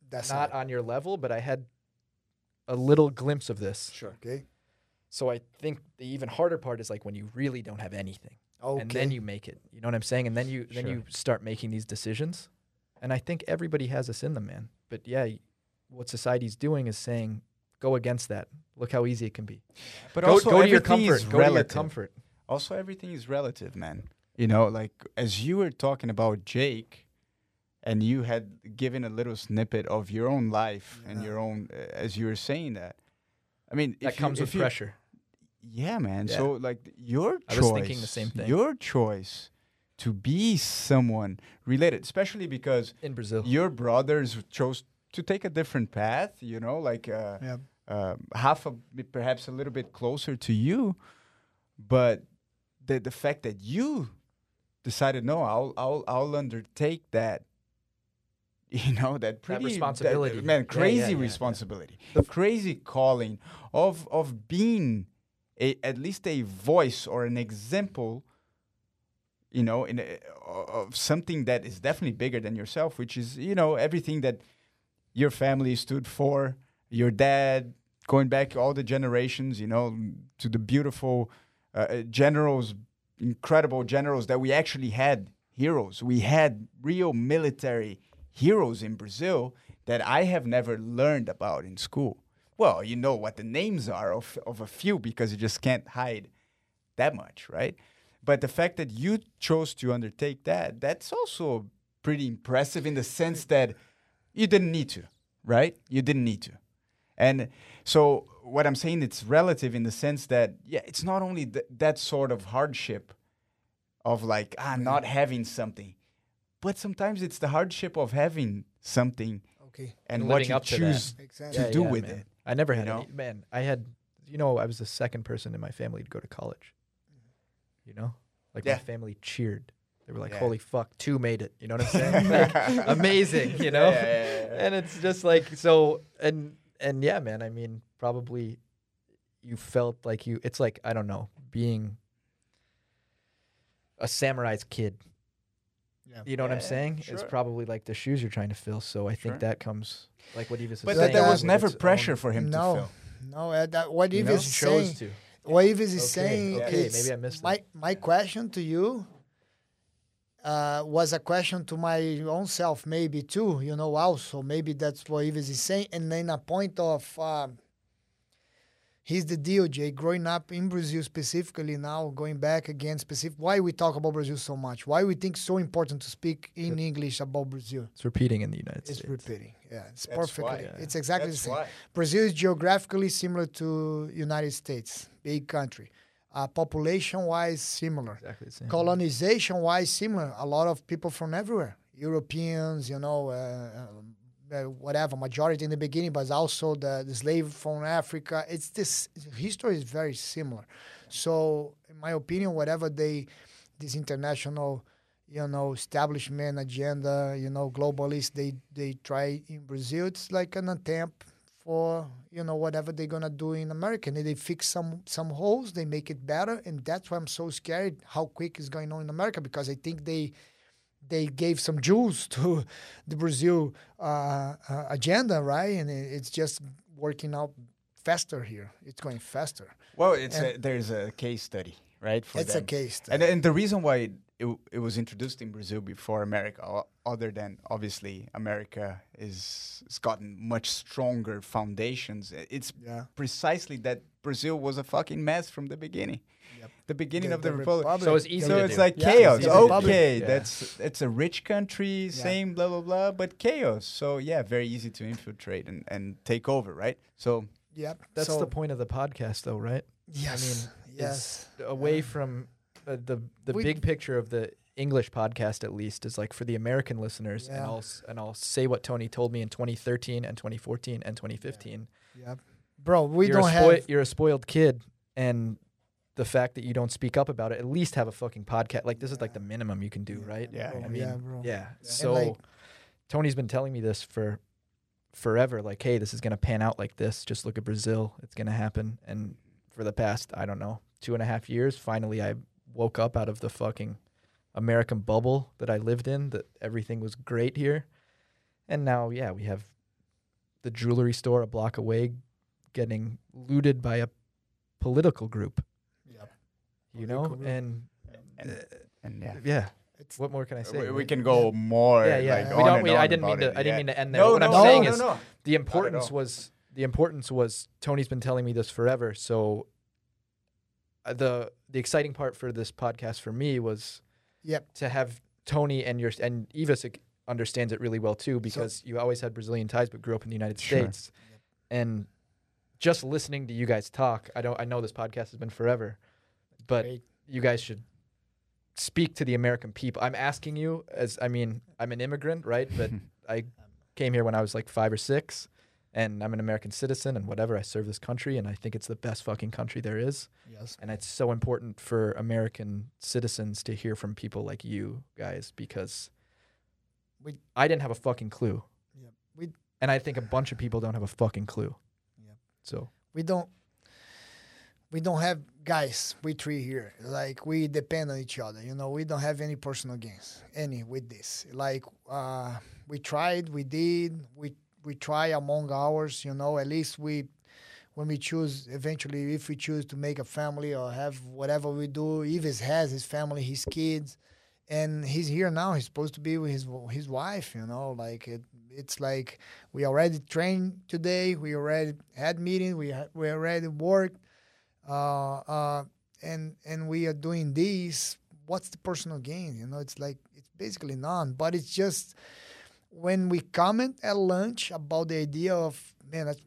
That's not on your level, but I had a little glimpse of this. Sure. okay. So I think the even harder part is like when you really don't have anything, Okay. and then you make it. You know what I'm saying? And then you then Sure. you start making these decisions. And I think everybody has this in them, man. But yeah, what society's doing is saying, go against that. Look how easy it can be. But go also go to your comfort. is Go to your relative. comfort. also everything is relative man you know like as you were talking about jake and you had given a little snippet of your own life and your own uh, as you were saying that i mean That if you- comes if with you- pressure. yeah man Yeah. so like your choice I was thinking the same thing. your choice to be someone related especially because in Brazil. your brothers chose to take a different path you know like uh, Yeah. Um, half bit- perhaps a little bit closer to you, but the the fact that you decided no, I'll I'll I'll undertake that. *laughs* You know that pretty that- responsibility. man. Crazy yeah, yeah, yeah. responsibility, the crazy calling of of being a at least a voice or an example. You know, in a, of something that is definitely bigger than yourself, which is you know everything that your family stood for, your dad, going back all the generations, you know, to the beautiful uh, uh, generals, incredible generals that we actually had heroes. We had real military heroes in Brazil that I have never learned about in school. Well, you know what the names are of, of a few because you just can't hide that much, right? But the fact that you chose to undertake that, that's also pretty impressive in the sense that you didn't need to, right? You didn't need to. And so what I'm saying it's relative in the sense that yeah, it's not only th- that sort of hardship of like ah not having something, but sometimes it's the hardship of having something Okay. and And what you up to that. choose Makes sense. to do with man. it. I never you had know? any, man. I had, you know, I was the second person in my family to go to college. You know, like Yeah. my family cheered. They were like, Yeah. "Holy fuck, two made it." You know what I'm *laughs* saying? Like, amazing. You know, Yeah, yeah, yeah, yeah. and it's just like so. And and yeah, man. I mean, probably you felt like you. It's like I don't know, being a samurai's kid. Yeah. You know what I'm Yeah, saying? It's probably like the shoes you're trying to fill. So I think Sure. that comes like what Evis is But that there was never its own- pressure for him to no, fill. no. Uh, that, what you Yves know? is chose saying, to. what Yves is Okay, saying, okay, is maybe I missed my that. my question to you uh, was a question to my own self, maybe too. You know, also maybe that's what Yves is saying, and then a point of. Um, Here's the deal, Jay. Growing up in Brazil specifically now, going back again specific. Why we talk about Brazil so much? Why we think so important to speak in English about Brazil? It's repeating in the United It's States. It's repeating. Yeah, it's That's perfectly. why. Yeah. It's exactly That's the same. why. Brazil is geographically similar to United States, big country. Uh, population-wise, similar. Exactly. Colonization-wise, similar. A lot of people from everywhere. Europeans, you know, uh, uh, whatever. Majority in the beginning, but also the, the slave from Africa. It's this history is very similar. So, in my opinion, whatever they, this international, you know, establishment agenda, you know, globalists, they they try in Brazil. It's like an attempt for you know whatever they're gonna do in America. And they fix some some holes, they make it better, and that's why I'm so scared how quick is going on in America because I think they they gave some jewels *laughs* to the Brazil uh, uh, agenda, right? And it, it's just working out faster here. It's going faster. Well, it's a, there's a case study, right? For it's them. a case. And, and the reason why it, it, it was introduced in Brazil before America, other than obviously America is has gotten much stronger foundations. It's yeah. precisely that Brazil was a fucking mess from the beginning. Yep. The beginning The- of the, the republic. Republic. So it's easy So to it's do. like Yeah, chaos. it's easy to do. Okay, Yeah. that's it's a rich country, same blah blah blah, but chaos. So yeah, very easy to infiltrate and, and take over, right? So Yep. That's so, the point of the podcast, though, right? Yes. I mean, yes. Away Yeah. from uh, the the We- big picture of the English podcast, at least, is like for the American listeners, and I'll and I'll say what Tony told me in 2013 and 2014 and 2015. Yep. Bro, we you're don't have. you're a spoiled kid, and the fact that you don't speak up about it, at least have a fucking podcast. Like this is like the minimum you can do, right? Yeah, bro. I mean, yeah, bro. Yeah. So like- Tony's been telling me this for forever. Like, hey, this is gonna pan out like this. Just look at Brazil. It's gonna happen. And for the past, I don't know, two and a half years, finally I woke up out of the fucking American bubble that I lived in, that everything was great here. And now, yeah, we have the jewelry store a block away getting looted by a political group, Yep. you know? Political group. And, And, uh, and yeah. yeah, It's what more can I say? We, we can go more. yeah, yeah. Like, we on don't. and We, on I didn't mean to. it, I didn't mean to end there. No, what no, I'm no, saying no, is no. the importance was the importance was Tony's been telling me this forever. So uh, Uh, the the exciting part for this podcast for me was Yep. to have Tony and your and Evis understands it really well too because you always had Brazilian ties but grew up in the United Sure. States, and just listening to you guys talk, I don't. I know this podcast has been forever, but Great. you guys should speak to the American people. I'm asking you as I mean, I'm an immigrant, right? But *laughs* I came here when I was like 5 or 6 and I'm an American citizen and whatever. I serve this country and I think it's the best fucking country there is. Yes. And it's so important for American citizens to hear from people like you guys because We- I didn't have a fucking clue. Yep. We And I think a bunch of people don't have a fucking clue. Yep. So, we don't we don't have guys we three here like we depend on each other you know we don't have any personal gains any with this like uh we tried we did we we try among ours you know at least we when we choose eventually if we choose to make a family or have whatever we do Ives has his family his kids and he's here now he's supposed to be with his his wife you know like it it's like we already trained today we already had meetings we ha- we already worked uh, uh, and and we are doing this what's the personal gain? You know it's like it's basically none but it's just when we comment at lunch about the idea of man let's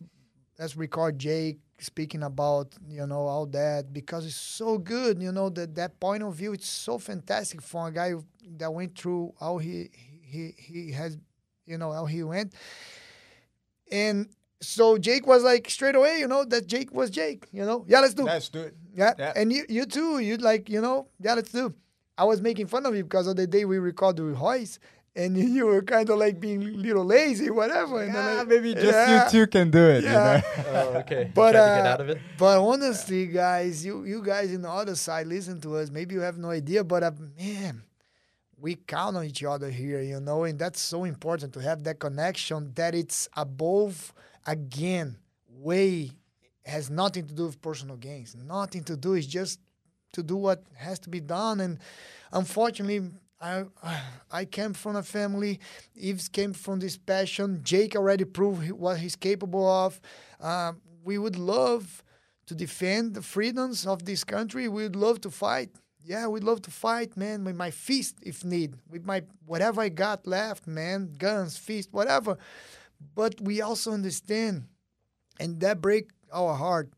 let's record jake speaking about you know all that because it's so good you know that that point of view it's so fantastic for a guy that went through how he he he has you know how he went and so Jake was like straight away, you know, that Jake was Jake, you know. Yeah, let's do. Let's do it. Yeah. Yeah. And you you too, you'd like, you know, yeah, let's do. I was making fun of you because of the day we recorded with Hoyce and you, you were kind of like being a little lazy, whatever. And then Ah, like, maybe just yeah. you two can do it. Yeah. You know? *laughs* oh, okay. But, Tried to get uh, out of it. But honestly, guys, you you guys in the other side listen to us. Maybe you have no idea, but uh, man, we count on each other here, you know, and that's so important to have that connection that it's above again, way has nothing to do with personal gains. Nothing to do. It's just to do what has to be done. And unfortunately, I *sighs* I came from a family. Yves came from this passion. Jake already proved what he's capable of. Um, we would love to defend the freedoms of this country. We'd love to fight. Yeah, we'd love to fight, man, with my fist if need, with my whatever I got left, man, guns, fist, whatever. But we also understand, and that break our heart.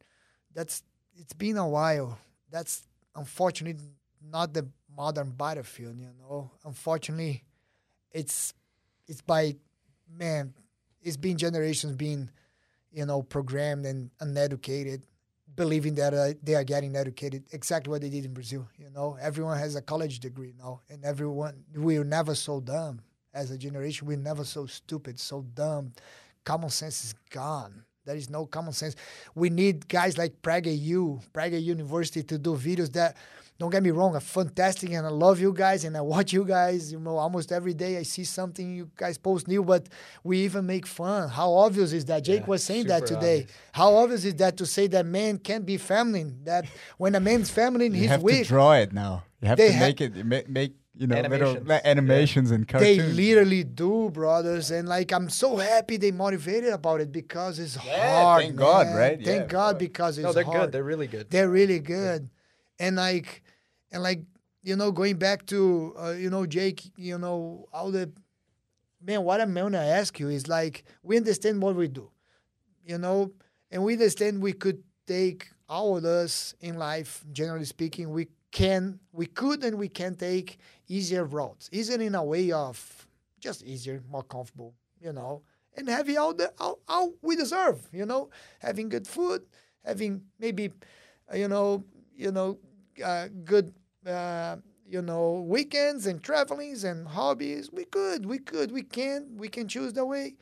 That's it's been a while. That's unfortunately not the modern battlefield, you know. Unfortunately, it's it's by man, it's been generations being, you know, programmed and uneducated, believing that uh, they are getting educated. Exactly what they did in Brazil. You know, everyone has a college degree now, and everyone we're never so dumb as a generation. We're never so stupid, so dumb. Common sense is gone. There is no common sense. We need guys like Praga U, Prager University to do videos that don't get me wrong, are fantastic and I love you guys and I watch you guys, you know, almost every day I see something you guys post new, but we even make fun. How obvious is that? Jake Yeah, was saying that today. obvious. How obvious is that to say that man can't be feminine? That when a man's feminine, You he's have weak. to draw it now. You have They to ha- make it make, make you know little Animations. like, animations and They literally do, brothers, and like I'm so happy they motivated about it because it's Yeah, hard. thank God, right? Thank Yeah, God because it's No, they're hard. good. They're really good. They're really good, and like, and like you know, going back to uh, you know Jake, you know all the man. What I'm gonna ask you is like we understand what we do, you know, and we understand we could take all of us in life, generally speaking, we can, we could, and we can take easier routes, easier in a way of just easier, more comfortable, you know, and having all the all, all we deserve, you know, having good food, having maybe, uh, you know, you know, uh, good, uh, you know, weekends and travelings and hobbies. We could, we could, we can, we can choose the way.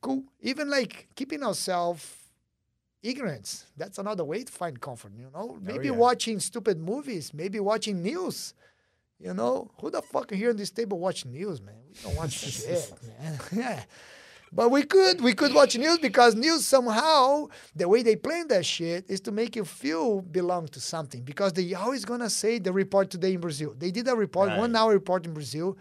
Cool. Even like keeping ourselves ignorance. That's another way to find comfort. You know, maybe yeah. watching stupid movies, maybe watching news. You know, who the fuck here in this table watch news, man? We don't watch *laughs* shit, man. *laughs* yeah. But we could, we could watch news because news somehow, the way they plan that shit is to make you feel belong to something. Because they always gonna say the report today in Brazil. They did a report, one hour report in Brazil,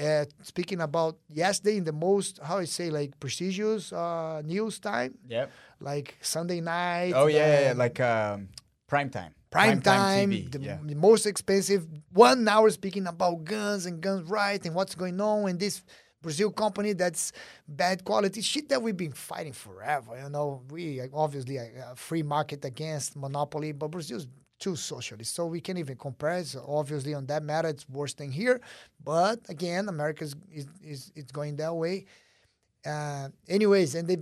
uh, speaking about yesterday in the most, how I say, like prestigious uh, news time, Yep. like Sunday night. Oh yeah, yeah, like um, prime time. prime time, TV. the, yeah. the most expensive one hour speaking about guns and guns rights and what's going on and this Brazil company that's bad quality shit that we've been fighting forever. You know, we obviously a, a free market against monopoly, but Brazil's too socialist, so we can't even compare. So obviously, on that matter, it's worse than here. But again, America is is, it's going that way. Uh, anyways, and they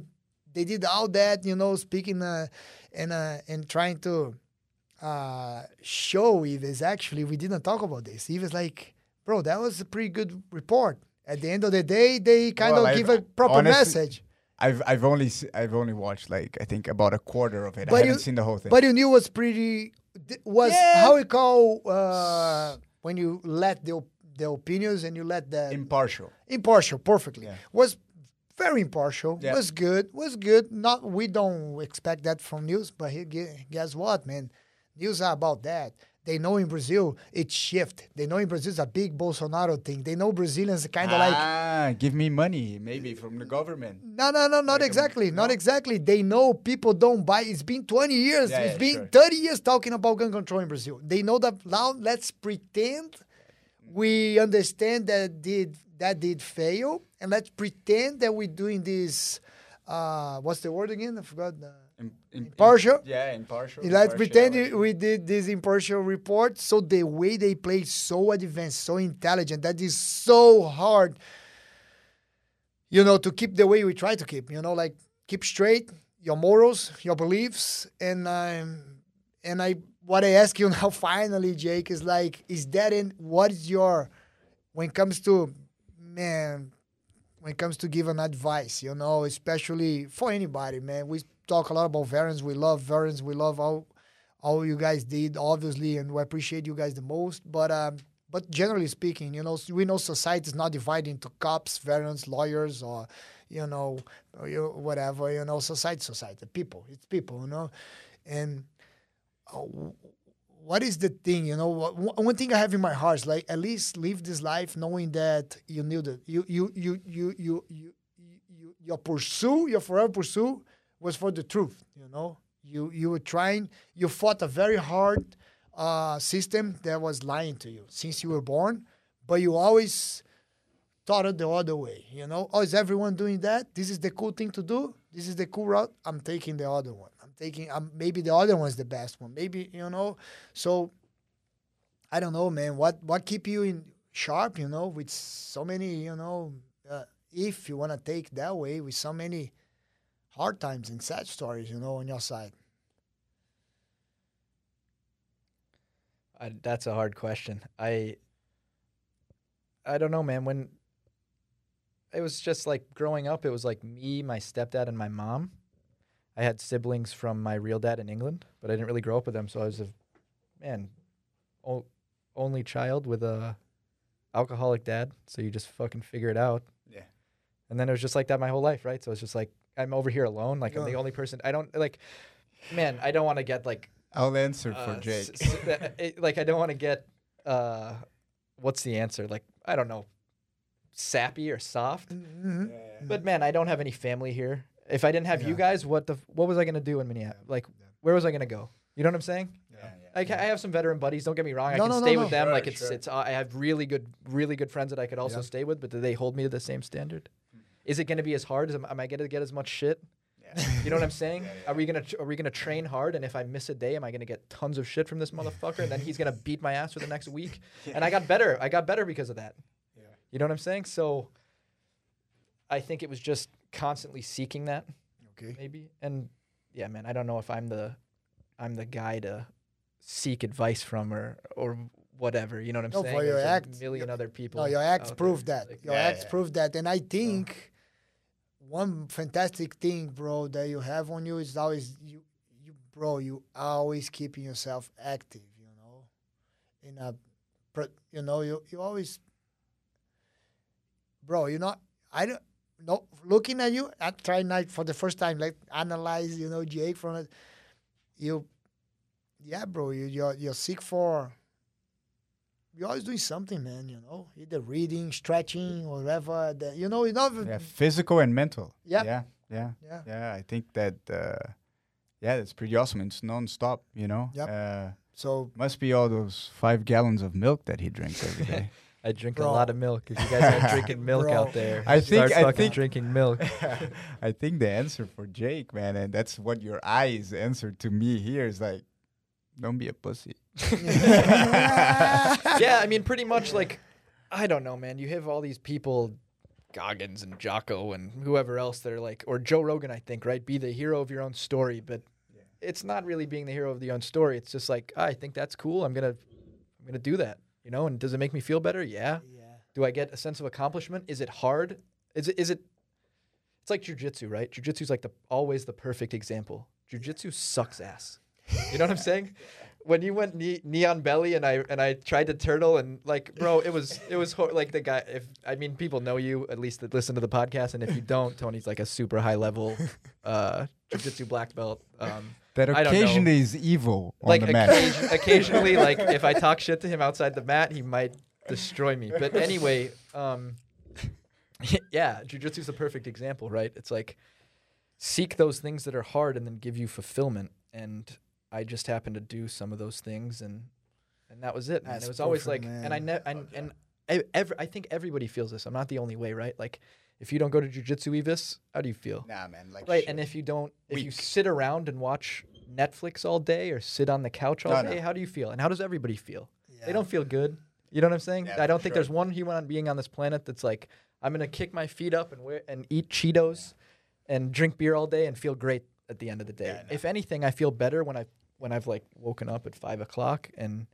they did all that, you know, speaking uh, and uh, and trying to uh, show Ives. Actually, we didn't talk about this. Ives like, bro, that was a pretty good report. At the end of the day, they kind Well, of I've- give a proper honestly- message. I've I've only I've only watched like I think about a quarter of it. But I haven't you- seen the whole thing. But you knew was pretty was Yeah. how we call uh, when you let the the opinions and you let the Impartial. impartial perfectly Yeah. was very impartial Yeah. was good was good not we don't expect that from news but he, guess what man news are about that they know in brazil it's shift they know in brazil it's a big bolsonaro thing they know brazilians kind of like ah, give me money maybe from the government. no, no, no, not Like a- exactly. Not no? exactly. They know people don't buy. It's been 20 years. Yeah, it's yeah, been sure. 30 years talking about gun control in Brazil. They know that now let's pretend we understand that did that did fail and let's pretend that we're doing this uh what's the word again? I forgot. Uh, Impartial? yeah, impartial. Let's pretend we did this impartial report. So the way they play so advanced, so intelligent, that is so hard, you know, to keep the way we try to keep. You know, like keep straight your morals, your beliefs, and um, and I what I ask you *laughs* now finally, Jake, is like, is that in what is your when it comes to man when it comes to giving advice, you know, especially for anybody, man. We talk a lot about veterans. We love veterans. We love all all you guys did, obviously, and we appreciate you guys the most. But um, but generally speaking, you know, we know society is not divided into cops, veterans, lawyers, or you know, or you, whatever. You know, society, society, people. It's people, you know, and. What is the thing you know one thing i have in my heart is like at least live this life knowing that you knew that you you you you you you, you your pursue your forever pursue was for the truth you know? You you were trying you fought a very hard uh, system that was lying to you since you were born but you always thought it the other way you know? Oh is everyone doing that? This is the cool thing to do? This is the cool route? I'm taking the other one taking um, maybe the other one's the best one maybe you know so i don't know man what what keep you in sharp you know with so many you know uh, if you want to take that way with so many hard times and sad stories you know on your side I, that's a hard question. I I don't know, man. When it was just like growing up, it was like me, my stepdad, and my mom. I had siblings from my real dad in England, but I didn't really grow up with them, so I was a man, o- only child with a alcoholic dad. So you just fucking figure it out. Yeah. And then it was just like that my whole life, right? So it's just like I'm over here alone. Like I'm the only person. I don't like. Man, I don't want to get like I'll answer for uh, Jake. s- s- uh, it- like I don't want to get uh, what's the answer? Like I don't know, sappy or soft. Mhm. But man, I don't have any family here. If I didn't have you guys, what the what was I gonna do in Minneapolis? Like where was I gonna go? You know what I'm saying? Yeah. Like I have some veteran buddies. Don't get me wrong. I No, can no, no, stay no. with them. Sure, like it's sure. it's. Uh, I have really good really good friends that I could also Yeah. stay with. But do they hold me to the same standard? Is it gonna be as hard? As, am I gonna get as much shit? *laughs* You know what I'm saying? Are we gonna are we gonna train hard? And if I miss a day, am I gonna get tons of shit from this motherfucker? And then he's gonna beat my ass for the next *laughs* week. And I got better. I got better because of that. Yeah. You know what I'm saying? So I think it was just constantly seeking that, okay maybe. And yeah, man, I don't know if I'm the I'm the guy to seek advice from or or whatever. You know what I'm No, saying? for your There's a act, million your- other people. No, your acts out prove there. that. Like, your Yeah, acts yeah. prove that, and I uh-huh. think one fantastic thing, bro, that you have on you is always you, you, bro. You always keeping yourself active. You know, in a, you know, you you always, bro. You know, I don't. No, looking at you, I try not for the first time, like analyze, you know, Jake from it. You, yeah, bro. You you're you're sick for you're always doing something, man. You know, either reading, stretching, whatever. The, you know, you know. Yeah, physical and mental. Yeah. Yeah. Yeah. Yeah. Yeah. I think that. Uh, yeah, that's pretty awesome. It's non-stop. You know. Yep. Uh, So must be all those five gallons of milk that he drinks every *laughs* day. I drink Bro. a lot of milk. If you guys aren't *laughs* drinking milk Bro. out there, I think- start I think- drinking milk. *laughs* I think the answer for Jake, man, and that's what your eyes answer to me here is like, don't be a pussy. *laughs* yeah, I mean, pretty much like, I don't know, man. You have all these people, Goggins and Jocko and whoever else that are like, or Joe Rogan, I think, right? Be the hero of your own story, but it's not really being the hero of your own story. It's just like, "Ah, I think that's cool. I'm gonna, I'm gonna do that. You know, and does it make me feel better? Yeah. yeah, Do I get a sense of accomplishment? Is it hard? Is it? Is it? It's like jujitsu, right? Jujitsu is like the always the perfect example. Jujitsu sucks ass. You know what I'm saying? *laughs* When you went knee, knee on belly and I and I tried to turtle and like, bro, it was it was hor- like the guy. If I mean, people know you at least that listen to the podcast, and if you don't, Tony's like a super high level *laughs* uh, jujitsu black belt. Um, That I don't know. occasionally is evil on like the mat. occasion, occasionally like if i talk shit to him outside the mat he might destroy me but anyway um *laughs* yeah jujitsu is the perfect example right it's like seek those things that are hard and then give you fulfillment and i just happened to do some of those things and and that was it man That's it was always perfect, like and i man. ne- and, and I, ev- I think everybody feels this i'm not the only way right like if you don't go to jujitsu evis how do you feel Nah, man. Like Right, shit. and if you don't, if you sit around and watch Netflix all day or sit on the couch all No, no. day, how do you feel? And how does everybody feel? yeah. They don't feel good. You know what I'm saying? Yeah, I don't think sure. there's one human being on this planet that's like, I'm gonna kick my feet up and wear and eat Cheetos and drink beer all day and feel great at the end of the day. Yeah, no. If anything, I feel better when I when I've like woken up at five o'clock and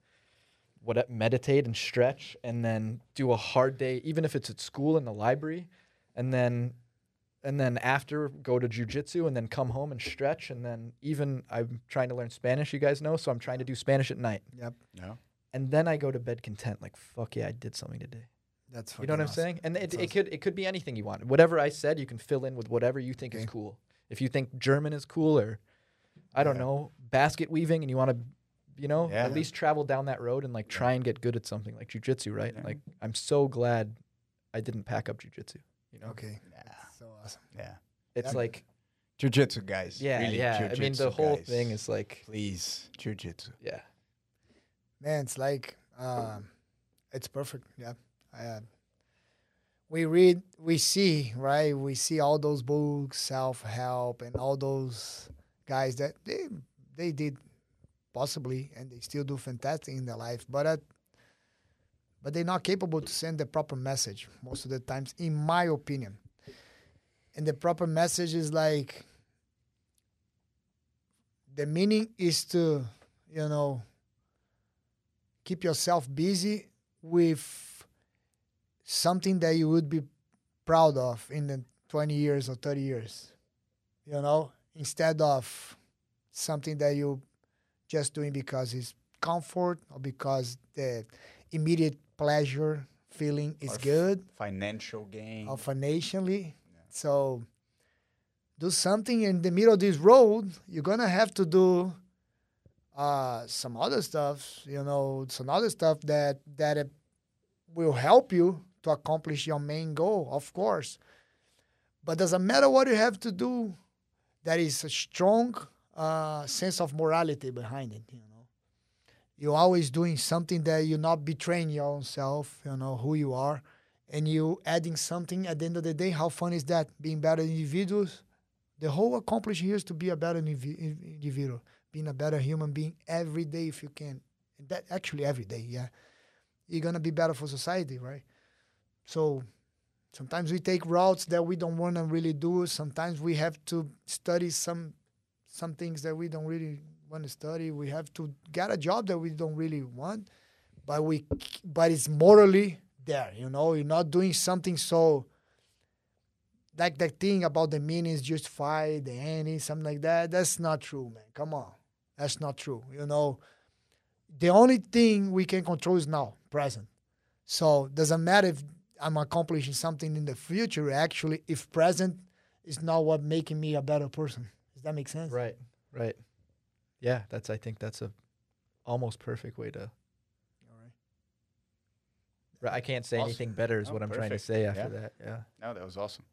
what meditate and stretch and then do a hard day, even if it's at school in the library, and then and then after go to jujitsu and then come home and stretch and then even I'm trying to learn Spanish, you guys know, so I'm trying to do Spanish at night. Yep, No. And then I go to bed content, like fuck yeah, I did something today. that's You know what I'm saying? And it, That's it could it could be anything you want. Whatever I said, you can fill in with whatever you think is cool. If you think German is cool or I don't Yeah. know, basket weaving and you want to you know, Yeah. at least travel down that road and like try and get good at something like jujitsu, right? Yeah. Like I'm so glad I didn't pack up jujitsu. You know? Okay, Yeah. That's so awesome. Yeah. It's like Jiu-jitsu guys. yeah, Really, yeah. I mean the whole guys. thing is like Please, jiu-jitsu. yeah. Man, it's like um, it's perfect. Yeah, uh, we read, we see, right? We see all those books, self help, and all those guys that they they did possibly, and they still do fantastic in their life, but uh, but they're not capable to send the proper message most of the times, in my opinion. And the proper message is like the meaning is to, you know, keep yourself busy with something that you would be proud of in the 20 years or 30 years you know instead of something that you just doing because it's comfort or because the immediate pleasure feeling is Or good Financial gain. or financially so do something in the middle of this road you're gonna have to do uh, some other stuff, you know, some other stuff that that will help you to accomplish your main goal, of course. But doesn't matter what you have to do. There is a strong uh, sense of morality behind it. You know, you're always doing something that you're not betraying your own self. You know who you are, and you adding something at the end of the day. How fun is that? Being better individuals. The whole accomplishment here is to be a better individual being a better human being every day if you can. And that actually every day, yeah. You're gonna be better for society, right? So sometimes we take routes that we don't wanna really do. Sometimes we have to study some some things that we don't really want to study. We have to get a job that we don't really want, but we but it's morally there. You know, you're not doing something so like that thing about the meanings justify the ending, something like that. That's not true, man. Come on, that's not true. You know, the only thing we can control is now, present. So doesn't matter if I'm accomplishing something in the future. Actually, if present is not what making me a better person. Does that make sense? Right. Right. Yeah, that's I think that's a almost perfect way to All right. Right, I can't say Awesome. anything better is Oh, what I'm trying to say after Yeah. that. Yeah. No, that was awesome.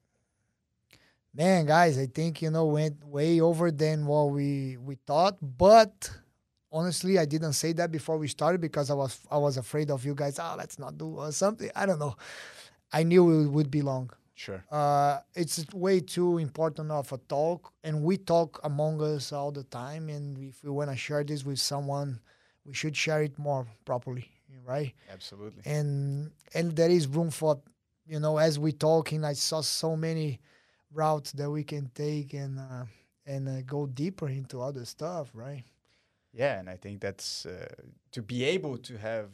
Man, guys, I think you know went way over than what we we thought. But honestly, I didn't say that before we started because I was I was afraid of you guys. Oh, let's not do uh, something. I don't know. I knew it would be long. Sure. Uh, it's way too important of a talk, and we talk among us all the time. And if we want to share this with someone, we should share it more properly, right? Absolutely. and and there is room for you know as we talking i saw so many routes that we can take and uh, and uh, go deeper into other stuff right Yeah, and I think that's uh, to be able to have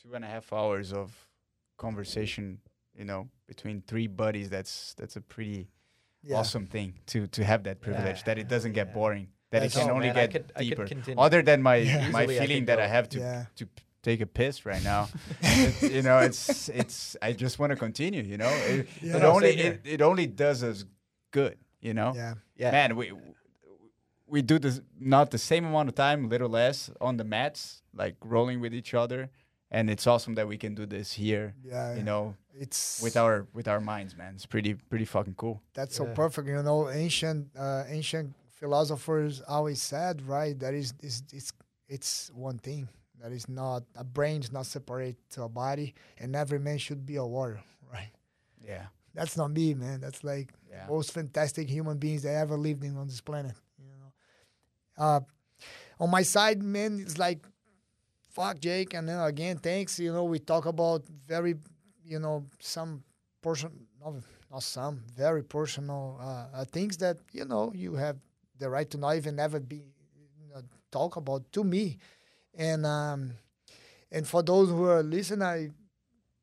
two and a half hours of conversation, you know, between three buddies. That's that's a pretty yeah awesome thing to to have that privilege. that it doesn't get yeah. boring. That That's- it can Oh, only man, get could- deeper. Other than my Yeah. my Easily I feeling could that I have to yeah to take a piss right now. *laughs* It's, you know, it's it's. I just want to continue. You know, it, Yeah. it No, only it, it only does us good. You know, yeah Yeah. man, we we do this not the same amount of time, little less on the mats, like rolling with each other, and it's awesome that we can do this here. yeah You know, it's with our with our minds, man. It's pretty pretty fucking cool. that's so perfect you know ancient uh, ancient philosophers always said right that is is it's it's one thing that is not a brain is not separate to a body and every man should be a warrior *laughs* right Yeah, that's not me man that's like yeah, most fantastic human beings that ever lived in on this planet. You know, uh, on my side, man, it's like, fuck Jake, and then again, thanks. You know, we talk about very, you know, some person, not, not some, very personal uh, uh, things that you know you have the right to not even ever be you know, talk about to me, and um, and for those who are listening, I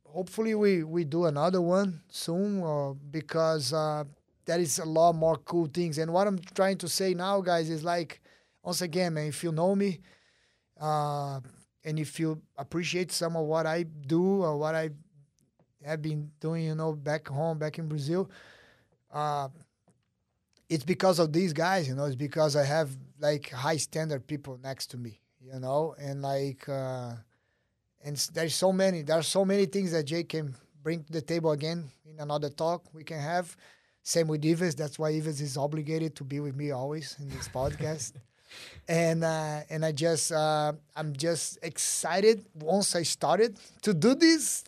hopefully we we do another one soon uh, because uh, there is a lot more cool things. And what I'm trying to say now, guys, is like once again, man, if you know me, uh, and if you appreciate some of what I do or what I have been doing, you know, back home, back in Brazil, uh, it's because of these guys, you know. It's because I have like high standard people next to me, you know, and like. Uh, and there's so many there are so many things that Jake can bring to the table again in another talk we can have. Same with Ivas. That's why Ivas is obligated to be with me always in this podcast. *laughs* and uh, and I just uh, I'm just excited once I started to do this.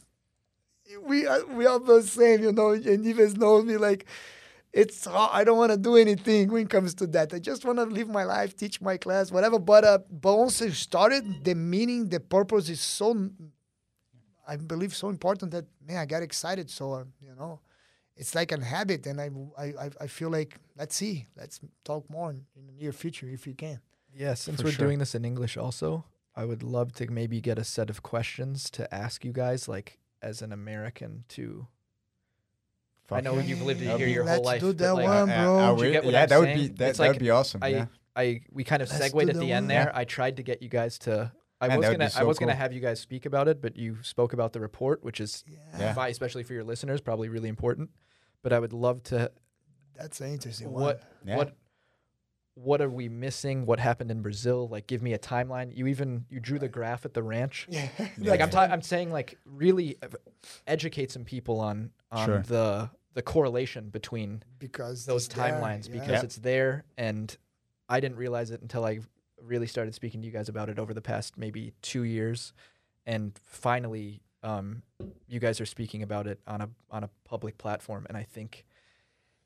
We are we are the same, you know. And Ivas knows me like it's. I don't want to do anything when it comes to that. I just want to live my life, teach my class, whatever. But uh, but once I started, the meaning, the purpose is so, I believe, so important that man, I got excited. So uh, you know, it's like a habit, and I I I- I feel like let's see, let's talk more in, in the near future if you can. Yeah, since we're sure. doing this in English also, I would love to maybe get a set of questions to ask you guys, like as an American, to. I know you've lived here be- your whole Let's life. do that like, one. Bro. I You will- get what yeah, I'm that would saying? be that that like would be awesome. I, yeah. I we kind of Let's segued at the the end one. there. I tried to get you guys to. I Man, was that would gonna be I so was gonna have you guys speak about it, but you spoke about the report, which is Yeah. fi- especially for your listeners, probably really important. But I would love to. That's an interesting What Yeah. what what are we missing? What happened in Brazil? Like, give me a timeline. You even you drew the graph at the ranch. Yeah. Like I'm, ta- I'm saying, like really educate some people on on Sure. the the correlation between because those it's there, timelines yeah. because Yep. it's there and I didn't realize it until I really started speaking to you guys about it over the past maybe two years and finally um, you guys are speaking about it on a on a public platform and I think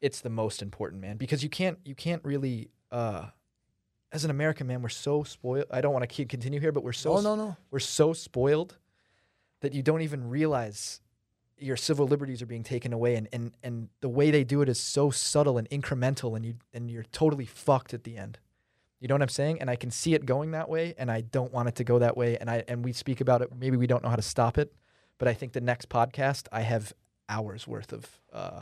it's the most important man because you can't you can't really uh, as an American man we're so spoiled I don't want to keep continue here but we're so no no we're so spoiled that you don't even realize your civil liberties are being taken away and, and, and the way they do it is so subtle and incremental and you and you're totally fucked at the end. You know what I'm saying? And I can see it going that way, and I don't want it to go that way. And I and we speak about it. Maybe we don't know how to stop it, but I think the next podcast I have hours worth of uh,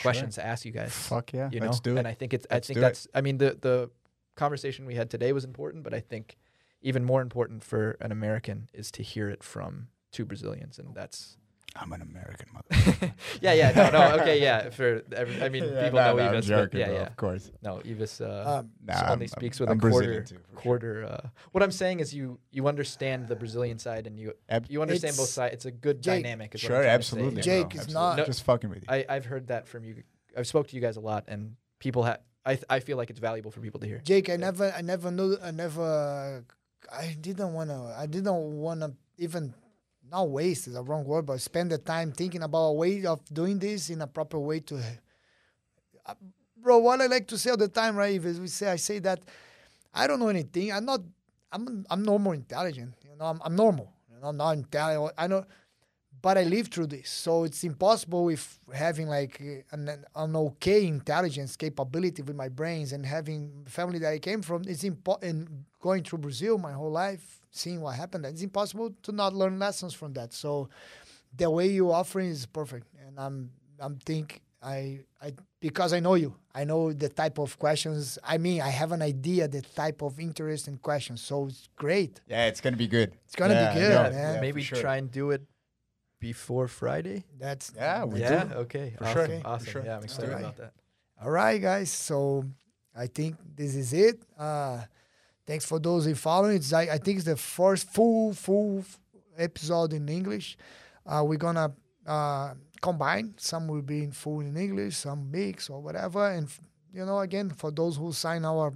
questions to ask you guys. Fuck yeah. You Let's know, do it. and I think it's. Let's I think do it. that's. I mean, the the conversation we had today was important, but I think even more important for an American is to hear it from two Brazilians, and that's. I'm an American mother. *laughs* yeah, yeah, no, no, okay, yeah. For every, I mean, *laughs* Yeah, people no, know no, Evis, joking, yeah, yeah. Of course. No, Evis uh, Um, Nah, s- I'm- only I'm- speaks with I'm a quarter. Too, quarter. Uh, what I'm saying is, you you understand the Brazilian side, and you Ab- you understand both It's- sides. It's a good Jake- dynamic. Is Sure, trying to say, absolutely. you know? Jake bro, is absolutely. not- just fucking with you. I I've heard that from you. I've spoke to you guys a lot, and people have. I th- I feel like it's valuable for people to hear. Jake, I never, I never knew, I never, I didn't wanna, I didn't wanna even, not waste is a wrong word, but spend the time thinking about a way of doing this in a proper way to, uh, bro. What I like to say all the time, right? If we say, I say that I don't know anything. I'm not, I'm, I'm normal intelligent. You know, I'm, I'm normal. You know, I'm not intelligent. I know, but I lived through this, so it's impossible with having like an, an okay intelligence capability with my brains and having family that I came from. It's impo- and going through Brazil my whole life, seeing what happened. It's impossible to not learn lessons from that. So the way you offering is perfect, and I'm I'm think I I because I know you. I know the type of questions. I mean, I have an idea the type of interest in questions. So it's great. yeah, it's gonna be good. It's gonna Yeah, be good, know. man. Yeah, Maybe sure. try and do it before Friday. That's Yeah, we yeah. do. Okay. For awesome. sure, for Awesome. sure. Yeah, I'm excited do it. about that. All right, guys. So I think this is it. Uh, thanks for those who follow. It's I, I think it's the first full full episode in English. Uh, we're gonna uh, combine. Some will be in full in English, some mix or whatever. And you know, again, for those who sign our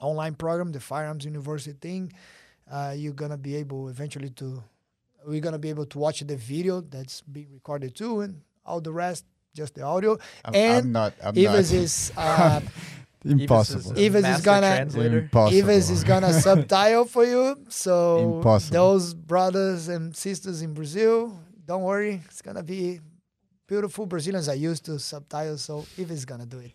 online program, the Firearms University thing, uh, you're gonna be able eventually to. We're gonna be able to watch the video that's being recorded too, and all the rest just the audio. I'm, And I'm not. I'm not. is *laughs* uh, impossible. Eva's Eva's is gonna- translator. Impossible. Eva's is gonna subtitle for you. So Impossible. those brothers and sisters in Brazil, don't worry, it's gonna be beautiful. Brazilians are used to subtitles, so Eva's gonna do it.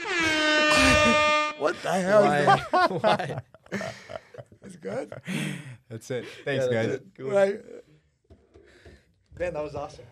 *laughs* what the hell? is that? Why? *laughs* Why? *laughs* That's good. That's it. Thanks, Yeah, that's guys. it. Cool. Right. Man, that was awesome.